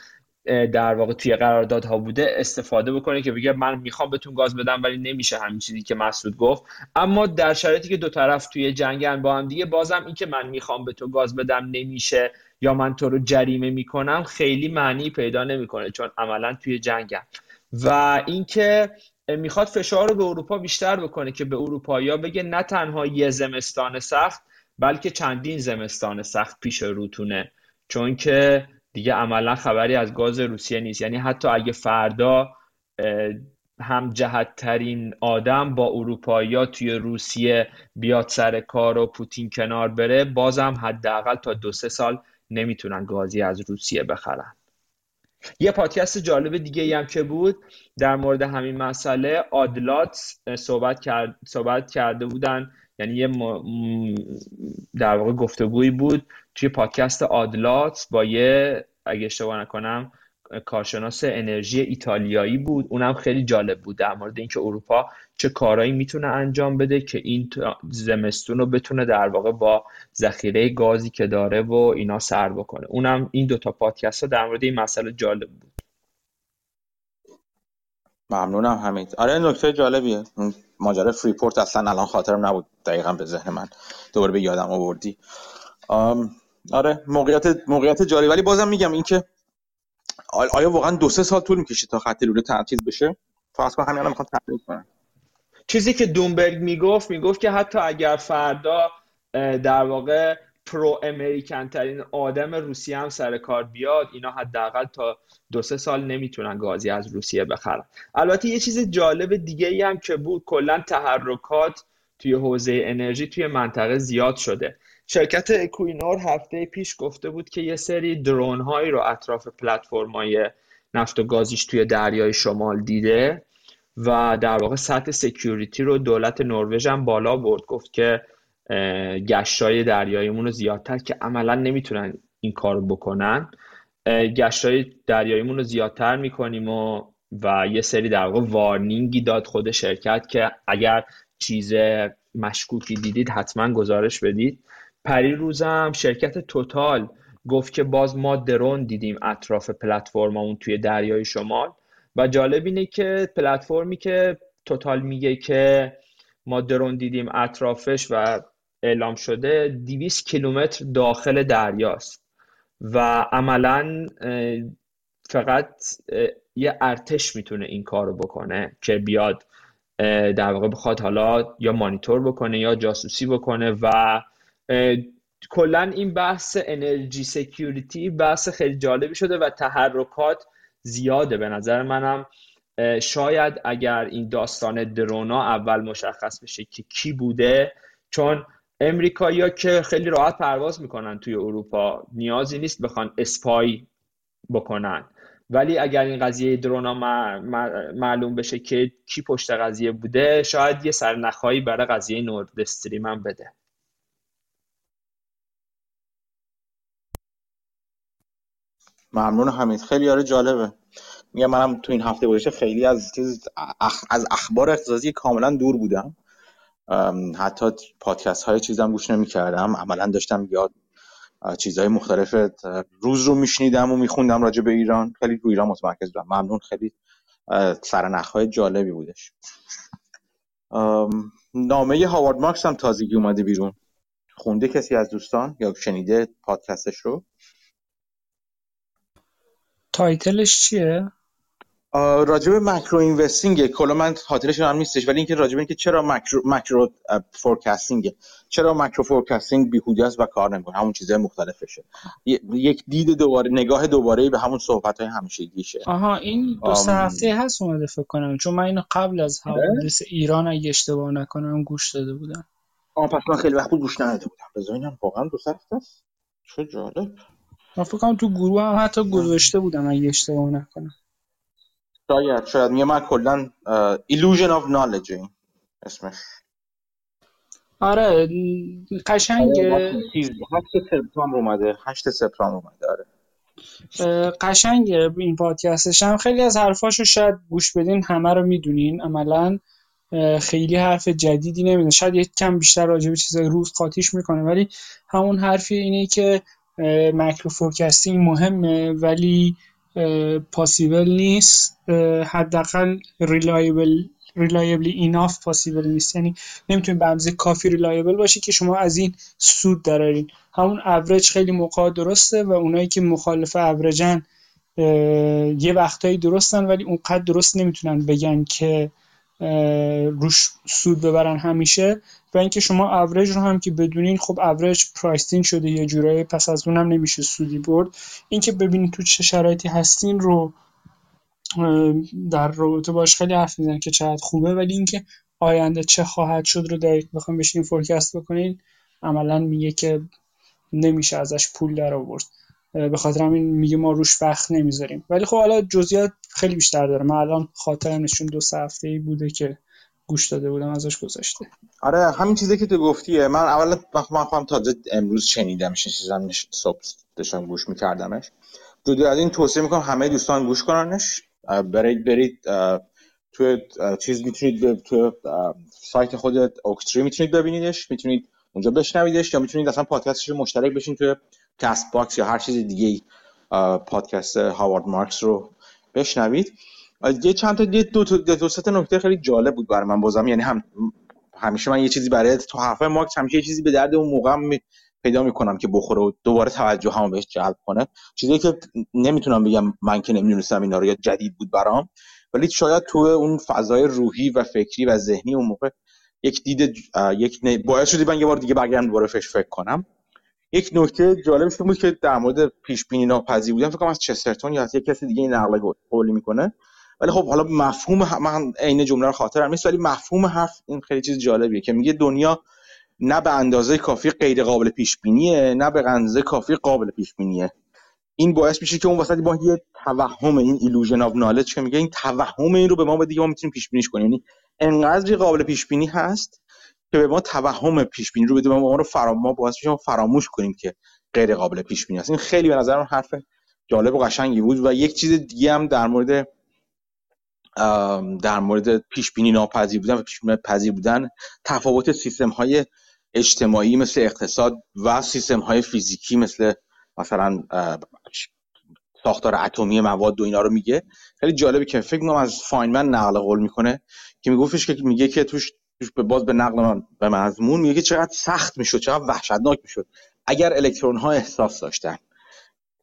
در واقع توی قراردادها بوده استفاده بکنه که بگه من می‌خوام بهتون گاز بدم ولی نمیشه همین چیزی که مسعود گفت. اما در شرایطی که دو طرف توی جنگن با هم دیگه بازم این که من می‌خوام به تو گاز بدم نمیشه یا من تو رو جریمه می‌کنم خیلی معنی پیدا نمی‌کنه چون عملا توی جنگن. و اینکه می‌خواد فشار رو به اروپا بیشتر بکنه که به اروپایی بگه نه تنها یه زمستان سخت بلکه چندین زمستان سخت پیش روتونه چون که دیگه عملا خبری از گاز روسیه نیست. یعنی حتی اگه فردا هم ترین آدم با اروپایی توی روسیه بیاد سر کار و پوتین کنار بره بازم حداقل تا دو سه سال نمی‌تونن گازی از روسیه بخرن. یه پادکست جالب دیگه ای هم که بود در مورد همین مسئله آدلات صحبت, کرد، صحبت کرده بودن. یعنی یه در واقع گفتگویی بود توی پادکست آدلات با یه اگه اشتباه نکنم کارشناس انرژی ایتالیایی بود. اونم خیلی جالب بود در مورد اینکه اروپا چه کارهایی می‌تونه انجام بده که این زمستون رو بتونه در واقع با ذخیره گازی که داره و اینا سر بکنه. اونم این دوتا پادکست ها در مورد این مسئله جالب بود. ممنونم همین آره نکته جالبیه. ماجرا فریپورت اصلا الان خاطرم نبود دقیقا به ذهن من. دوباره به یادم آوردی. آره موقعیت موقعیت جالب ولی بازم میگم اینکه آیا واقعا دو سه سال طول می‌کشه تا خط لوله تنظیم بشه؟ فرض کن همین الان می‌خوان تحقیق کنن چیزی که دومبرگ می‌گفت می‌گفت که حتی اگر فردا در واقع pro American ترین آدم روسیه هم سر کار بیاد اینا حداقل تا دو سه سال نمی‌تونن گازی از روسیه بخرن. البته یه چیز جالب دیگه ای هم که بود کلا تحرکات توی حوزه انرژی توی منطقه زیاد شده. شرکت اکوینور هفته پیش گفته بود که یه سری drone هایی رو اطراف پلتفرم های نفت و گازیش توی دریای شمال دیده و در واقع سطح سکیوریتی رو دولت نروژ هم بالا برد. گفت که گشتای دریاییمون رو زیادتر که عملا نمی‌تونن این کار بکنن گشتای دریاییمون رو زیادتر می‌کنیم و و یه سری در واقع وارنینگی داد خود شرکت که اگر چیز مشکوکی دیدید حتما گزارش بدید. پری روزم شرکت توتال گفت که باز ما درون دیدیم اطراف پلتفرممون توی دریای شمال. و جالب اینه که پلتفرمی که توتال میگه که ما درون دیدیم اطرافش و اعلام شده 200 کیلومتر داخل دریاست. و عملا فقط یه ارتش می‌تونه این کار رو بکنه که بیاد در واقع بخواد حالا یا مانیتور بکنه یا جاسوسی بکنه و کلا این بحث انرژی سکیوریتی بحث خیلی جالبی شده و تحرکات زیاده به نظر منم. شاید اگر این داستان درونا اول مشخص بشه که کی بوده چون امریکایی که خیلی راحت پرواز می‌کنن توی اروپا نیازی نیست بخوان اسپای بکنن. ولی اگر این قضیه درونا معلوم بشه که کی پشت قضیه بوده شاید یه سرنخهایی برای قضیه نورد استریم هم بده. ممنون حمید. خیلی آره جالبه. میگم منم تو این هفته گذشته خیلی از از اخبار اقتصادی کاملا دور بودم. حتی پادکست های چیزم گوش نمی کردم عملا داشتم یاد چیزهای مختلف روز رو میشنیدم و میخوندم راجع به ایران. خیلی رو ایران متمرکز بودم. ممنون. خیلی سرنخ های جالبی بودش. نامه هاوارد مارکس هم تازگی اومده بیرون. خونده کسی از دوستان یا شنیده پادکستش رو؟ title ش چیه؟ راجب macro investing کلا من خاطرش هم نیستش ولی اینکه راجب اینکه چرا macro macro forecasting چرا macro forecasting بیهوده است و کار نمی‌کنه؟ همون چیزهای مختلفشه. یک دید دوباره نگاه دوباره به همون صحبت های همیشگیشه. آها این دو سه هفته هست اومده فکر کنم چون من اینو قبل از حوادث ایران اگه اشتباه نکنم گوش داده بودم. آه پس من خیلی وقت گوش نداده بودم. بذارینم واقعا دو سه هفته است. چه جالب. من فکر کنم تو گروه هم حتی گذاشته بودم اگه اشتباه نکنم. شاید شاید. میگه من کلا illusion of knowledge اسمش. آره قشنگه. 8 سپتامبر اومده. 8 سپتامبر اومده آره. قشنگه. این پادکستش هم خیلی از حرفاشو شاید گوش بدین همه رو می‌دونین. عملا خیلی حرف جدیدی نمیده شاید یک کم بیشتر راجع به چیزای روز قاطیش می‌کنه ولی همون حرفی اینه که macro forecasting مهمه ولی possible نیست. حداقل reliable reliably enough possible نیست. یعنی نمی‌تونید به اندازه کافی reliable باشه که شما از این سود درارین. همون اوریج خیلی موقع درسته و اونایی که مخالف اوریجن یه وقتایی درستن ولی اونقدر درست نمی‌تونن بگن که روش سود ببرن همیشه و اینکه شما اوریج رو هم که بدونین خب average price in شده یه جورایی پس از اونم نمیشه سودی برد. اینکه ببینید تو چه شرایطی هستین رو در رابطه باش خیلی حرف می‌زنن که چقدر خوبه ولی اینکه آینده چه خواهد شد رو دقیق بخوام بشین forecast بکنین عملا میگه که نمیشه ازش پول در آورد به خاطر همین میگه ما روش وقت نمی‌ذاریم. ولی خب حالا جزئیات خیلی بیشتر داره. من الان خاطرم نشون دو سه هفته ای بوده که گوش داده بودم ازش گذاشته آره همین چیزی که تو گفتیه من اول من خودم تازه امروز شنیدمش چیزا صبح داشتم گوش میکردمش. جدا از این توصیه می‌کنم همه دوستان گوش کننش. برید برید تو چیز می‌تونید تو سایت خود اوکتری می‌تونید ببینیدش. می‌تونید اونجا بشنویدش یا می‌تونید اصلا پادکستش مشترک بشین توی کست باکس یا هر چیز دیگه پادکست هاوارد مارکس رو بشنوید. یه چند تا یه دو, دو, تا نکته خیلی جالب بود برای من بازم. یعنی هم همیشه من یه چیزی برای تو حرفای مارکس همیشه یه چیزی به درد اون موقع می پیدا می‌کنم که بخوره و دوباره توجه هم بهش جلب کنه. چیزی که نمی‌تونم بگم من که نمی‌دونستم اینا رو یا جدید بود برام ولی شاید تو اون فضای روحی و فکری و ذهنی اون موقع یک دید یک باعث شدی من یه بار دیگه برگردم دوباره فکر کنم. یک نکته جالبش بود که در مورد پیش بینی ناپذیر بودن فکر کنم از چسترتون یا از یک کسی دیگه نقل قولی می‌کنه. ولی خب حالا مفهوم من عین جمله رو خاطرم نیست ولی مفهوم حرف این خیلی چیز جالبیه که میگه دنیا نه به اندازه کافی غیر قابل پیش بینیه نه به اندازه کافی قابل پیش بینیه این باعث میشه که اون وسط با یه توهم این illusion of knowledge که میگه این توهم این رو به ما بده ما می‌تونیم پیش بینیش کنیم. یعنی انقدر قابل پیش بینی هست که به ما توهم پیش بینی رو بده ما رو فرام ما باعث میشه فراموش کنیم که غیر قابل پیش بینی است این خیلی به نظر من حرف جالب و قشنگی بود و یک چیز دیگه هم در مورد در مورد پیش بینی ناپذیر بودن و پیش بینی پذیر بودن تفاوت سیستم های اجتماعی مثل اقتصاد و سیستم های فیزیکی مثل مثلا ساختار اتمی مواد و اینا رو میگه. خیلی جالبه که فکر می‌کنم از فاینمن نقل قول می‌کنه که میگفتش که میگه که توش به باز به نقل من به مضمون میگه چقدر سخت می‌شد چقدر وحشتناک می‌شد. اگر الکترون ها احساس داشتن.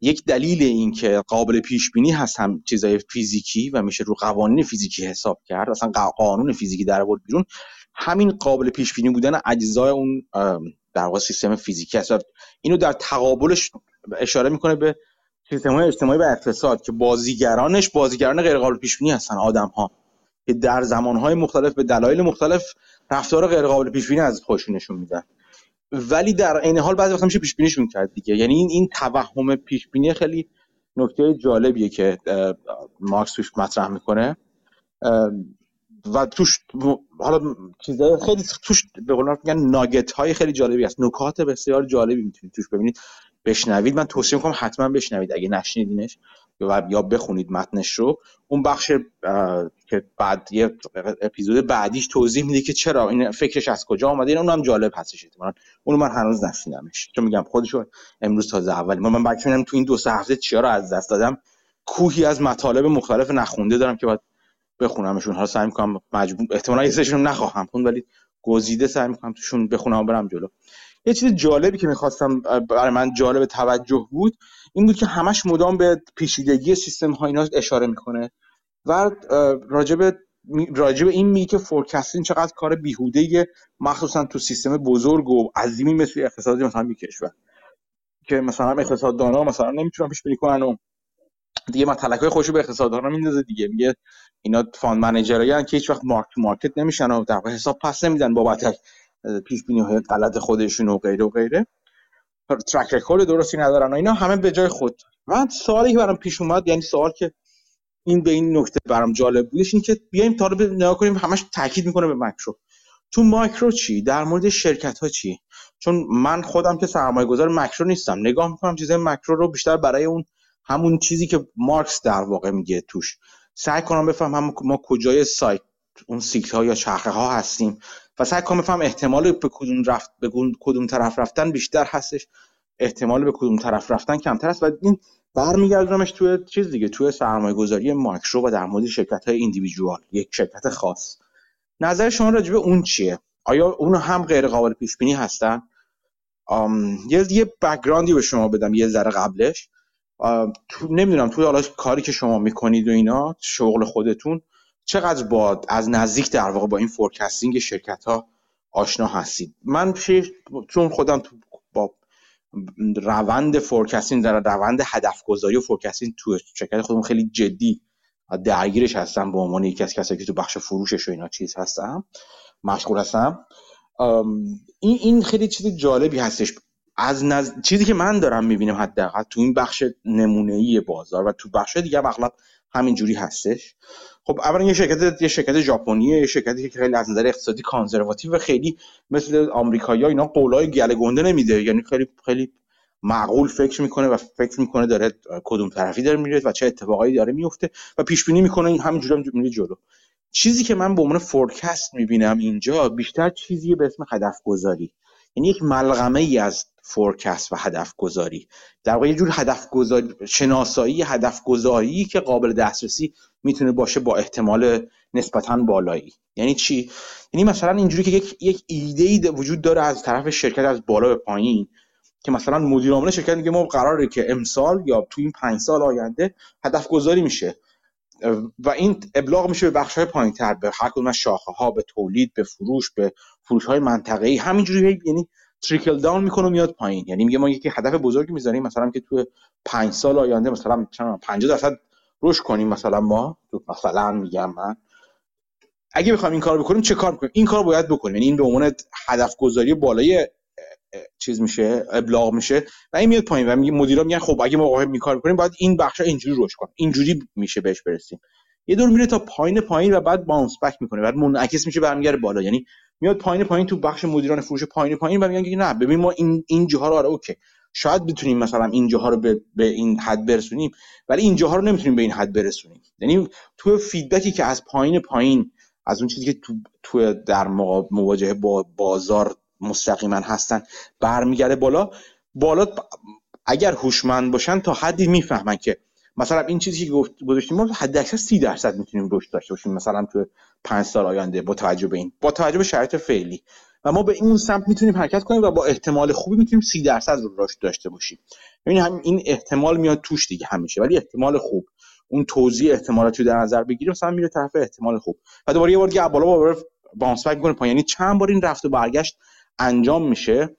یک دلیل این که قابل پیش بینی هست هم چیزای فیزیکی و میشه رو قوانین فیزیکی حساب کرد اصلا قانون فیزیکی در آورد بیرون همین قابل پیش بینی بودن اجزای اون در واقع سیستم فیزیکی هست اینو در تقابلش اشاره می‌کنه به سیستم های اجتماعی و اقتصاد که بازیگرانش بازیگران غیر قابل پیش بینی هستن آدم ها که در زمان های مختلف به دلایل مختلف رفتار غیر قابل پیش بینی از خودشون نشون میدن. ولی در عین حال بعضی وقتا میشه پیش بینیشون کرد دیگه. یعنی این این توهم پیش بینی خیلی نکته جالبیه که مارکس توش مطرح می‌کنه. و توش حالا چیزای خیلی توش به قول میگن ناگت های خیلی جالبی هست. نکات بسیار جالبی می‌تونید توش ببینید. بشنوید. من توصیه می‌کنم حتما بشنوید اگه نشنیدینش. یا بخونید متنش رو اون بخش که بعد یه اپیزود بعدیش توضیح میده که چرا این فکرش از کجا آمده این اونم جالب هستش احتمالاً. اونو من هنوز نشنیدمش چون میگم خودشو امروز تازه اولی من من بک تو این دو سه هفته چیا رو از دست دادم؟ کوهی از مطالب مختلف نخونده دارم که باید بخونمشون. حالا سعی می‌کنم مجبور احتمالاً یه نخواهم خوند ولی گزیده سعی می‌کنم توشون بخونم و برم جلو. یه چیز جالبی که می‌خواستم برای من جالب توجه بود این بود که همش مدام به پیچیدگی سیستم ها اینا اشاره می‌کنه و راجب راجب این می که forecasting چقدر کار بیهوده مخصوصا تو سیستم بزرگ و عظیمی مثل اقتصادی مثلا یک کشور. که مثلا اقتصاددانا مثلا نمی‌تونن پیش بینی کنن و دیگه متلک های خودشو به اقتصاددانا میندازه دیگه. میگه اینا fund manager ایی که هیچ وقت mark to market نمیشن و در حساب پس نمیدن بابت پیش بینی های غلط خودشون و غیره و غیره. ترک رکورد درستی ندارن و اینا همه به جای خود. من سوالی که برام پیش اومد یعنی سوال که این به این نکته برام جالب بودش این که بیایم تا رو نگاه کنیم همش تاکید می‌کنه به ماکرو تو ماکرو چی؟ در مورد شرکت ها چی؟ چون من خودم که سرمایه گذار ماکرو نیستم. نگاه می‌کنم چیزای ماکرو رو بیشتر برای اون همون چیزی که مارکس در واقع میگه توش. سعی کنم بفهمم ما کجای سایت اون سیکل ها یا چرخه ها هستیم. و سعی کنم بفهم احتمال به کدوم رفت به کدوم طرف رفتن بیشتر هستش. احتمال به کدوم طرف رفتن کمتر است. و این برمیگردونمش توی چیز دیگه توی سرمایه گذاری ماکرو و در مورد شرکت های یک شرکت خاص. نظر شما راجع به اون چیه؟ آیا اون هم غیر قابل پیش بینی هستن یه یه بکگراندی به شما بدم یه ذره قبلش. تو نمی‌دونم توی حالا کاری که شما می‌کنید و اینا شغل خودتون چقدر با از نزدیک در واقع با این forecasting شرکت ها آشنا هستید؟ من چون خودم تو با روند forecasting در روند هدف گذاری و forecasting تو شرکت خودم خیلی جدی درگیرش هستم به عنوان یکی از کسایی که تو بخش فروشش و اینا چیز هستم مشغول هستم. این این خیلی چیز جالبی هستش. از نز... چیزی که من دارم می‌بینم حداقل تو این بخش نمونه ای بازار و تو بخش دیگه اغلب همین جوری هستش. خب اولا یه شرکت یه شرکت ژاپنیه یه شرکتی که خیلی از نظر اقتصادی conservative و خیلی مثل آمریکایی‌ها اینا قولای گله گنده نمیده. یعنی خیلی خیلی معقول فکر می‌کنه و فکر می‌کنه داره کدوم طرفی داره میره و چه اتفاقایی داره میفته و پیش بینی می‌کنه همینجوری هم میره جلو. چیزی که من به عنوان forecast می‌بینم اینجا بیشتر چیزی به اسم هدف گذاری یعنی یک ملغمه ای از forecast و هدف گذاری در واقع یه جور هدف گذاری شناسایی هدف گذاری که قابل دسترسی می‌تونه باشه با احتمال نسبتا بالایی. یعنی چی؟ یعنی مثلا اینجوری که یک یک ایده ای وجود داره از طرف شرکت از بالا به پایین که مثلا مدیر عامل شرکت میگه ما قراره که امسال یا تو این پنج سال آینده هدف گذاری میشه. و این ابلاغ میشه به بخش های پایین تر به هر کدوم شاخه ها به تولید به فروش به فروش های منطقه ای همینجوری یعنی تریکل داون می‌کنه میاد پایین. یعنی میگه ما یکی هدف بزرگی می‌ذاریم مثلا که تو پنج سال آینده مثلا 50 درصد رشد کنیم مثلا ما. تو مثلا میگم من. اگه بخوایم این کار بکنیم چه کار بکنیم این کار باید بکنیم. یعنی این به عنوان هدف گذاری بالای چیز میشه ابلاغ میشه و این میاد پایین و میگه مدیرا میگن خب اگه ما واقعا می کار بکنیم باید این بخش اینجوری رشد کنه اینجوری میشه بهش برسیم. یه دور میره تا پایین پایین و بعد باونس بک می‌کنه. بعد منعکس میشه برمیگره بالا. یعنی میاد پایین پایین تو بخش مدیران فروش پایین پایین و میگن نه ببین ما این این جاها رو آره OK. شاید بتونیم مثلا این جاها رو به, به این حد برسونیم ولی این جاها رو نمی‌تونیم به این حد برسونیم. یعنی تو feedback ی که از پایین پایین از اون چیزی که تو, تو در مواجهه با بازار مستقیما هستن برمیگرده بالا. بالا اگر هوشمند باشن تا حدی می‌فهمن که مثلا این چیزی که گذاشتیم ما حد اکثر 30 درصد می‌تونیم رشد داشته باشیم مثلا تو 5 سال آینده با توجه به این با توجه به شرایط فعلی. و ما به این سمت می‌تونیم حرکت کنیم و با احتمال خوبی می‌تونیم 30 درصد رو رشد داشته باشیم. یعنی هم این احتمال میاد توش دیگه همیشه ولی احتمال خوب. اون توزیع احتمالات رو در نظر بگیریم مثلا میره طرف احتمال خوب. و دوباره یه بار دیگه بالا با باونس بک می‌کنه پایین. یعنی چند بار این رفت و برگشت انجام میشه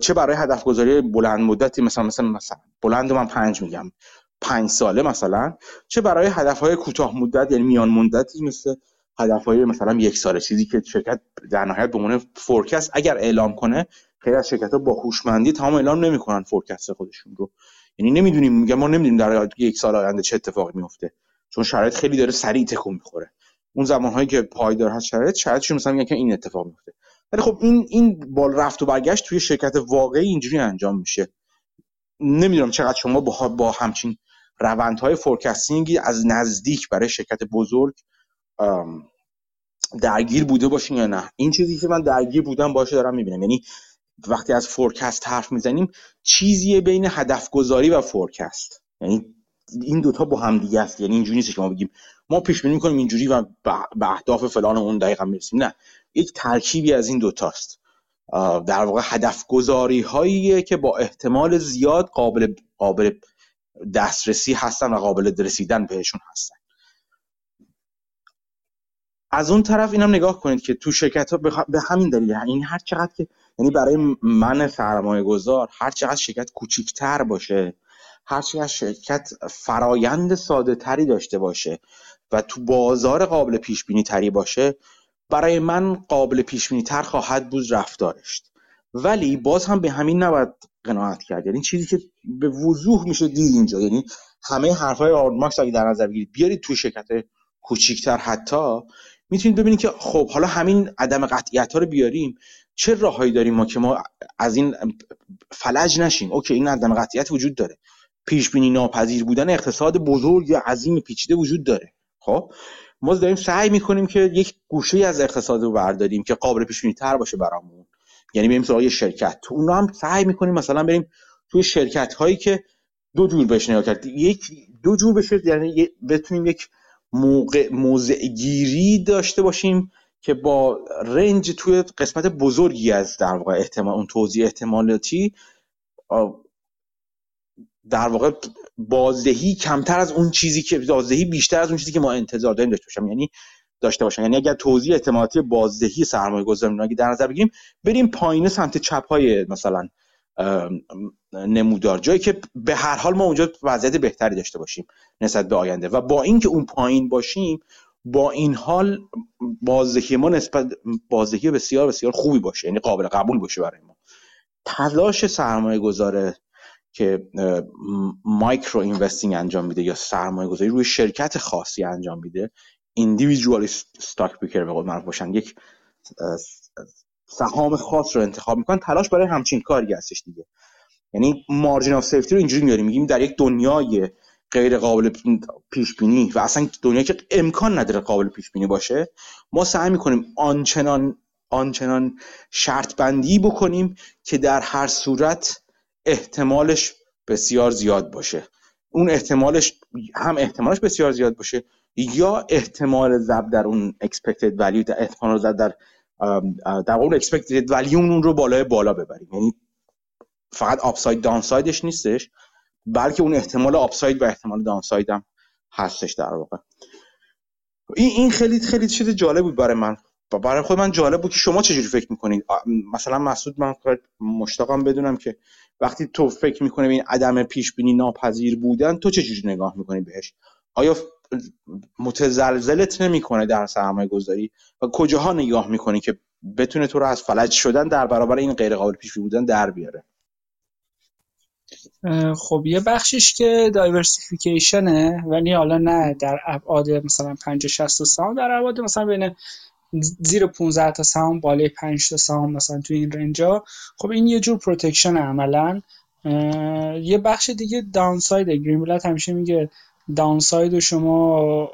چه برای هدف گذاری بلند مدتی؟ مثلا مثلا مثلا بلند من پنج میگم. پنج ساله مثلا. چه برای هدف های کوتاه مدت؟ یعنی میان مدتی مثل هدف های مثلا یک ساله. چیزی که شرکت در نهایت به عنوان forecast اگر اعلام کنه خیلی از شرکت ها با هوشمندی تمام اعلام نمی‌کنن forecast خودشون رو. یعنی نمی‌دونیم میگم ما نمی‌دونیم در یک سال آینده چه اتفاقی میفته چون شرایط خیلی داره سریع تکون می‌خوره. اون زمان هایی که پایدار هست شرایط شرایطشون مثلا میگن که این اتفاق میفته ولی خب این این بال رفت و برگشت توی شرکت واقعی اینجوری انجام میشه. نمی‌دونم چقدر شما با با همچین روندهای forecasting ی از نزدیک برای شرکت بزرگ درگیر بوده باشین یا نه. این چیزی که من درگیر بودم باشه دارم می‌بینم. یعنی وقتی از forecast حرف می‌زنیم چیزیه بین هدف گذاری و forecast یعنی این دوتا با هم دیگه است. یعنی اینجوری نیست که ما بگیم ما پیش بینی می‌کنیم اینجوری و به اهداف فلان اون دقیقا می‌رسیم. نه. یک ترکیبی از این دوتاست در واقع هدف گذاری هایی که با احتمال زیاد قابل قابل دسترسی هستن و قابل رسیدن بهشون هستن. از اون طرف اینم نگاه کنید که تو شرکت ها به همین دلیل این هر چقدر که یعنی برای من سرمایه گذار هر چقدر شرکت کوچیکتر باشه هر چقدر شرکت فرایند ساده تری داشته باشه و تو بازار قابل پیش بینی تری باشه برای من قابل پیش بینی تر خواهد بود رفتارش. ولی باز هم به همین نباید قناعت کرد. یعنی چیزی که به وضوح میشه دید اینجا. یعنی همه حرفای آرد اگه در نظر بگیرید بیارید تو شرکت کوچیکتر حتی می‌تونید ببینید که خب حالا همین عدم قطعیت ها رو بیاریم چه راههایی داریم ما که ما از این فلج نشیم؟ اوکی این عدم قطعیت وجود داره. پیش بینی ناپذیر بودن اقتصاد بزرگ یا عظیم پیچیده وجود داره. خب؟ ما داریم سعی می‌کنیم که یک گوشه از اقتصاد رو برداریم که قابل پیش تر باشه برامون. یعنی بریم سراغ شرکت. تو اونا هم سعی می‌کنیم مثلا بریم توی شرکت هایی که دو جور بهش نگاه کرد. یک دو جور بشه یعنی بتونیم یک موقع موضع گیری داشته باشیم که با رنج توی قسمت بزرگی از در واقع احتمال اون توضیح احتمالاتی در واقع بازدهی کمتر از اون چیزی که بازدهی بیشتر از اون چیزی که ما انتظار داریم داشته باشم یعنی داشته باشن. یعنی اگر توضیح احتمالاتی بازدهی سرمایه گذاری اگه در نظر بگیریم بریم پایین سمت چپ های مثلا نمودار. جایی که به هر حال ما اونجا وضعیت بهتری داشته باشیم نسبت به آینده. و با اینکه اون پایین باشیم با این حال بازدهی ما نسبت بازدهی بسیار بسیار خوبی باشه. یعنی قابل قبول باشه برای ما. تلاش سرمایه گذاره که micro investing انجام میده یا سرمایه گذاری روی شرکت خاصی انجام میده individual stock picker به قول معروف باشن. یک سهام خاص رو انتخاب می‌کنن تلاش برای همچین کاری هستش دیگه. یعنی margin of safety رو اینجوری میاریم میگیم در یک دنیای غیر قابل پیش بینی و اصلا دنیایی که امکان نداره قابل پیش بینی باشه ما سعی می‌کنیم آنچنان آنچنان شرط بندی بکنیم که در هر صورت احتمالش بسیار زیاد باشه. اون احتمالش هم احتمالش بسیار زیاد باشه یا احتمال ضرب در اون expected value در احتمال ضرب در در اون expected value اون رو بالای بالا ببریم. یعنی فقط آپساید دانسایدش نیستش بلکه اون احتمال آپساید و احتمال دانساید هم هستش در واقع. این این خیلی خیلی چیز جالب بود برای من. و برای خود من جالب بود که شما چجوری فکر می‌کنید؟ مثلا مسعود من مشتاقم بدونم که وقتی تو فکر می‌کنی این عدم پیش بینی ناپذیر بودن تو چجوری نگاه می‌کنی بهش؟ آیا متزلزلت نمی‌کنه در سرمایه گذاری و کجاها نگاه می‌کنی که بتونه تو رو از فلج شدن در برابر این غیر قابل پیش بودن در بیاره؟ خب یه بخشش که دایورسیفیکیشنه ولی حالا نه در ابعاد مثلا 50 60 سهام در ابعاد مثلا بین زیر 15 تا سهام بالای 5 تا سهام مثلا تو این range ا خب این یه جور protection عملا. یه بخش دیگه downside. گرین بلت همیشه میگه downside رو شما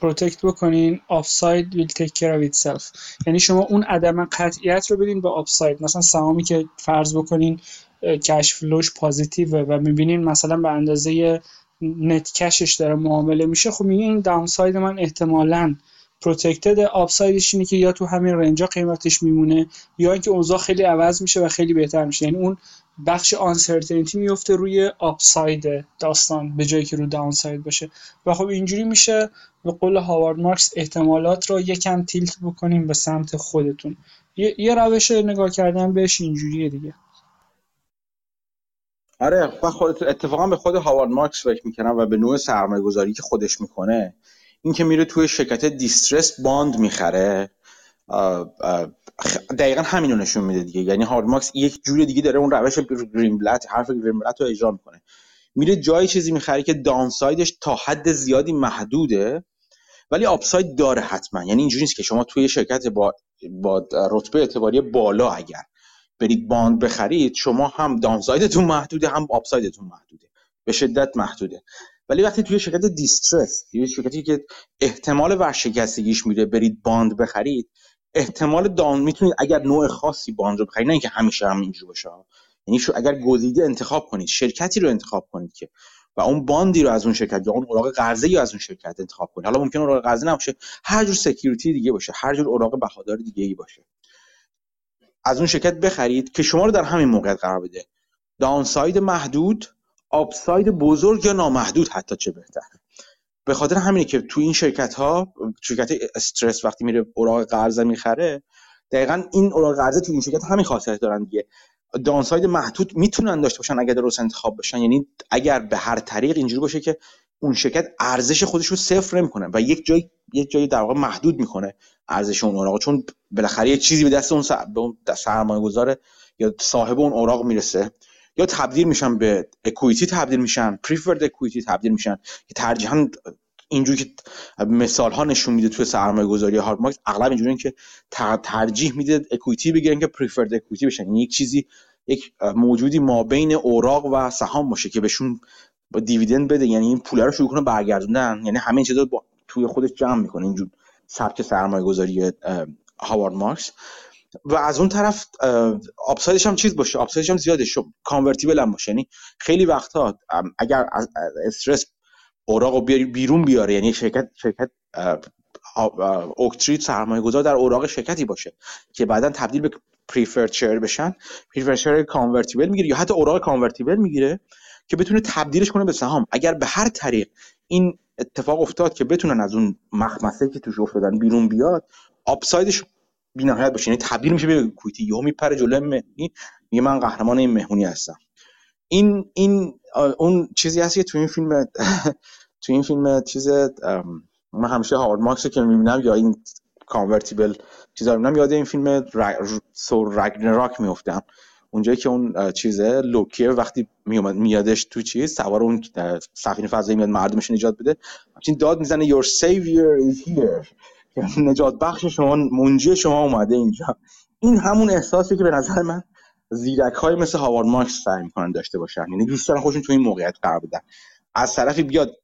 protect بکنین upside will take care of itself یعنی شما اون عدم قطعیت رو بدین به upside. مثلا سهامی که فرض بکنین cash flow ش positive و می‌بینین مثلا به اندازه net cash ش داره معامله میشه. خب میگه این downside من احتمالاً protected upside ش اینه که یا تو همین range ا قیمتش میمونه یا اینکه اوضاع خیلی عوض میشه و خیلی بهتر میشه. یعنی اون بخش uncertainty میفته روی upside داستان به جایی که رو downside باشه. و خب اینجوری میشه. به قول هاوارد مارکس احتمالات رو یکم tilt بکنیم به سمت خودتون. یه, روش نگاه کردن بهش اینجوریه دیگه. آره خود اتفاقا به خود هاوارد مارکس فکر می‌کنم و به نوع سرمایه گذاری که خودش می‌کنه این که میره توی شرکت distressed bond می‌خره. دقیقا همینو نشون میده دیگه. یعنی هاوارد مارکس یک جور دیگه داره اون روش گرین بلت حرف گرین بلت رو اجرا می‌کنه. میره جای چیزی می‌خره که downside ش تا حد زیادی محدوده ولی upside داره حتما. یعنی اینجوری نیست که شما توی شرکت با با رتبه اعتباری بالا اگر برید bond بخرید شما هم downside تون محدوده هم upside تون محدوده. به شدت محدوده. ولی وقتی توی شرکت distressed توی شرکتی که احتمال ورشکستگیش میره برید bond بخرید احتمال down می‌تونید اگر نوع خاصی bond رو بخرید نه اینکه همیشه هم اینجوری باشه. یعنی شو اگر گزیده انتخاب کنید شرکتی رو انتخاب کنید که و اون bond ی رو از اون شرکت یا اون اوراق قرضه ای از اون شرکت انتخاب کنید. حالا ممکن اوراق قرضه نباشه هر جور security دیگه باشه هر جور اوراق بهادار دیگه ای باشه. از اون شرکت بخرید که شما رو در همین موقعیت قرار بده. داونساید محدود آپساید بزرگ یا نامحدود حتی چه بهتر. به خاطر همینه که تو این شرکت ها شرکت استرس وقتی میره اوراق قرضه می‌خره دقیقا این اوراق قرضه تو این شرکت همین خاصیت دارن دیگه. دانساید محدود می‌تونن داشته باشن اگر درست انتخاب بشن. یعنی اگر به هر طریق اینجوری باشه که اون شرکت ارزش خودش رو صفر نمی‌کنه و یک جای یک جایی در واقع محدود می‌کنه ارزش اون اوراق. چون بالاخره یه چیزی به دست اون سرمایه گذاره یا صاحب اون اوراق می‌رسه. یا تبدیل میشن به اکویتی تبدیل میشن پریفرد اکویتی تبدیل میشن. که ترجیحاً اینجوری که مثال ها نشون میده توی سرمایه گذاری هارد مارکت اغلب اینجوری که ترجیح میده اکویتی بگیرن که پریفرد اکویتی بشن. یعنی یک چیزی یک موجودی ما بین اوراق و سهام باشه که بهشون با دیویدند بده. یعنی این پوله رو شروع کنه برگردوندن. یعنی همه چیزا توی خودش جمع می‌کنه. اینجور سبک سرمایه گذاری هاوارد مارکس. و از اون طرف آپسایدش هم چیز باشه آپسایدش هم زیاده شو کانورتیبل هم باشه. یعنی خیلی وقتها اگر استرس اوراق بیرون بیاره یعنی شرکت شرکت اوکتری سرمایه گذار در اوراق شرکتی باشه که بعدا تبدیل به پریفرد شیر بشن پریفرد شیر کانورتیبل می‌گیره یا حتی اوراق کانورتیبل می‌گیره که بتونه تبدیلش کنه به سهام. اگر به هر طریق این اتفاق افتاد که بتونن از اون مخمسه که توش افتادن بیرون بیاد upside ش بی‌نهایت باشه. یعنی تبدیل میشه به equity. یهو میپره جلوی مهمونی میگه من قهرمان این مهمونی هستم. این این اون چیزی هست که تو این فیلم (laughs) تو این فیلم چیز من همیشه هاوارد مارکس که می‌بینم یا این convertible چیزا می‌بینم یاد این فیلم ثور رگناروک میافتم اونجایی که اون چیزه لوکیه وقتی میومد میادش تو چیز سوار اون سفینه فضایی میاد مردمش نجات بده. همچین داد می‌زنه your savior is here. نجات بخش شما منجی شما اومده اینجا. این همون احساسی که به نظر من زیرک های مثل هاوارد مارکس سعی می‌کنن داشته باشن. یعنی دوست دارن خودشون تو این موقعیت قرار بدن. از طرفی بیاد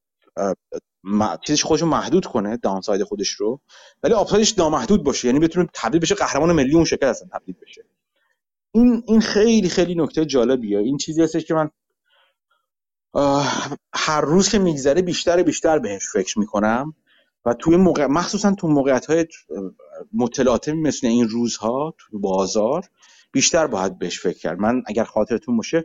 چیزش خودشو محدود کنه دانساید خودش رو ولی آپسایدش نامحدود باشه. یعنی بتونه تبدیل بشه قهرمان ملی اون شرکت اصلا تبدیل بشه. این این خیلی خیلی نکته جالبیه. این چیزی هستش که من هر روز که میگذره بیشتر بیشتر بهش فکر می‌کنم. و توی موقع مخصوصا تو موقعیت های متلاطمی مثل این روزها تو بازار بیشتر باید بهش فکر کرد. من اگر خاطرتون باشه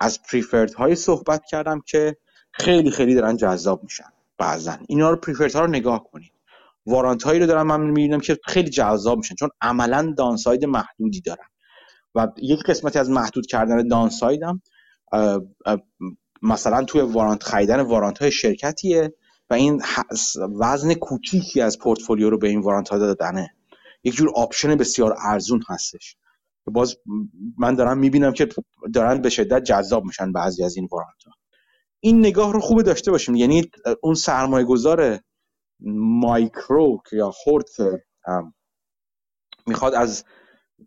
از پریفرد های صحبت کردم که خیلی خیلی دارن جذاب میشن. بعضا. اینا رو پریفرد ها رو نگاه کنید. وارانت هایی رو دارم من می‌بینم که خیلی جذاب میشن چون عملا دانساید محدودی دارن. و یک قسمتی از محدود کردن دانساید هم مثلا توی warrant خریدن warrant های شرکتیه. و این وزن کوچیکی از پورتفولیو رو به این warrant ها دادنه. یک جور option بسیار ارزون هستش. باز من دارم می‌بینم که دارن به شدت جذاب میشن بعضی از این warrant ها این نگاه رو خوب داشته باشیم. یعنی اون سرمایه گذار مایکرو یا خورد می‌خواد از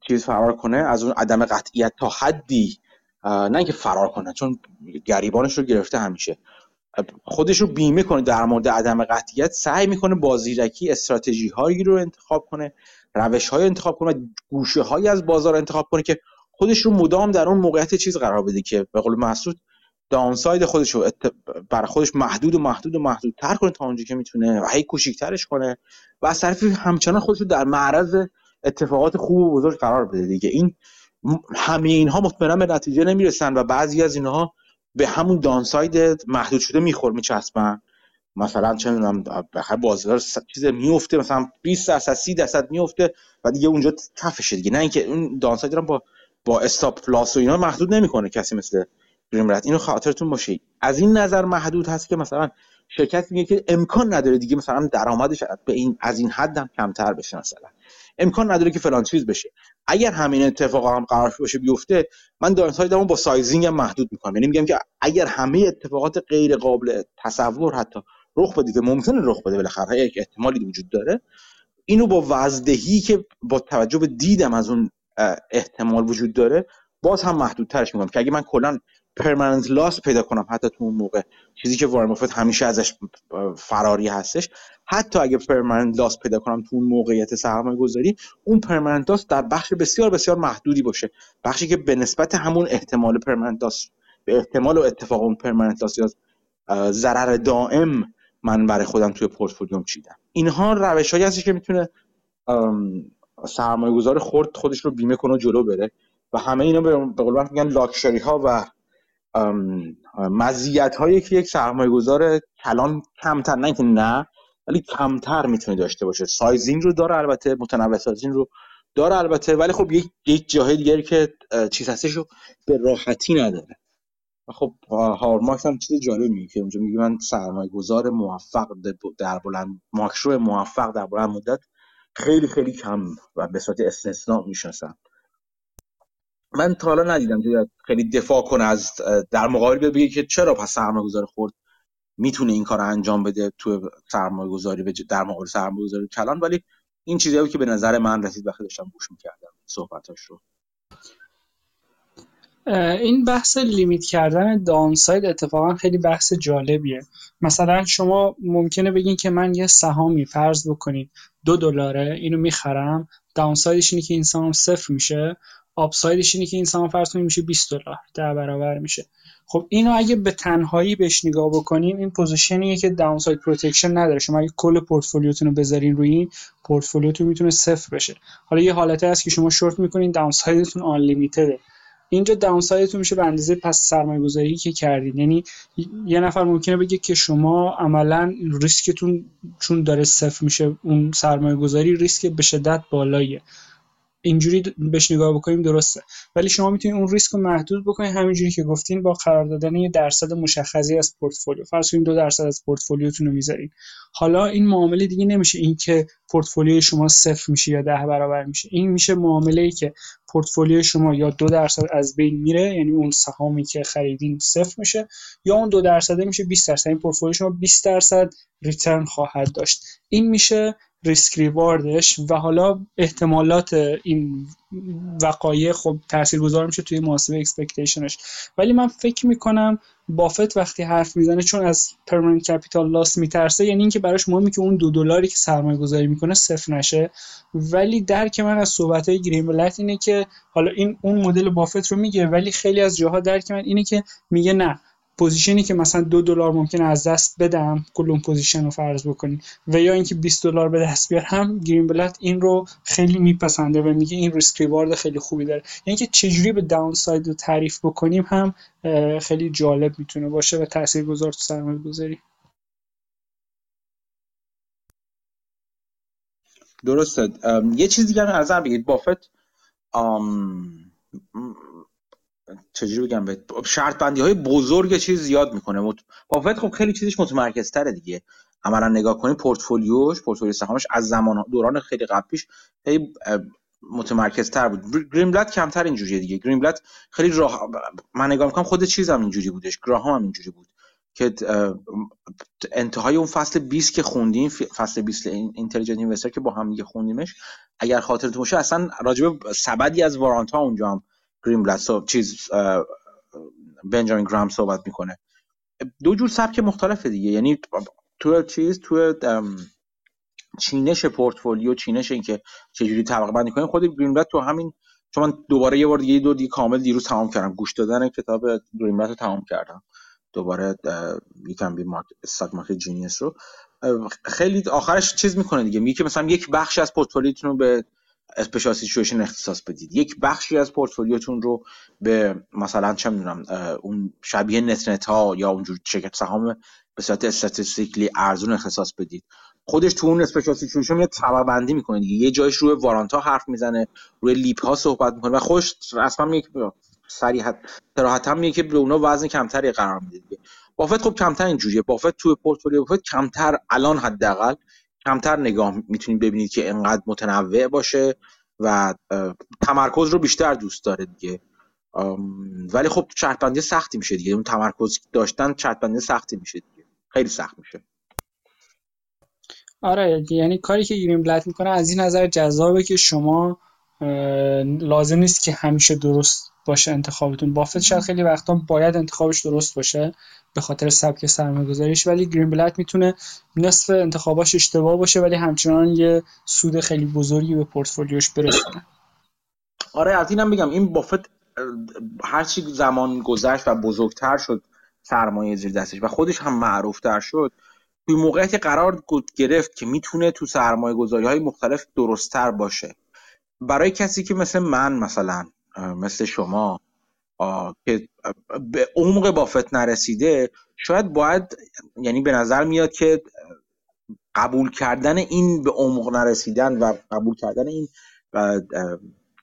چیز فرار کنه از اون عدم قطعیت تا حدی نه اینکه فرار کنه چون گریبانش رو گرفته همیشه. خودش رو بیمه کنه در مورد عدم قطعیت سعی می‌کنه با زیرکی استراتژی هایی رو انتخاب کنه روش های انتخاب کنه گوشه هایی از بازار انتخاب کنه که خودش رو مدام در اون موقعیت چیز قرار بده که به قول محسود دانساید خودش رو بر خودش محدود و محدود و محدودتر کنه تا اونجا که می‌تونه و هی کوچیکترش کنه و از طرفی همچنان خودش رو در معرض اتفاقات خوب و بزرگ قرار بده دیگه. این همه اینها مطمئنا به نتیجه نمی‌رسن و بعضی از اینها به همون دانساید محدود شده میخور میچسبن. مثلا چه می‌دونم بخیر بازار چیز میفته مثلا 20 درصد 30 درصد میفته و دیگه اونجا کفشه دیگه. نه اینکه اون دانساید رو با با استاپ لاس و اینا محدود نمی‌کنه کسی مثل دریم اینو خاطرتون باشه. از این نظر محدود هست که مثلا شرکت میگه که امکان نداره دیگه مثلا درآمدش به این از این حد هم کمتر بشه مثلا. امکان نداره که فلان چیز بشه. اگر همین اتفاق هم قرار باشه بیفته من downside مو با sizing هم محدود می‌کنم. یعنی میگم که اگر همه اتفاقات غیر قابل تصور حتی رخ بده که ممکنه رخ بده بالاخره یک احتمالی وجود داره اینو با وزن‌دهی که با توجه به دیدم از اون احتمال وجود داره باز هم محدودترش می‌کنم. که اگه من کلا permanent loss پیدا کنم حتی تو اون موقع. چیزی که وارن بافت همیشه ازش فراری هستش. حتی اگه permanent loss پیدا کنم تو اون موقعیت سرمایه گذاری اون permanent loss در بخش بسیار بسیار محدودی باشه. بخشی که به نسبت همون احتمال permanent loss به احتمال و اتفاق اون permanent loss یا ضرر دائم من برای خودم توی پورتفولیوم چیدم. اینها روش هایی هستی که می‌تونه سرمایه گذار خورد خودش رو بیمه کنه و جلو بره. و همه اینا به قول میگن لاکشری ها و مزیت هایی که یک سرمایه گذار کلان کمتر نه که نه ولی کمتر می‌تونه داشته باشه. sizing رو داره البته متنوع sizing رو داره البته ولی خب یک یک جاهای دیگری که چیز هستش رو به راحتی نداره. خب هارماکس هم چیز جالب میگه که اونجا میگه من سرمایه گذار موفق در بلند ماکرو موفق در بلند مدت خیلی خیلی کم و به صورت استثناء می‌شناسم. من تا حالا ندیدم که خیلی دفاع کنه از در مقابل بگه که چرا پس سرمایه گذار خورد. می‌تونه این کار انجام بده تو سرمایه گذاری در مقابل سرمایه گذاری کلان. ولی این چیزی که به نظر من رسید وقتی داشتم گوش می‌کردم صحبتاش رو. این بحث لیمیت کردن دانساید اتفاقا خیلی بحث جالبیه. مثلا شما ممکنه بگین که من یه سهامی فرض بکنید دو دلاره اینو می‌خرم. downside ش اینه که این سهام صفر میشه. upside ش اینه که این سهام فرض کنید میشه 20 دلار ده برابر میشه. خب اینو اگه به تنهایی بهش نگاه بکنیم این position یه که downside protection نداره. شما اگه کل پورتفولیوتون رو بذارین روی این پورتفولیوتون می‌تونه صفر بشه. حالا یه حالتی هست که شما شورت می‌کنین downside تون unlimited ه اینجا downside تون میشه به اندازه پس سرمایه گذاری که کردین. یعنی یه نفر ممکنه بگه که شما عملا ریسکتون چون داره صفر میشه اون سرمایه گذاری ریسک به شدت بالاییه. اینجوری بهش نگاه بکنیم درسته. ولی شما می‌تونید اون ریسک رو محدود بکنید همینجوری که گفتین با قرار دادن یه درصد مشخصی از پورتفولیو. فرض کنید دو درصد از پورتفولیوتون رو می‌ذارین. حالا این معامله دیگه نمیشه این که پورتفولیوی شما صفر میشه یا ده برابر میشه. این میشه معامله ای که پورتفولیوی شما یا دو درصد از بین میره یعنی اون سهامی که خریدین صفر میشه یا اون دو درصده میشه 20 درصد. این پورتفولیو شما 20 درصد return خواهد داشت. این میشه risk reward ش و حالا احتمالات این وقایع خب تاثیرگذار میشه توی محاسبه expectation ش ولی من فکر می‌کنم بافت وقتی حرف می‌زنه چون از permanent capital loss میترسه یعنی اینکه براش مهمه که اون دو دلاری که سرمایه گذاری می‌کنه صفر نشه. ولی درک من از صحبت های گرین بلت اینه که حالا این اون مدل بافت رو میگه ولی خیلی از جاها درک من اینه که میگه نه. position ی که مثلا دو دلار ممکنه از دست بدم کل اون position رو فرض بکنید و یا اینکه 20 دلار به دست بیارم گرین‌بلت این رو خیلی میپسنده و میگه این risk reward خیلی خوبی داره. یعنی که چجوری به downside رو تعریف بکنیم هم خیلی جالب می‌تونه باشه و تاثیرگذار تو سرمایه گذاری. درسته. یه چیز دیگه از بگید. بافت چجوری بگم شرط بندی های بزرگ چیز زیاد می‌کنه. بافت خب خیلی چیزش متمرکز تره دیگه. عملا نگاه کنید پورتفولیوش پورتفولیو سهامش از زمان دوران خیلی قبل پیش خیلی متمرکز تر بود. گرینبلد کمتر اینجوریه دیگه. گرینبلد خیلی راه من نگاه می‌کنم خود چیز هم اینجوری بودش. گراهام هم اینجوری بود که انتهای اون فصل 20 که خوندیم فصل 20 اینتلیجنت اینوستر که با هم دیگه خوندیمش اگر خاطرتون باشه اصلا راجب سبدی از وارانت ها اونجا هم گرین بلد چیز بنجامین گرام صحبت می‌کنه. دو جور سبک مختلفه دیگه. یعنی تو چیز تو چینش پورتفولیو چینش اینکه چجوری طبقه بندی کنیم خود گرین تو همین چون من دوباره یه بار دیگه دو دیگه کامل دیروز تمام کردم. گوش دادن کتاب گرین‌بلت رو تمام کردم. دوباره You Can Be a Stock Market Genius رو. خیلی آخرش چیز می‌کنه دیگه. میگه مثلا یک بخش از پورتفولیوتون رو به special situation اختصاص بدید. یک بخشی از پورتفولیوتون رو به مثلا چه می‌دونم اون شبیه net-net ها یا اونجور شرکت سهام به صورت statistically ارزون اختصاص بدید. خودش تو اون special situation میاد بندی می‌کنه دیگه. یه جایش روی warrant ا حرف می‌زنه روی لیپ ها صحبت می‌کنه و خوش رسما میگه صریحت صراحت هم میگه که به اونا وزن کمتری قرار میده بافت خب کمتر اینجوریه. بافت تو پورتفولیو بافت کمتر الان حداقل کمتر نگاه می‌تونید ببینید که انقدر متنوع باشه و تمرکز رو بیشتر دوست داره دیگه. ولی خب چرت سختی میشه دیگه. اون تمرکز داشتن چرت سختی میشه دیگه. خیلی سخت میشه. آره یعنی کاری که گرین بلت می‌کنه از این نظر جذابه که شما لازم نیست که همیشه درست باشه انتخابتون. بافت شاید خیلی وقتا باید انتخابش درست باشه. به خاطر سبک سرمایه‌گذاریش. ولی گرین بلک می‌تونه نصف انتخاباش اشتباه باشه ولی همچنان یه سود خیلی بزرگی به پورتفولیوش برسونه. آره از اینم بگم این بافت هرچی زمان گذشت و بزرگتر شد سرمایه زیر دستش و خودش هم معروفتر شد توی موقعیتی قرار گرفت که می‌تونه تو سرمایه گذاری های مختلف درستتر باشه. برای کسی که مثل من مثلا مثل شما که به عمق بافت نرسیده شاید باید یعنی به نظر میاد که قبول کردن این به عمق نرسیدن و قبول کردن این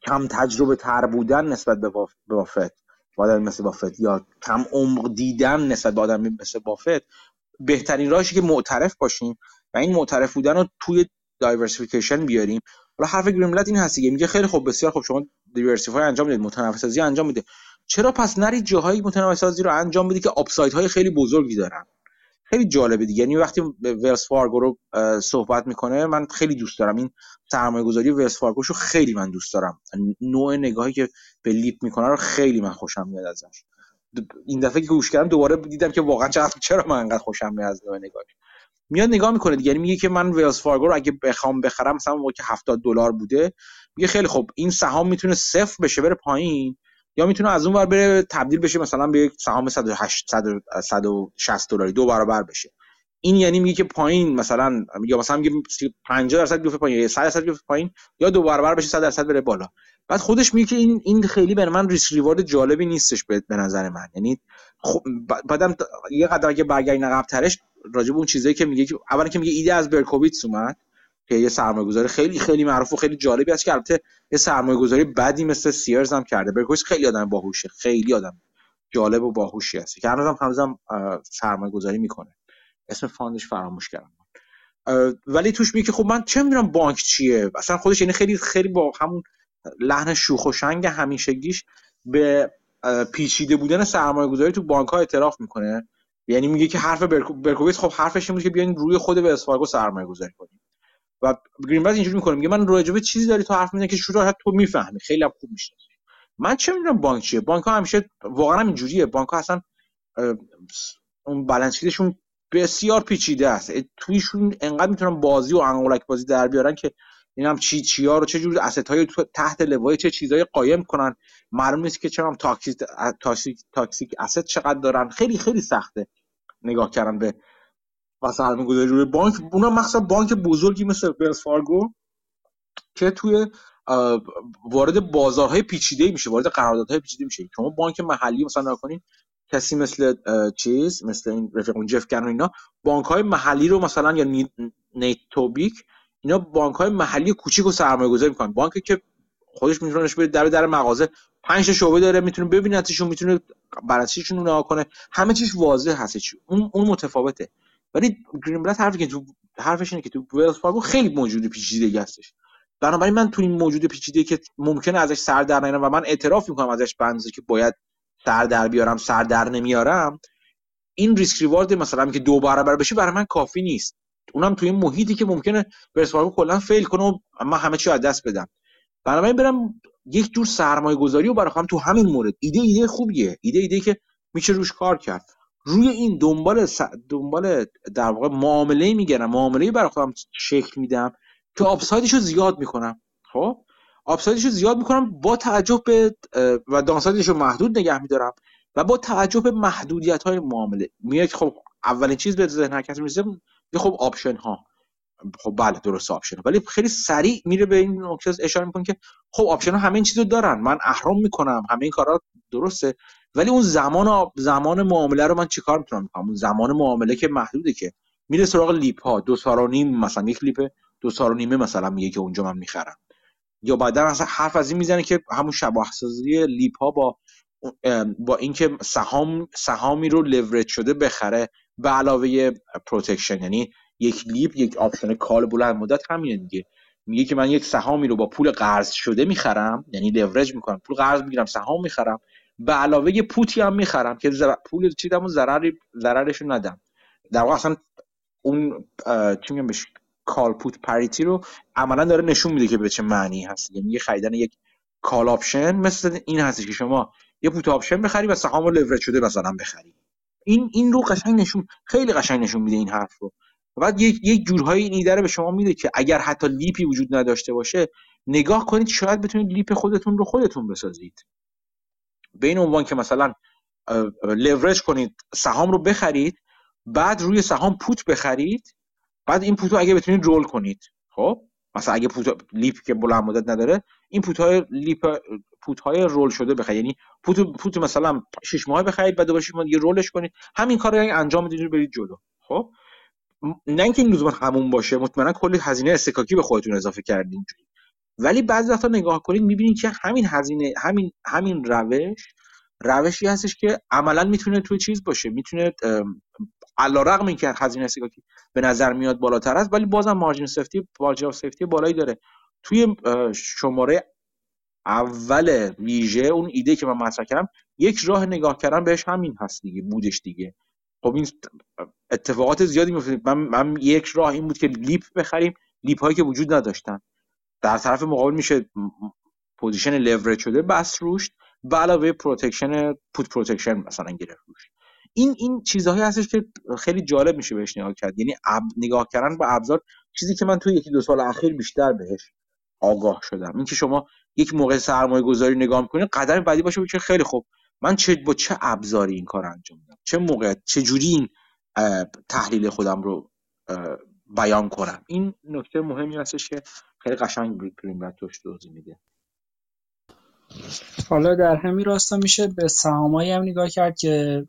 کم تجربه تر بودن نسبت به بافت آدم مثل بافت یا کم عمق دیدن نسبت به آدم مثل بافت بهترین راهشی که معترف باشیم و این معترف بودن رو توی diversification بیاریم. حالا حرف گرین‌بلت این هستش میگه خیلی خوب بسیار خوب شما diversify انجام می‌دید متنوع انجام میده. چرا پس نرید جاهای متنوع سازی رو انجام بدید که upside های خیلی بزرگی دارن؟ خیلی جالبه دیگه. یعنی وقتی ولز فارگو رو صحبت می‌کنه من خیلی دوست دارم. این سرمایه گذاری ولز فارگوشو خیلی من دوست دارم. نوع نگاهی که به LEAP می‌کنه رو خیلی من خوشم میاد ازش. این دفعه که گوش کردم دوباره دیدم که واقعا چرا من انقدر خوشم میاد از نوع نگاهی. میاد نگاه می‌کنه دیگه. یعنی میگه که من ولز فارگو رو اگه بخوام بخرم مثلا موقع که 70 دلار بوده میگه خیلی خب این سهام می‌تونه صفر بشه بره پایین. یا می‌تونه از اون ور بره تبدیل بشه مثلا به یک سهام 108 160 دلاری دو برابر بشه. این یعنی میگه که پایین مثلا یا مثلا میگه 50 درصد بیفته پایین یا 100 درصد بیفته پایین یا دو برابر بشه 100 درصد بره بالا. بعد خودش میگه که این این خیلی برای من ریسک ریوارد جالبی نیستش به نظر من. یعنی خب بعدم یه قدر که برگردین عقب ترش راجع به اون چیزایی که میگه که اولا که میگه ایده از برکوویتس اومد. که یه سرمایه‌گذاری خیلی خیلی معروف و خیلی جالبی است که البته یه سرمایه‌گذاری بدی مثل سیرز هم کرده. برکوویتس خیلی آدم باهوشه خیلی آدم جالب و باهوشی هست. که هنوزم هنوزم سرمایه‌گذاری می‌کنه. اسم fund ش فراموش کردم. ولی توش میگه خب من چه می‌دونم بانک چیه؟ اصلا خودش یعنی خیلی خیلی با همون لحن شوخ و شنگ همیشگیش به پیچیده بودن سرمایه گذاری تو بانک ها اعتراف می‌کنه. یعنی میگه که حرف برکوویت خب حرفش این که بیاین روی خود ولز فارگو سرمایه گذاری کنیم. و گرین‌بلت اینجوری می‌کنه میگه من راجبه چیزی داری تو حرف می‌زنی که شروع تو می‌فهمی. خیلی هم خوب میشه. من چه می‌دونم بانک چیه؟ بانک ها همیشه واقعا هم اینجوریه. بانک ها اصلا اون بالانس بسیار پیچیده است. تویشون انقدر می‌تونن بازی و انگولک بازی در بیارن که این هم چی چی ها رو چه جور asset های تحت لوای چه چیزای قایم کنن. معلوم نیست که چرا toxic toxic toxic asset چقدر دارن. خیلی خیلی سخته نگاه کردن به سرمایه گذاری روی بانک. اونا مخصوصا بانک بزرگی مثل ولز فارگو که توی وارد بازارهای پیچیده میشه وارد قراردادهای پیچیده میشه. شما بانک محلی مثلا نکنین کسی مثل چیز مثل این رفیق جف کنن اینا بانک های محلی رو مثلا یا نیتوبیک اینا بانک های محلی کوچیک و سرمایه گذاری می‌کنن. بانکی که خودش می‌تونه بره در در مغازه پنج شعبه داره می‌تونه ببینتشون می‌تونه بررسیشون نگاه کنه. همه چیز واضح هست اون اون متفاوته. ولی گرین‌بلت حرفی که تو حرفش اینه که تو ولز فارگو خیلی موجود پیچیده هستش. بنابراین من تو این موجود پیچیده که ممکنه ازش سر در نیارم و من اعتراف می‌کنم ازش بنزه که باید سر در بیارم سر در نمیارم این risk reward مثلا که دو برابر بشه برای من کافی نیست. اونم توی این محیطی که ممکنه ولز فارگو کلا fail کنه و من همه چی از دست بدم. بنابراین برم یک جور سرمایه گذاری رو برای خودم تو همین مورد. ایده ایده خوبیه. ایده ایده که میشه روش کار کرد. روی این دنبال س... دنبال در واقع معامله می‌گیرم معامله برای خودم شکل میدم که upside ش رو زیاد می‌کنم. خب؟ upside ش رو زیاد می‌کنم با توجه به و downside ش رو محدود نگه میدارم و با توجه به محدودیت های معامله. میاد خب اولین چیز به ذهن هر کسی می‌رسه خب option ها خب بله درست option ولی خیلی سریع میره به این نکته اشاره می‌کنه که خب option ها همه این چیزو دارن. من اهرم می‌کنم. همه این کارا درسته. ولی اون زمان زمان معامله رو من چیکار می‌تونم بکنم؟ اون زمان معامله که محدوده که میره سراغ LEAP ها دو سال و نیم مثلا یک LEAP دو سال و نیمه مثلا میگه که اونجا من می‌خرم. یا بعدا اصلا حرف از این می‌زنه که همون شباهت سازی LEAP ها با با اینکه سهام سهامی رو لورج شده بخره به علاوه protection یعنی یک LEAP یک option call بلند مدت همینه دیگه. میگه که من یک سهامی رو با پول قرض شده می‌خرم یعنی لورج می‌کنم. پول قرض می‌گیرم سهام می‌خرم. به علاوه put ی هم می‌خرم که زر... پول چیدم ضرری ضررش ندم. در واقع اصلا اون چی میگم بهش؟ call put parity رو عملا داره نشون میده که به چه معنی هست. یعنی یه خریدن یک call option مثل این هستش که شما یه put option بخری و سهام رو لورج شده مثلا بخری. این این رو قشنگ نشون خیلی قشنگ نشون میده این حرف رو. بعد یک یک جورهای این ایده به شما میده که اگر حتی LEAP ی وجود نداشته باشه نگاه کنید شاید بتونید LEAP خودتون رو خودتون بسازید. به این عنوان که مثلا لورج کنید سهام رو بخرید بعد روی سهام put بخرید بعد این put و اگه بتونید roll کنید. خب؟ مثلا اگه put LEAP که بلند مدت نداره این put های LEAP put های roll شده بخرید. یعنی put put مثلا 6 ماه بخرید بعد دوباره 6 ماه roll ش کنید. همین کار رو یعنی انجام بدید برید جلو. خب؟ نه اینکه این لزوما همون باشه. مطمئنا کلی هزینه استکاکی به خودتون اضافه کردین. ولی بعضی وقتا نگاه کنید می‌بینید که همین هزینه همین همین روش روشی هستش که عملا می‌تونه توی چیز باشه. می‌تونه علیرغم اینکه هزینه استکاکی به نظر میاد بالاتر است ولی بازم مارجین سفتی مارجین سفتی بالایی داره. توی شماره اول ویژه اون ایده که من مطرح کردم یک راه نگاه کردن بهش همین هست دیگه بودش دیگه. خب این اتفاقات زیادی میفته من, من یک راه این بود که LEAP بخریم. LEAP هایی که وجود نداشتن. در طرف مقابل میشه position leverage شده بست روش. به علاوه protection put protection مثلا گرفت روش. این این چیزهایی هستش که خیلی جالب میشه بهش نگاه کرد. یعنی نگاه کردن به ابزار چیزی که من توی یکی دو سال اخیر بیشتر بهش آگاه شدم. اینکه شما یک موقع سرمایه گذاری نگاه می‌کنید قدم بعدی باشه که خیلی خوب. من چه با چه ابزاری این کار انجام میدم چه موقع چه جوری این تحلیل خودم رو بیان کنم؟ این نکته مهمی هستش که خیلی قشنگ و توش توضیح میده. حالا در همین راستا میشه به سهامایی هم نگاه کرد که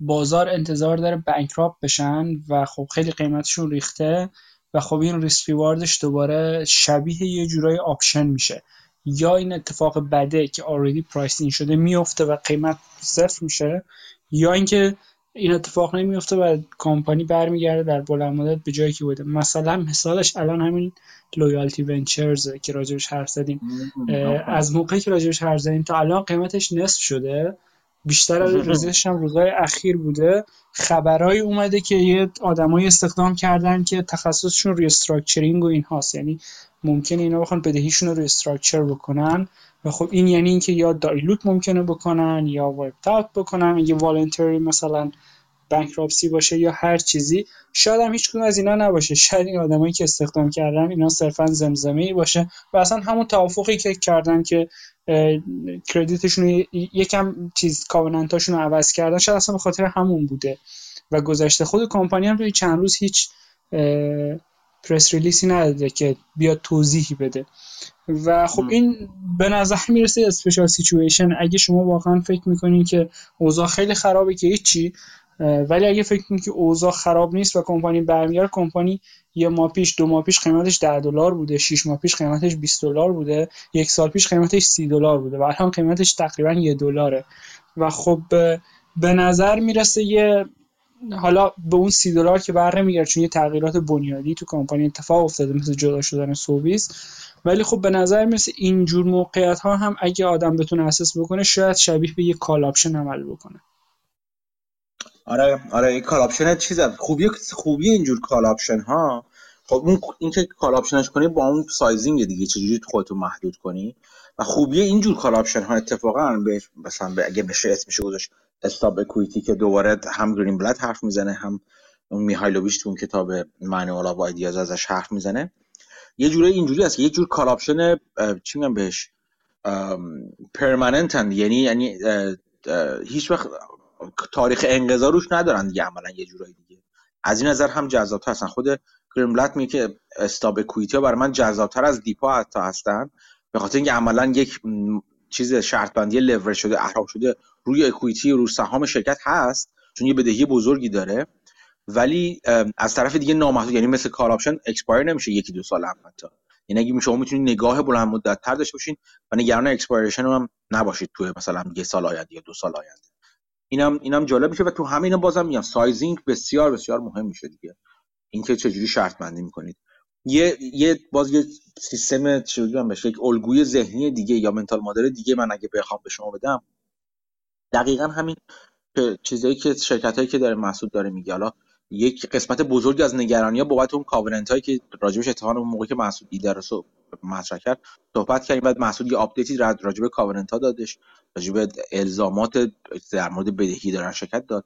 بازار انتظار داره bankrupt بشن و خب خیلی قیمتشون ریخته و خب این risk reward ش دوباره شبیه یه جورای option میشه. یا این اتفاق بده که already priced in شده میفته و قیمت صفر میشه یا اینکه این اتفاق نمیفته و کمپانی برمیگرده در بلند مدت به جایی که بوده. مثلا مثالش الان همین Loyalty Ventures که راجبش حرف زدیم. از موقعی که راجبش حرف زدیم تا الان قیمتش نصف شده. بیشتر از ریزش هم روزهای اخیر بوده. خبرهایی اومده که یه آدمایی استخدام کردن که تخصصشون restructuring و این هاست یعنی ممکنه اینا بخوان بدهیشون رو restructure بکنن. و خب این یعنی اینکه یا dilute ممکنه بکنن یا wipe out بکنن. یه voluntary مثلا bankruptcy باشه یا هر چیزی شاید هم هیچ از اینا نباشه. شاید این آدمایی که استخدام کردن اینا صرفا زمزمه ای باشه و اصلا همون توافقی که کردن که credit شون یکم چیز covenant اشون رو عوض کردن شاید اصلا به خاطر همون بوده. و گذشته خود کمپانی هم توی چند روز هیچ پرس ریلیسی نداده که بیاد توضیحی بده. و خب این به نظر می‌رسه اسپیشال سیچویشن اگه شما واقعا فکر می‌کنین که اوضاع خیلی خرابه که هیچی ولی اگه فکر کنید که اوضاع خراب نیست و کمپانی برمیگرد کمپانی یه ماه پیش دو ماه پیش قیمتش 10 دلار بوده 6 ماه پیش قیمتش 20 دلار بوده یک سال پیش قیمتش 30 دلار بوده و الان قیمتش تقریبا یه دلاره. و خب به نظر می‌رسه یه حالا به اون سی دلار که بر نمیگرد چون یه تغییرات بنیادی تو کمپانی اتفاق افتاده مثل جدا شدن Sobeys ولی خب به نظر می‌رسه اینجور موقعیت ها هم اگه آدم بتونه assess بکنه شاید شبیه به یه call option عمل بکنه. آره آره این call option چیز خوبی خوبی اینجور call option ها. خب اون اینکه call option ش کنی با اون sizing دیگه چجوری خودتو محدود کنی؟ و خوبی اینجور call option ها اتفاقا به مثلا اگه بشه اسمش گذاشت stub equity که دوباره هم Greenblatt حرف می‌زنه هم اون Mihaljevic تو اون کتاب Manual of Ideas ازش حرف می‌زنه. یه جوری اینجوری هست که یه جور call option چی میگم بهش؟ permanent ن یعنی یعنی هیچ وقت تاریخ انقضا روش ندارن دیگه عملا یه جورایی دیگه. از این نظر هم جذاب هستن. خود Greenblatt میگه که stub equity ها برای من جذابتر از LEAP ا حتی هستن. به خاطر اینکه عملا یک چیز شرط بندی lever شده اهرم شده روی equity روی سهام شرکت هست چون یه بدهی بزرگی داره. ولی از طرف دیگه نامحدود یعنی مثل call option expire نمیشه یکی دو سال هم حتی یعنی اگه شما می‌تونید نگاه بلند مدت تر داشته باشین و نگران expiration هم نباشید تو مثلا یه سال آینده یا دو سال آینده. اینم اینم جالب میشه و تو همین بازم میگم sizing بسیار بسیار مهم میشه دیگه. اینکه چجوری شرط بندی می‌کنید. یه یه باز یه سیستم چجوری بشه یک الگوی ذهنی دیگه یا mental model دیگه من اگه بخوام به شما بدم دقیقا همین چیزایی که شرکت هایی که داره مسعود داره میگه. حالا یک قسمت بزرگی از نگرانی ها بابت اون covenant هایی که راجبش اتفاقا اون موقع که مسعود ایده رو مطرح کرد صحبت کردیم بعد مسعود یه update ی راجب covenant ها دادش راجب الزامات در مورد بدهی دارن شرکت داد.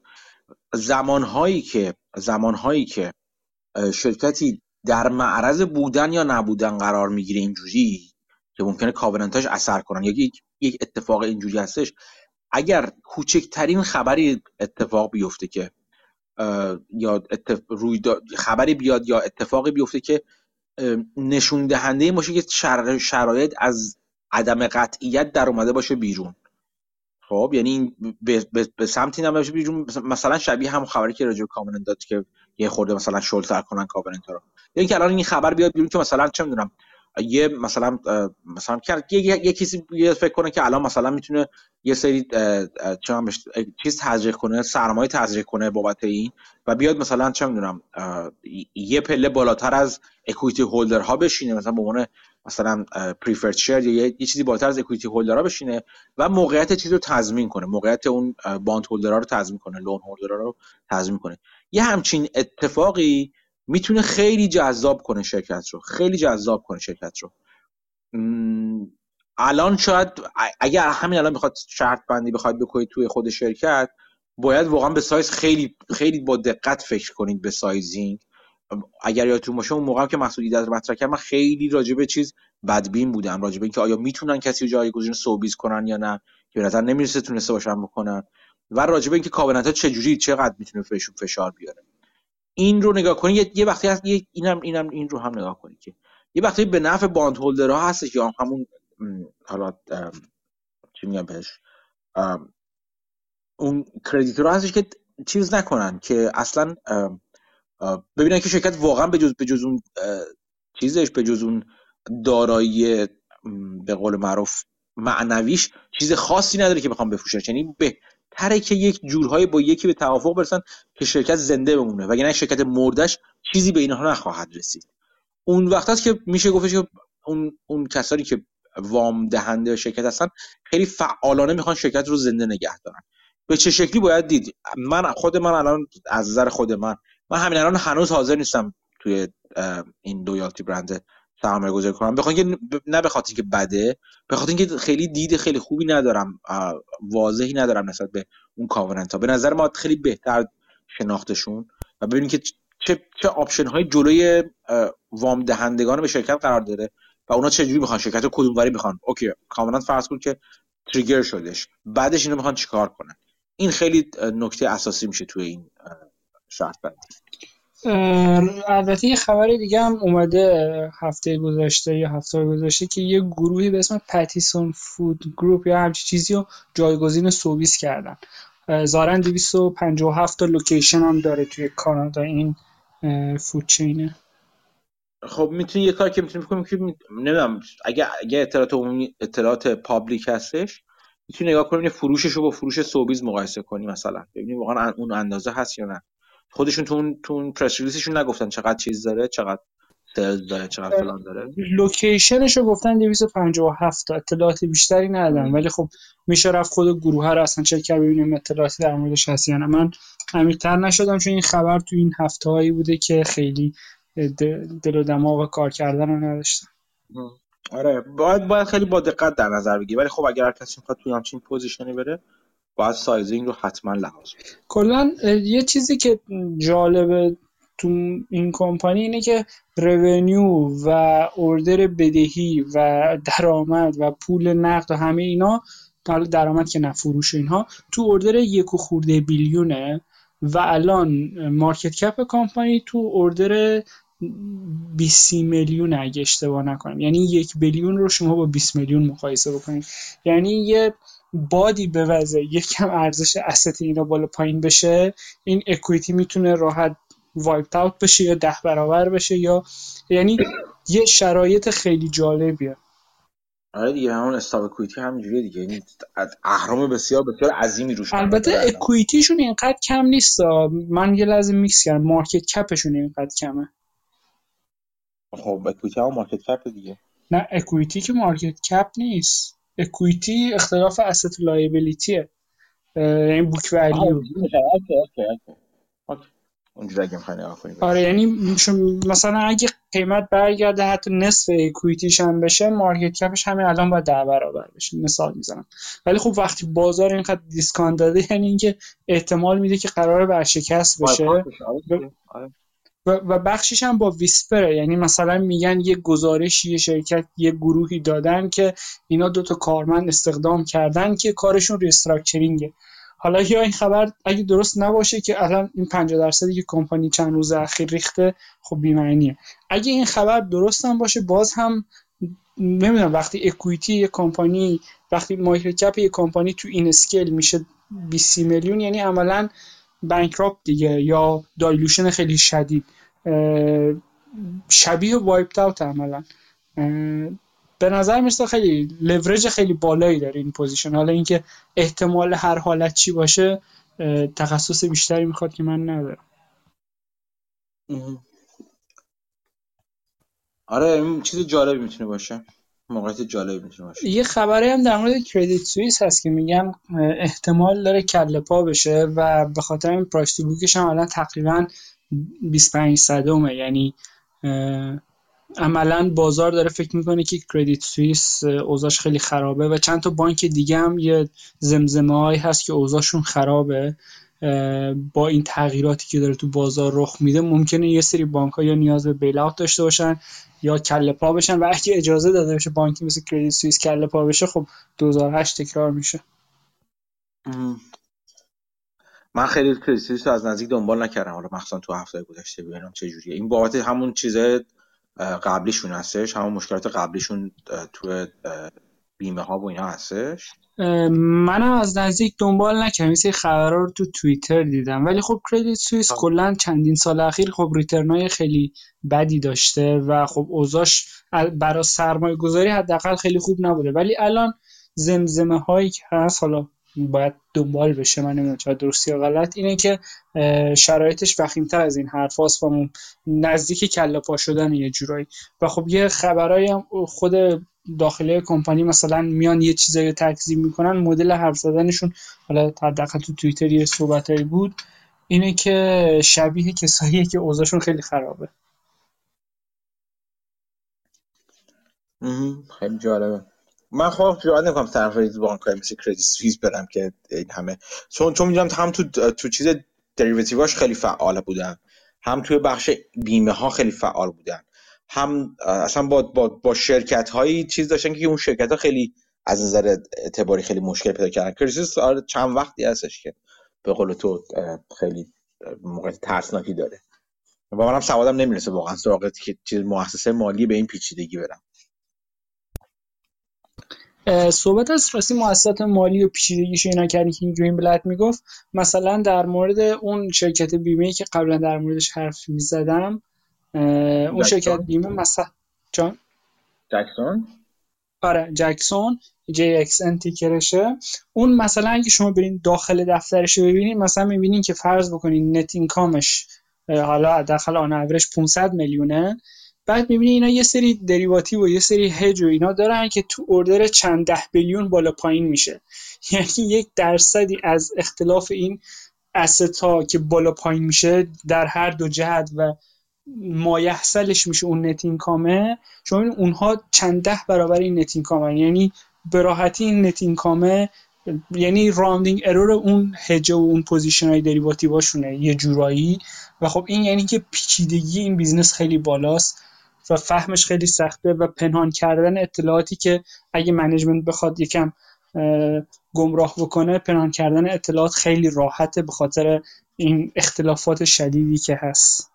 زمان هایی که زمان هایی که شرکتی در معرض بودن یا نبودن قرار می‌گیره اینجوری که ممکنه کاورنتاش اثر کنن. یا یک اتفاق اینجوری هستش. اگر کوچکترین خبری اتفاق بیفته که یا روی خبری بیاد یا اتفاقی بیفته که نشون دهنده باشه که شرایط از عدم قطعیت در اومده باشه بیرون. خب یعنی به, به, سمتی نمیشه بیرون. مثلا شبیه هم خبری که راجع به داد که یه خورده مثلا شلتر کنن کامنت رو. یعنی که الان این خبر بیاد بیرون که مثلا چه می‌دونم یه مثلا مثلا یه, یه کسی فکر کنه که الان مثلا می‌تونه یه سری چیز تزریق کنه سرمایه تزریق کنه بابت این و بیاد مثلا چه می‌دونم یه پله بالاتر از اکویتی هولدر ها بشینه مثلا به عنوان مثلا پریفرد شیر یا یه چیزی بالاتر از اکویتی هولدرها بشینه و موقعیت چیز رو تضمین کنه موقعیت اون bondholder ها رو تضمین کنه loan holder ها رو تضمین کنه. یه همچین اتفاقی می‌تونه خیلی جذاب کنه شرکت رو. خیلی جذاب کنه شرکت رو. الان شاید اگر همین الان بخواد شرط بندی بخواد بکنید توی خود شرکت باید واقعا به سایز خیلی خیلی با دقت فکر کنید به sizing. اگر یادتون باشه اون موقع که ایده رو مطرح کردم من خیلی راجع چیز بدبین بودم راجع به اینکه آیا می‌تونن کسی رو جایگزین Sobeys کنن یا نه. که به نظر نمی‌رسه تونسته باشن بکنن. و راجع به اینکه کابنت ها چجوری چقدر می‌تونه فشار بیاره. این رو نگاه کنید یه وقتی هست اینم اینم این رو هم نگاه کنید که یه وقتی به نفع باند هولدرها هستش یا همون حالا چی میگم بهش؟ اون کردیتور هستش که چیز نکنن که اصلا ببینن که شرکت واقعا به جز به جز اون چیزش به جز اون دارایی به قول معروف معنویش چیز خاصی نداره که بخوام بفروشن یعنی بهتره که یک جورهایی با یکی به توافق برسن که شرکت زنده بمونه. وگرنه شرکت مردش چیزی به اینها نخواهد رسید. اون وقت هست که میشه گفتش که اون اون کسانی که وام دهنده شرکت هستن خیلی فعالانه می‌خوان شرکت رو زنده نگه دارن. به چه شکلی باید دید؟ من خود من الان از نظر خود من من همین الان هنوز حاضر نیستم توی این Loyalty Ventures سرمایه گذاری کنم بخوام که نه به خاطر که بده به خاطر اینکه خیلی دید خیلی خوبی ندارم واضحی ندارم نسبت به اون covenant به نظر ما خیلی بهتر شناختشون و ببینیم که چه چه option های جلوی وام دهندگان به شرکت قرار داره و اونا چه جوری می‌خوان شرکت کدوم وری می‌خوان. OK کاملا فرض کن که trigger شدش. بعدش اینو می‌خوان چیکار کنن؟ این خیلی نکته اساسی میشه توی این شرط بندی. البته یه خبر دیگه هم اومده هفته گذشته یا هفته گذشته که یه گروهی به اسم Pattison Food Group یا همچی چیزی رو جایگزین Sobeys کردن. ظاهرا 257 تا location هم داره توی کانادا این food chain ه خب می‌تونی یه کار که می‌تونی بکنیم که نمی‌دونم اگه اگه اطلاعات عمومی اطلاعات public هستش می‌تونی نگاه کنی فروشش رو با فروش Sobeys مقایسه کنی مثلا ببینی واقعا اون اندازه هست یا نه. خودشون تو اون تو اون press release شون نگفتن چقدر چیز داره چقدر sales داره چقدر فلان داره. location ش رو گفتن 257 تا. اطلاعات بیشتری ندادن ولی خب میشه رفت خود گروه ها رو اصلا چک کرد ببینیم اطلاعاتی در موردش هست یا نه. من عمیق‌تر نشدم چون این خبر تو این هفته هایی بوده که خیلی دل و دماغ کار کردن رو نداشتم آره باید باید خیلی با دقت در نظر بگیری ولی خب اگر هر کسی می‌خواد توی همچین position ی بره باید sizing رو حتما لحاظ کلا یه چیزی که جالبه تو این کمپانی اینه که revenue و order بدهی و درآمد و پول نقد و همه اینا درآمد که نه اینها تو order یک و خورده billion ه و الان market cap کمپانی تو order 20 میلیون اگه اشتباه نکنم. یعنی یک billion رو شما با 20 میلیون مقایسه بکنید. یعنی یه بادی به وضع یکم ارزش asset اینا بالا پایین بشه این equity می‌تونه راحت wiped out بشه یا ده برابر بشه یا یعنی یه شرایط خیلی جالبیه. آره دیگه همون stub equity همینجوریه دیگه. یعنی اهرم بسیار بسیار عظیمی روش البته equity شون اینقدر کم نیست من یه لازم میکس کردم. market cap شون اینقدر کمه. خب equity هم market cap دیگه. نه equity که market cap نیست. equity اختلاف asset liability ه یعنی book value اونجوری اگه می‌خوای نگاه کنیم آره یعنی مثلا اگه قیمت برگرده حتی نصف equity ش هم بشه market cap ش همین الان باید ده برابر بشه. مثال می‌زنم. ولی خب وقتی بازار اینقدر discount داده یعنی اینکه احتمال میده که قراره ورشکست بشه. و بخشش هم با whisper ه. یعنی مثلا میگن یه گزارشی یه شرکت یه گروهی دادن که اینا دوتا کارمند استخدام کردن که کارشون restructuring ه. حالا یا این خبر اگه درست نباشه که الان این 50 درصدی که کمپانی چند روز اخیر ریخته خب بی‌معنیه. اگه این خبر درست هم باشه باز هم نمی‌دونم وقتی equity یه کمپانی وقتی market cap یه کمپانی تو این scale میشه 20 میلیون یعنی عملا bankrupt دیگه یا dilution خیلی شدید. شبیه wiped out عملا. به نظر می‌رسه خیلی لورج خیلی بالایی داره این position حالا اینکه احتمال هر حالت چی باشه تخصص بیشتری می‌خواد که من ندارم. آره این چیز جالبی می‌تونه باشه. موقعیت جالبی می‌تونه باشه. یه خبری هم در مورد کردیت سوئیس هست که میگن احتمال داره کله پا بشه و به خاطر این پرایس بوکش هم الان تقریبا 25 صدمه. یعنی عملا بازار داره فکر می‌کنه که کردیت سوئیس اوضاعش خیلی خرابه و چند تا بانک دیگه هم یه زمزمه هایی هست که اوضاعشون خرابه. با این تغییراتی که داره تو بازار رخ میده ممکنه یه سری بانک ها یا نیاز به بیل داشته باشن یا کله پا بشن و اگه اجازه داده بشه بانکی مثل کردیت سوئیس کله پا بشه خب 2008 تکرار میشه. من خیلی کردیت سوئیس رو از نزدیک دنبال نکردم. حالا مخصوصا تو هفته گذشته ببینم چه جوریه. این بابت همون چیزه قبلیشون هستش همون مشکلات قبلیشون تو بیمه ها و اینا هستش؟ منم از نزدیک دنبال نکردم. این خبرها رو تو توییتر دیدم. ولی خب کردیت سوئیس کلا چندین سال اخیر خب ریترنای خیلی بدی داشته و خب اوضاعش برای سرمایه گذاری حداقل خیلی خوب نبوده. ولی الان زمزمه هایی که هست حالا باید دنبال بشه من نمی‌دونم چرا درستی یا غلط. اینه که شرایطش وخیمتر از این حرف هاست و نزدیک کله پا شدن یه جورایی. و خب یه خبرایی هم خود داخلی کمپانی مثلا میان یه چیزایی تکذیب می‌کنن مدل حرف زدنشون حالا حداقل تو توییتر یه صحبتایی بود اینه که شبیه کساییه که اوضاعشون خیلی خرابه. خیلی جالبه. من خب جواد نمی‌کنم طرف بانک مثل کردیت سوئیس برم که این همه. چون چون می‌دونم هم تو تو چیز دریوتیواش خیلی فعال بودن. هم توی بخش بیمه ها خیلی فعال بودن. هم اصلا با با, با شرکت هایی چیز داشتن که اون شرکت ها خیلی از نظر اعتباری خیلی مشکل پیدا کردن. کریسیس آره چند وقتی هستش که به قول تو خیلی موقع ترسناکی داره. و منم سوادم نمی‌رسه واقعا سراغ که چیز مؤسسه مالی به این پیچیدگی برم. صحبت از راستی مؤسسات مالی و پیچیدگیش اینا کردی که گرین بلد می‌گفت مثلا در مورد اون شرکت بیمه که قبلا در موردش حرف می‌زدم اون شرکت بیمه مثلا جان؟ جکسون آره جکسون JXN تیکرشه. اون مثلا اگه شما برین داخل دفترش رو ببینید مثلا می‌بینین که فرض بکنین نت اینکامش حالا داخل آن اورش 500 میلیونه. بعد می‌بینی اینا یه سری دریواتی و یه سری هج و اینا دارن که تو اردر چند ده بیلیون بالا پایین میشه. یعنی یک درصدی از اختلاف این استا که بالا پایین میشه در هر دو جهت و مایحصلش میشه اون نت اینکامه شما این اونها چند ده برابر این net income ه یعنی به این net income ه یعنی rounding error اون هجه و اون position های derivative اشونه یه جورایی. و خب این یعنی که پیچیدگی این business خیلی بالاست. و فهمش خیلی سخته و پنهان کردن اطلاعاتی که اگه management بخواد یکم گمراه بکنه پنهان کردن اطلاعات خیلی راحته به خاطر این اختلافات شدیدی که هست.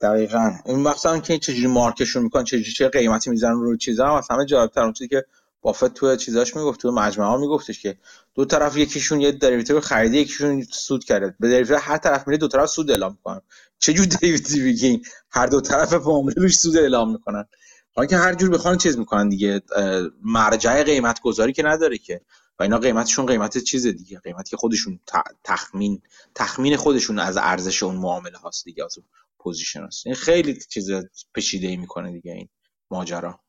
دقیقا. این مثلا که چجوری مارکشون می‌کنن چجوری چه قیمتی می‌زنن رو چیزا هم از همه جالبتر اون چیزی که بافت تو چیزاش می‌گفت تو مجموعه ها میگفتش که دو طرف یکیشون یه دریوتیو خریده یکیشون سود کرده. به دریوتیو هر طرف میره دو طرف سود اعلام می‌کنن چه جور دریوتیو بگین هر دو طرف معامله روش سود اعلام می‌کنن. حالا که هر جور بخوان چیز می‌کنن دیگه مرجع قیمت گذاری که نداره که. و اینا قیمتشون قیمت چیز دیگه. قیمتی که خودشون تخمین تخمین خودشون از ارزش اون معامله هاست دیگه از position هست این خیلی چیز پیچیده ای می‌کنه دیگه این ماجرا.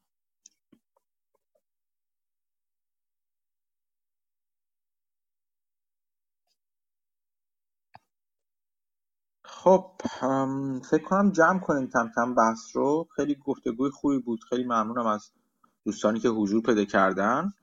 خب فکر کنم جمع کنیم کم کم بحث رو. خیلی گفتگوی خوبی بود. خیلی ممنونم از دوستانی که حضور پیدا کردن.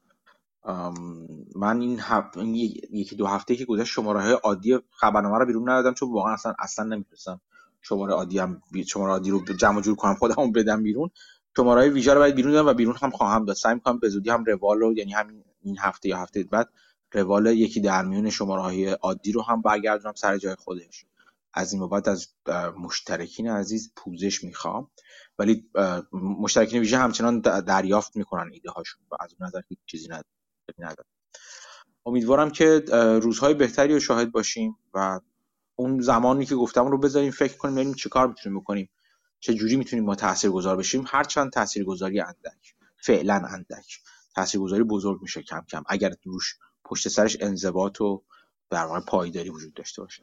من این, هف... این یکی دو هفته که گذشت شماره های عادی خبرنامه رو بیرون ندادم چون واقعا اصلا اصلا نمی‌تونستم شماره عادی هم شماره عادی رو جمع جور کنم خودم بدم بیرون. شماره های ویژه رو باید بیرون دادم و بیرون هم خواهم داد. سعی می‌کنم به زودی هم روال رو یعنی همین این هفته یا هفته بعد روال یکی در میون شماره های عادی رو هم برگردونم سر جای خودش. از این بعد از مشترکین عزیز پوزش می‌خوام. ولی مشترکین ویژه همچنان دریافت می‌کنن ایده هاشون و از اون نظر هیچ چیزی ندارم امیدوارم که روزهای بهتری رو شاهد باشیم و اون زمانی که گفتم رو بذاریم فکر کنیم ببینیم چه کار می‌تونیم بکنیم چه جوری می‌تونیم ما تاثیرگذار بشیم. هرچند تاثیرگذاری اندک فعلا اندک. تاثیرگذاری بزرگ میشه کم کم اگر روش پشت سرش انضباط و در پایداری وجود داشته باشه.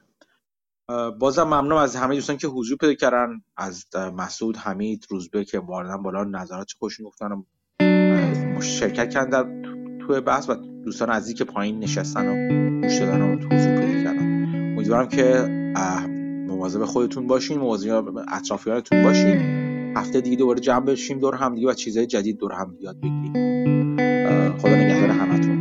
بازم ممنون از همه دوستان که حضور پیدا کردن از مسعود حمید روزبه که واردن بالا نظرات خوشی گفتن شرکت کردن در توی بحث و دوستان عزیزی که پایین نشستن و گوش دادن و حضور پیدا کردن. امیدوارم که مواظب خودتون باشین مواظب اطرافیانتون باشین. هفته دیگه دوباره جمع بشیم دور هم دیگه و چیزهای جدید دور هم یاد بگیریم. خدا نگهدار همتون.